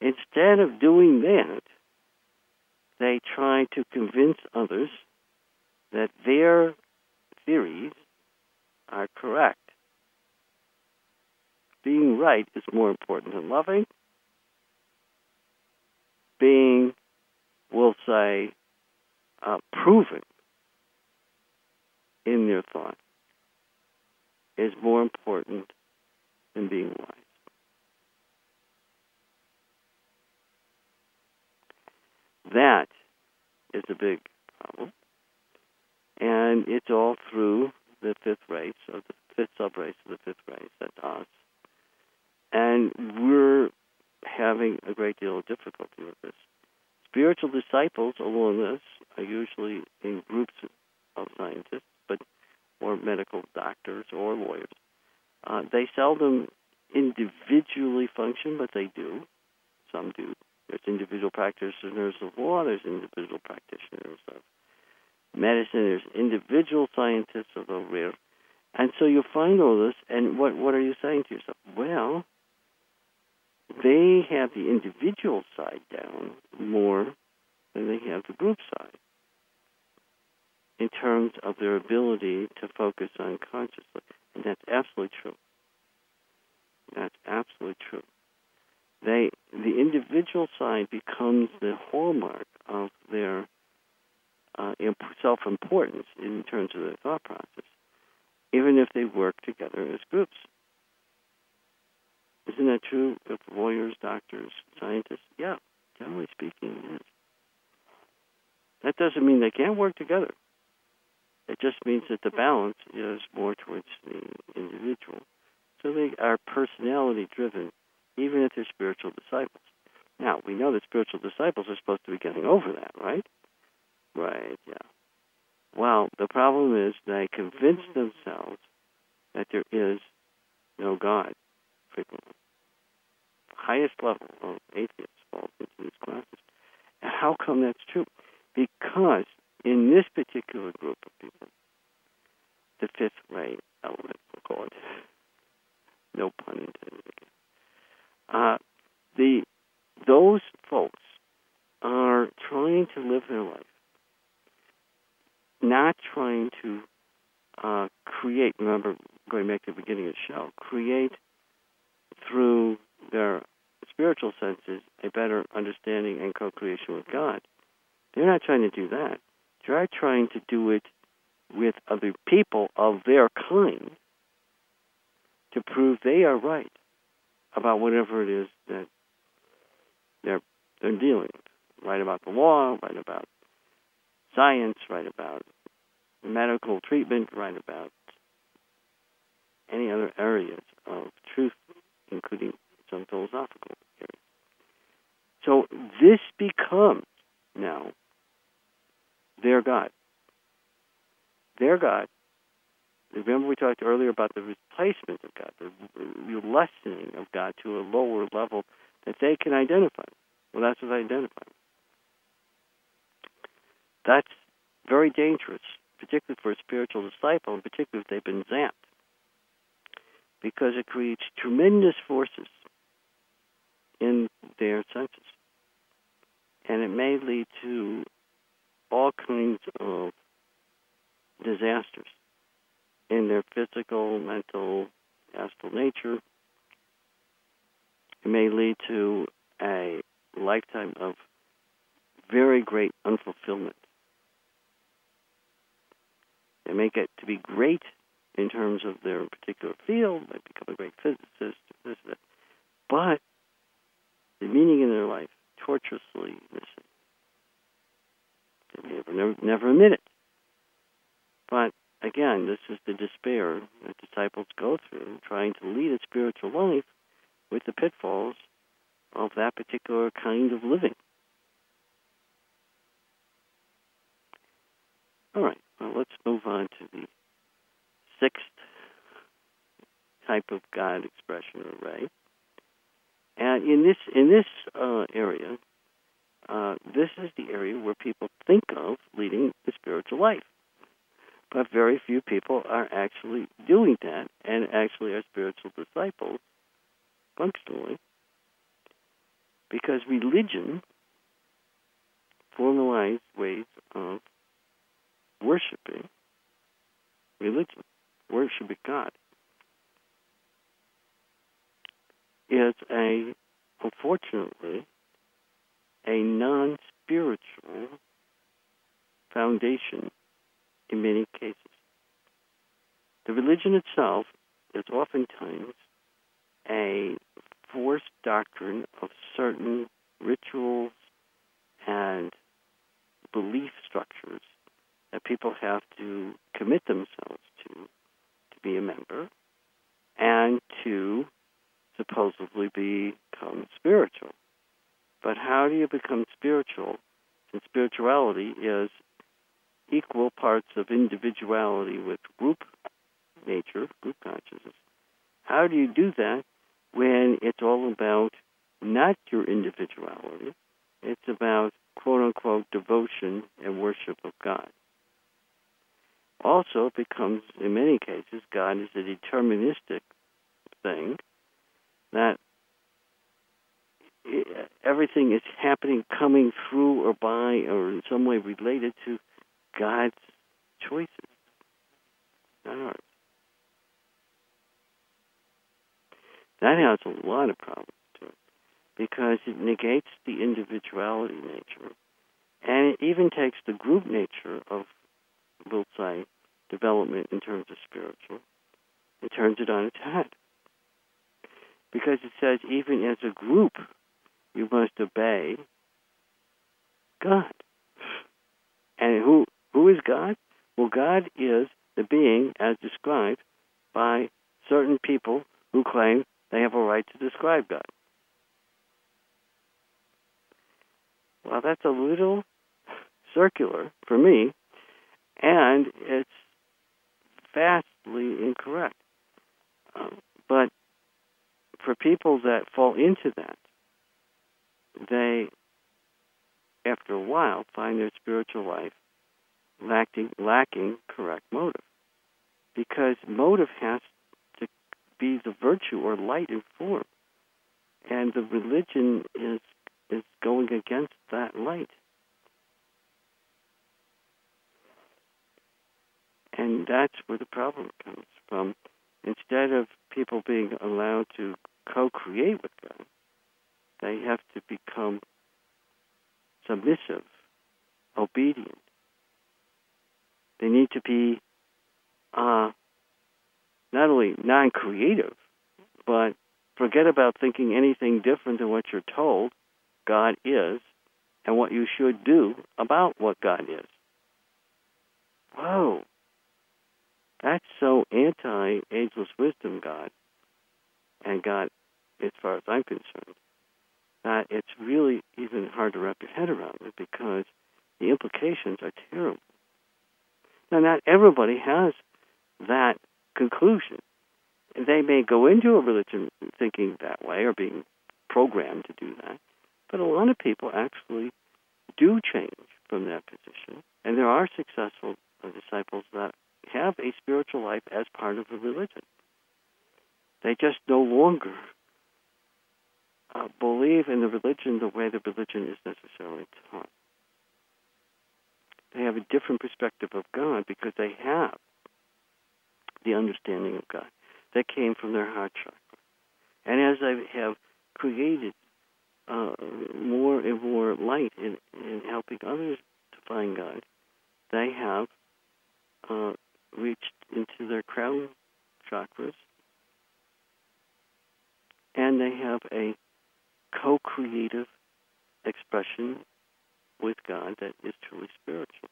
instead of doing that, they try to convince others that their theories are correct. Being right is more important than loving. Being, we'll say, uh, proven in their thought is more important than being wise. That is a big problem. And it's all through the fifth race, or the fifth subrace of the fifth race, that's us. And we're having a great deal of difficulty with this. Spiritual disciples along this are usually in groups of scientists, but or medical doctors or lawyers. Uh, they seldom individually function, but they do. Some do. There's individual practitioners of law, there's individual practitioners of medicine, there's individual scientists, although rare. And so you find all this, and what, what are you saying to yourself? Well, they have the individual side down more than they have the group side in terms of their ability to focus unconsciously. And that's absolutely true. That's absolutely true they the individual side becomes the hallmark of their uh, self-importance in terms of their thought process, even if they work together as groups. Isn't that true of lawyers, doctors, scientists? Yeah, generally speaking, it is. That doesn't mean they can't work together. It just means that the balance is more towards the individual. So they are personality driven even if they're spiritual disciples. Now, we know that spiritual disciples are supposed to be getting over that, right? Right, yeah. Well, the problem is they convince mm-hmm. themselves that there is no God frequently. Highest level of atheists falls into these classes. And how come that's true? Because in this particular group of people, the fifth ray element, we'll call it, no pun intended uh, the those folks are trying to live their life, not trying to uh, create. Remember, going back to the beginning of the show, create through their spiritual senses a better understanding and co-creation with God. They're not trying to do that. They're trying to do it with other people of their kind to prove they are right about whatever it is that they're they're dealing with. Right about the law, right about science, right about medical treatment, right about any other areas of truth, including some philosophical areas. So this becomes now their God. Their God. Remember we talked earlier about the replacement of God, the lessening of God to a lower level that they can identify. Well, that's what they identify. That's very dangerous, particularly for a spiritual disciple, and particularly if they've been zapped, because it creates tremendous forces in their senses. And it may lead to all kinds of disasters in their physical, mental, astral nature. It may lead to a lifetime of very great unfulfillment. They may get to be great in terms of their particular field, might become a great physicist, this, that. but the meaning in their life tortuously missing. They may never, never admit it. But again, this is the despair that disciples go through trying to lead a spiritual life with the pitfalls of that particular kind of living. All right, well, let's move on to the sixth type of God expression array. And in this in this uh, area, uh, this is the area where people think of leading the spiritual life but very few people are actually doing that and actually are spiritual disciples functionally. Because religion formalized ways of worshiping religion, worshiping God, is a, unfortunately, a non spiritual foundation in many cases. The religion itself is oftentimes a forced doctrine of certain rituals and belief structures that people have to commit themselves to to be a member and to supposedly become spiritual. But how do you become spiritual? And spirituality is equal parts of individuality with group nature, group consciousness. How do you do that when it's all about not your individuality? It's about quote unquote devotion and worship of God. Also, it becomes, in many cases, God is a deterministic thing that everything is happening, coming through or by, or in some way related to God's choices, not ours. That has a lot of problems to it because it negates the individuality nature and it even takes the group nature of, we'll say, development in terms of spiritual and turns it on its head. Because it says, even as a group, you must obey God. And who who is God? Well, God is the being as described by certain people who claim they have a right to describe God. Well, that's a little circular for me, and it's vastly incorrect. Um, but for people that fall into that, they, after a while, find their spiritual life lacking, lacking correct motive. Because motive has to be the virtue or light in form. And the religion is is going against that light. And that's where the problem comes from. Instead of people being allowed to co create with God, they have to become submissive, obedient. They need to be uh, not only non creative, but forget about thinking anything different than what you're told God is and what you should do about what God is. Whoa. That's so anti ageless wisdom, God, and God, as far as I'm concerned, that it's really even hard to wrap your head around it because the implications are terrible. Now, not everybody has that conclusion. They may go into a religion thinking that way or being programmed to do that, but a lot of people actually do change from that position, and there are successful disciples that have a spiritual life as part of the religion. They just no longer uh, believe in the religion the way the religion is necessarily taught. They have a different perspective of God because they have the understanding of God that came from their heart chakra. And as they have created uh, more and more light in, in helping others to find God, they have uh, reached into their crown chakras and they have a co creative expression with God that is truly spiritual.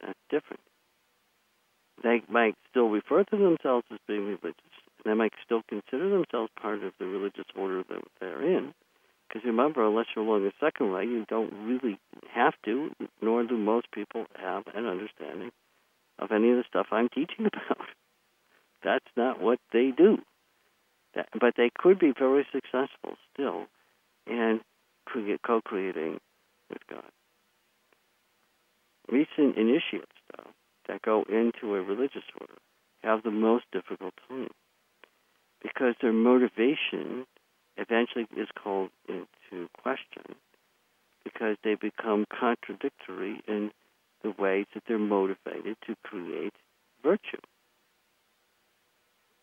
That's different. They might still refer to themselves as being religious. They might still consider themselves part of the religious order that they're in. Because remember, unless you're along the second ray, you don't really have to, nor do most people have an understanding of any of the stuff I'm teaching about. That's not what they do. That, but they could be very successful still in create, co-creating with God. Recent initiates, though, that go into a religious order have the most difficult time because their motivation eventually is called into question because they become contradictory in the ways that they're motivated to create virtue.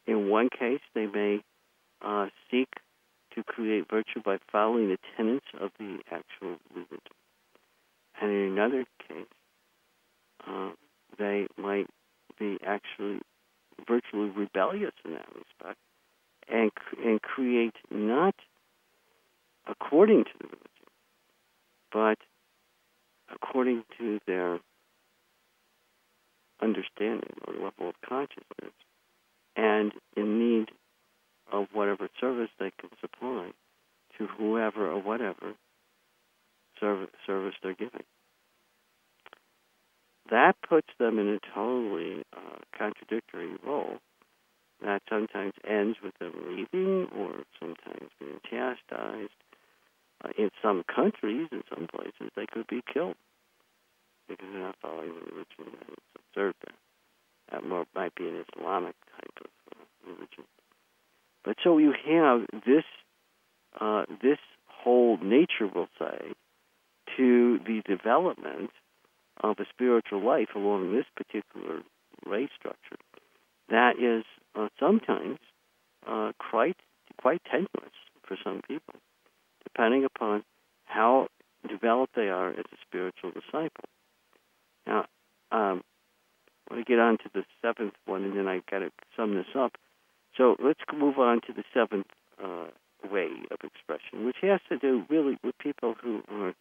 In one case, they may uh, seek to create virtue by following the tenets of the actual religion. And in another case, uh, they might be actually virtually rebellious in that respect and, and create not according to the religion, but according to their understanding or level of consciousness and in need of whatever service they can supply to whoever or whatever service, service they're giving. That puts them in a totally uh, contradictory role that sometimes ends with them leaving or sometimes being chastised. Uh, in some countries, in some places, they could be killed because they're not following the religion that is observed there. That might be an Islamic type of uh, religion. But so you have this uh, this whole nature, we'll say, to the development of a spiritual life along this particular race structure that is uh, sometimes uh, quite quite tenuous for some people, depending upon how developed they are as a spiritual disciple. Now, um, I want to get on to the seventh one, and then I've got to sum this up. So let's move on to the seventh uh, ray of expression, which has to do really with people who are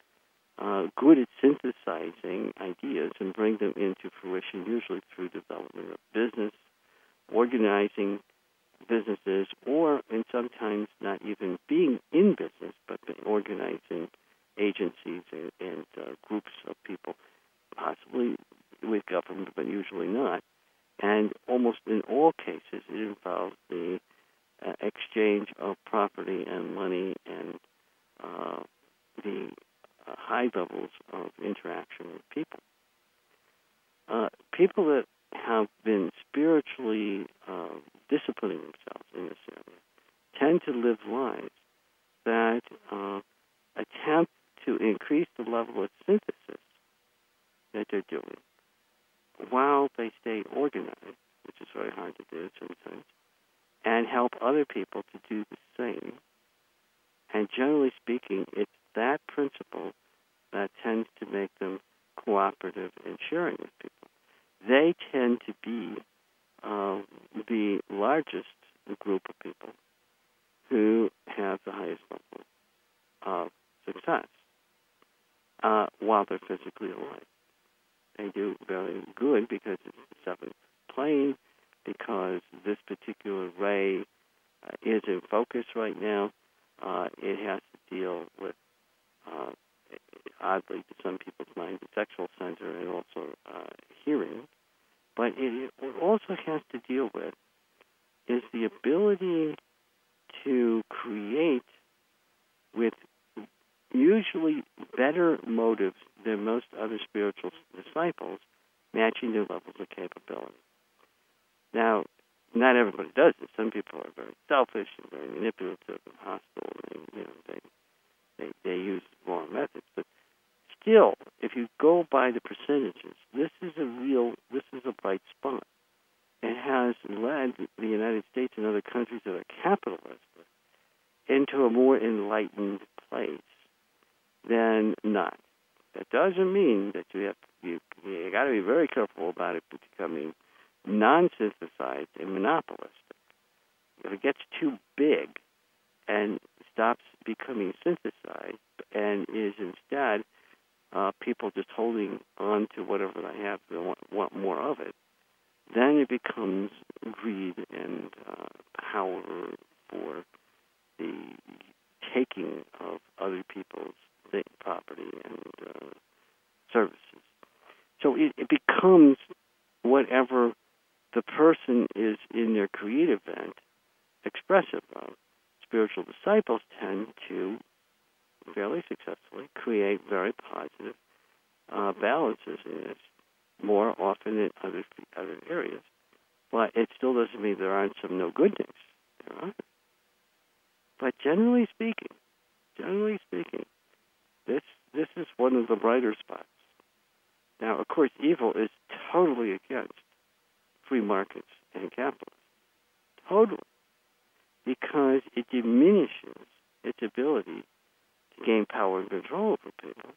uh, good at synthesizing ideas and bring them into fruition, usually through development of business, organizing businesses, or and sometimes not even being in business, but organizing agencies and, and uh, groups of people, possibly with government, but usually not and almost in all cases it involves the uh, exchange of property and money and uh, the uh, high levels of interaction with people. Uh, people that have been spiritually uh, disciplining themselves in this area tend to live lives that uh, attempt to increase the level of synthesis that they're doing while they stay organized, which is very hard to do sometimes, and help other people to do the same. And generally speaking, it's that principle that tends to make them cooperative in sharing with people. They tend to be uh, the largest group of people who have the highest level of success uh, while they're physically alive. They do very good because it's the seventh plane, because this particular ray uh, is in focus right now. Uh, it has to deal with, uh, oddly to some people's mind, the sexual center and also uh, hearing. But it, it also has to deal with is the ability to create with usually better motives than most other spiritual disciples, matching their levels of capability. Now, not everybody does this. Some people are very selfish and very manipulative and hostile, and you know they they they use wrong methods. But still, if you go by the percentages, this is a real this is a bright spot. It has led the United States and other countries that are capitalist into a more enlightened place than not. That doesn't mean that you have to, you you got to be very careful about it becoming non-synthesized and monopolistic. If it gets too big and stops becoming synthesized and is instead uh, people just holding on to whatever they have, they want, want more of it, then it becomes greed and uh, power for the taking of other people's property and uh, services. So it, it becomes whatever the person is in their creative event expressive of. Spiritual disciples tend to fairly successfully create very positive uh, balances in this more often in other other areas. But it still doesn't mean there aren't some no good things. There are. But generally speaking, generally speaking, this this is one of the brighter spots. Now, of course, evil is totally against free markets and capitalism. Totally. Because it diminishes its ability to gain power and control over people.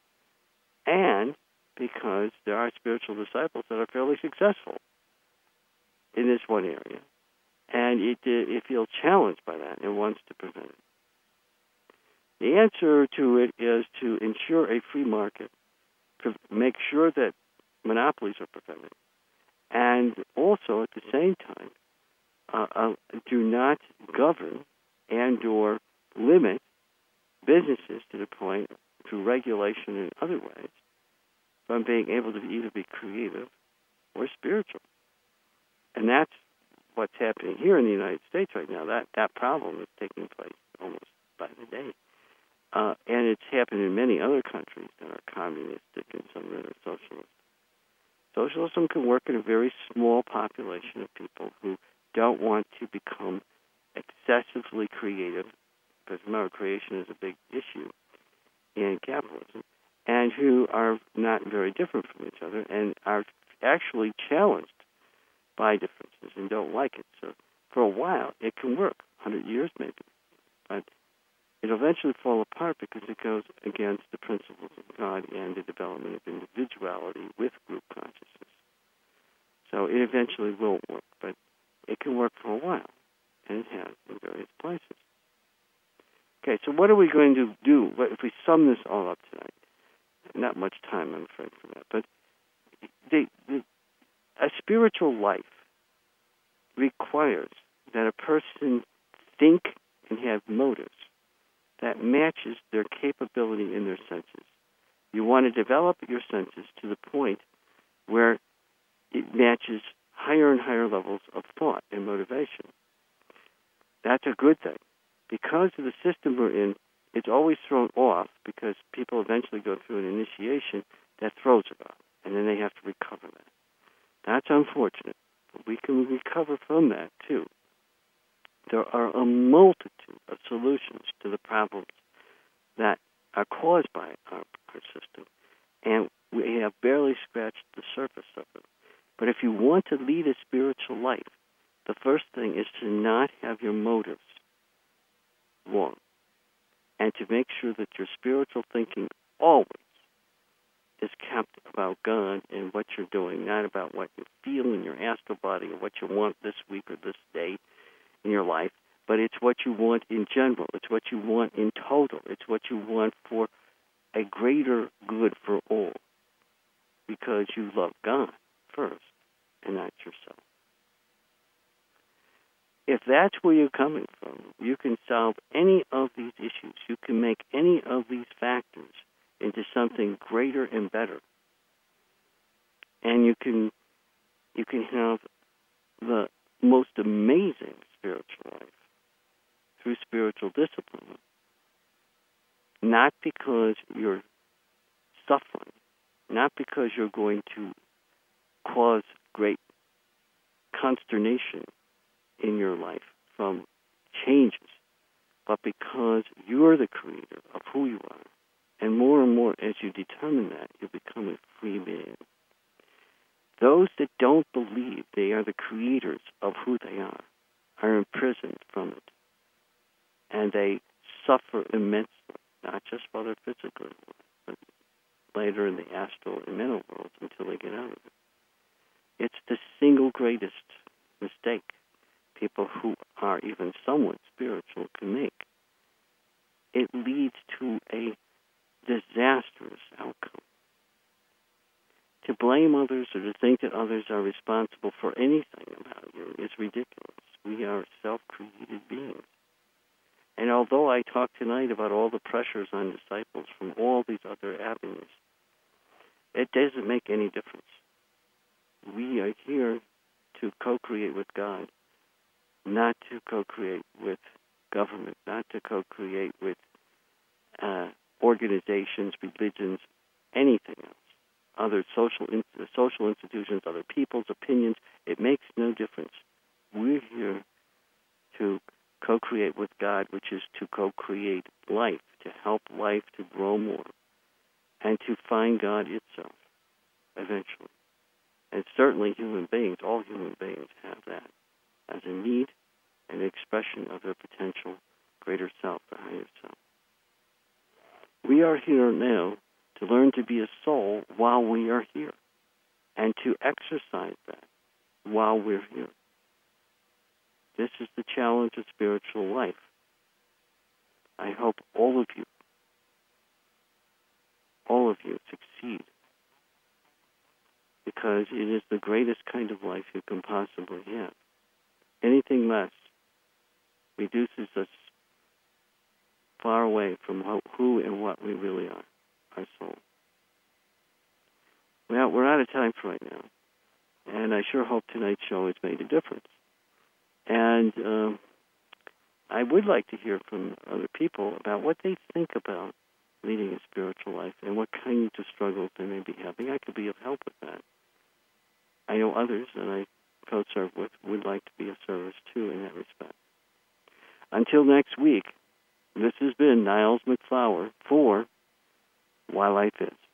And because there are spiritual disciples that are fairly successful in this one area. And it, it feels challenged by that and wants to prevent it. The answer to it is to ensure a free market, to make sure that monopolies are prevented, and also at the same time uh, uh, do not govern and or limit businesses to the point through regulation and other ways from being able to either be creative or spiritual. And that's what's happening here in the United States right now. That that problem is taking place almost by the day. Uh, and it's happened in many other countries that are communistic and some that are socialist. Socialism can work in a very small population of people who don't want to become excessively creative, because remember, creation is a big issue in capitalism, and who are not very different from each other and are actually challenged by differences and don't like it. So for a while, it can work, 100 years maybe. But it'll eventually fall apart because it goes against the principles of God and the development of individuality with group consciousness. So it eventually will work, but it can work for a while, and it has in various places. Okay, so what are we going to do if we sum this all up tonight? Not much time, I'm afraid, for that. But the, the, a spiritual life requires that a person think and have motives that matches their capability in their senses. You want to develop your senses to the point where it matches higher and higher levels of thought and motivation. That's a good thing. Because of the system we're in, it's always thrown off because people eventually go through an initiation that throws it off, and then they have to recover that. That's unfortunate, but we can recover from that too. There are a multitude of solutions to the problems that are caused by our, our system, and we have barely scratched the surface of it. But if you want to lead a spiritual life, the first thing is to not have your motives wrong and to make sure that your spiritual thinking always is kept about God and what you're doing, not about what you feel in your astral body or what you want this week or this day in your life, but it's what you want in general. It's what you want in total. It's what you want for a greater good for all because you love God first and not yourself. If that's where you're coming from, you can solve any of these issues. You can make any of these factors into something greater and better. And you can you can have the most amazing spiritual life through spiritual discipline. Not because you're suffering, not because you're going to cause great consternation in your life from changes, but because you're the creator of who you are. And more and more, as you determine that, you become a free man. Those that don't believe they are the creators of who they are are imprisoned from it. And they suffer immensely, not just while they're physically, but later in the astral and mental worlds until they get out of it. It's the single greatest mistake people who are even somewhat spiritual can make. It leads to a disastrous outcome. To blame others or to think that others are responsible for anything about you is ridiculous. We are self created beings. And although I talk tonight about all the pressures on disciples from all these other avenues, it doesn't make any difference. We are here to co create with God, not to co create with government, not to co create with uh, organizations, religions, anything else, other social in, social institutions, other people's opinions. It makes no difference. We're here to co-create with God, which is to co-create life, to help life to grow more, and to find God itself eventually. And certainly human beings, all human beings have that as a need and expression of their potential greater self, the higher self. We are here now to learn to be a soul while we are here and to exercise that while we're here. This is the challenge of spiritual life. I hope all of you, all of you succeed because it is the greatest kind of life you can possibly have. Anything less reduces us far away from who and what we really are, our soul. Well, we're out of time for right now, and I sure hope tonight's show has made a difference. And um, I would like to hear from other people about what they think about leading a spiritual life and what kinds of struggles they may be having. I could be of help with that. I know others that I co-serve with would like to be of service too in that respect. Until next week, this has been Niles MacFlouer for Why Life Is.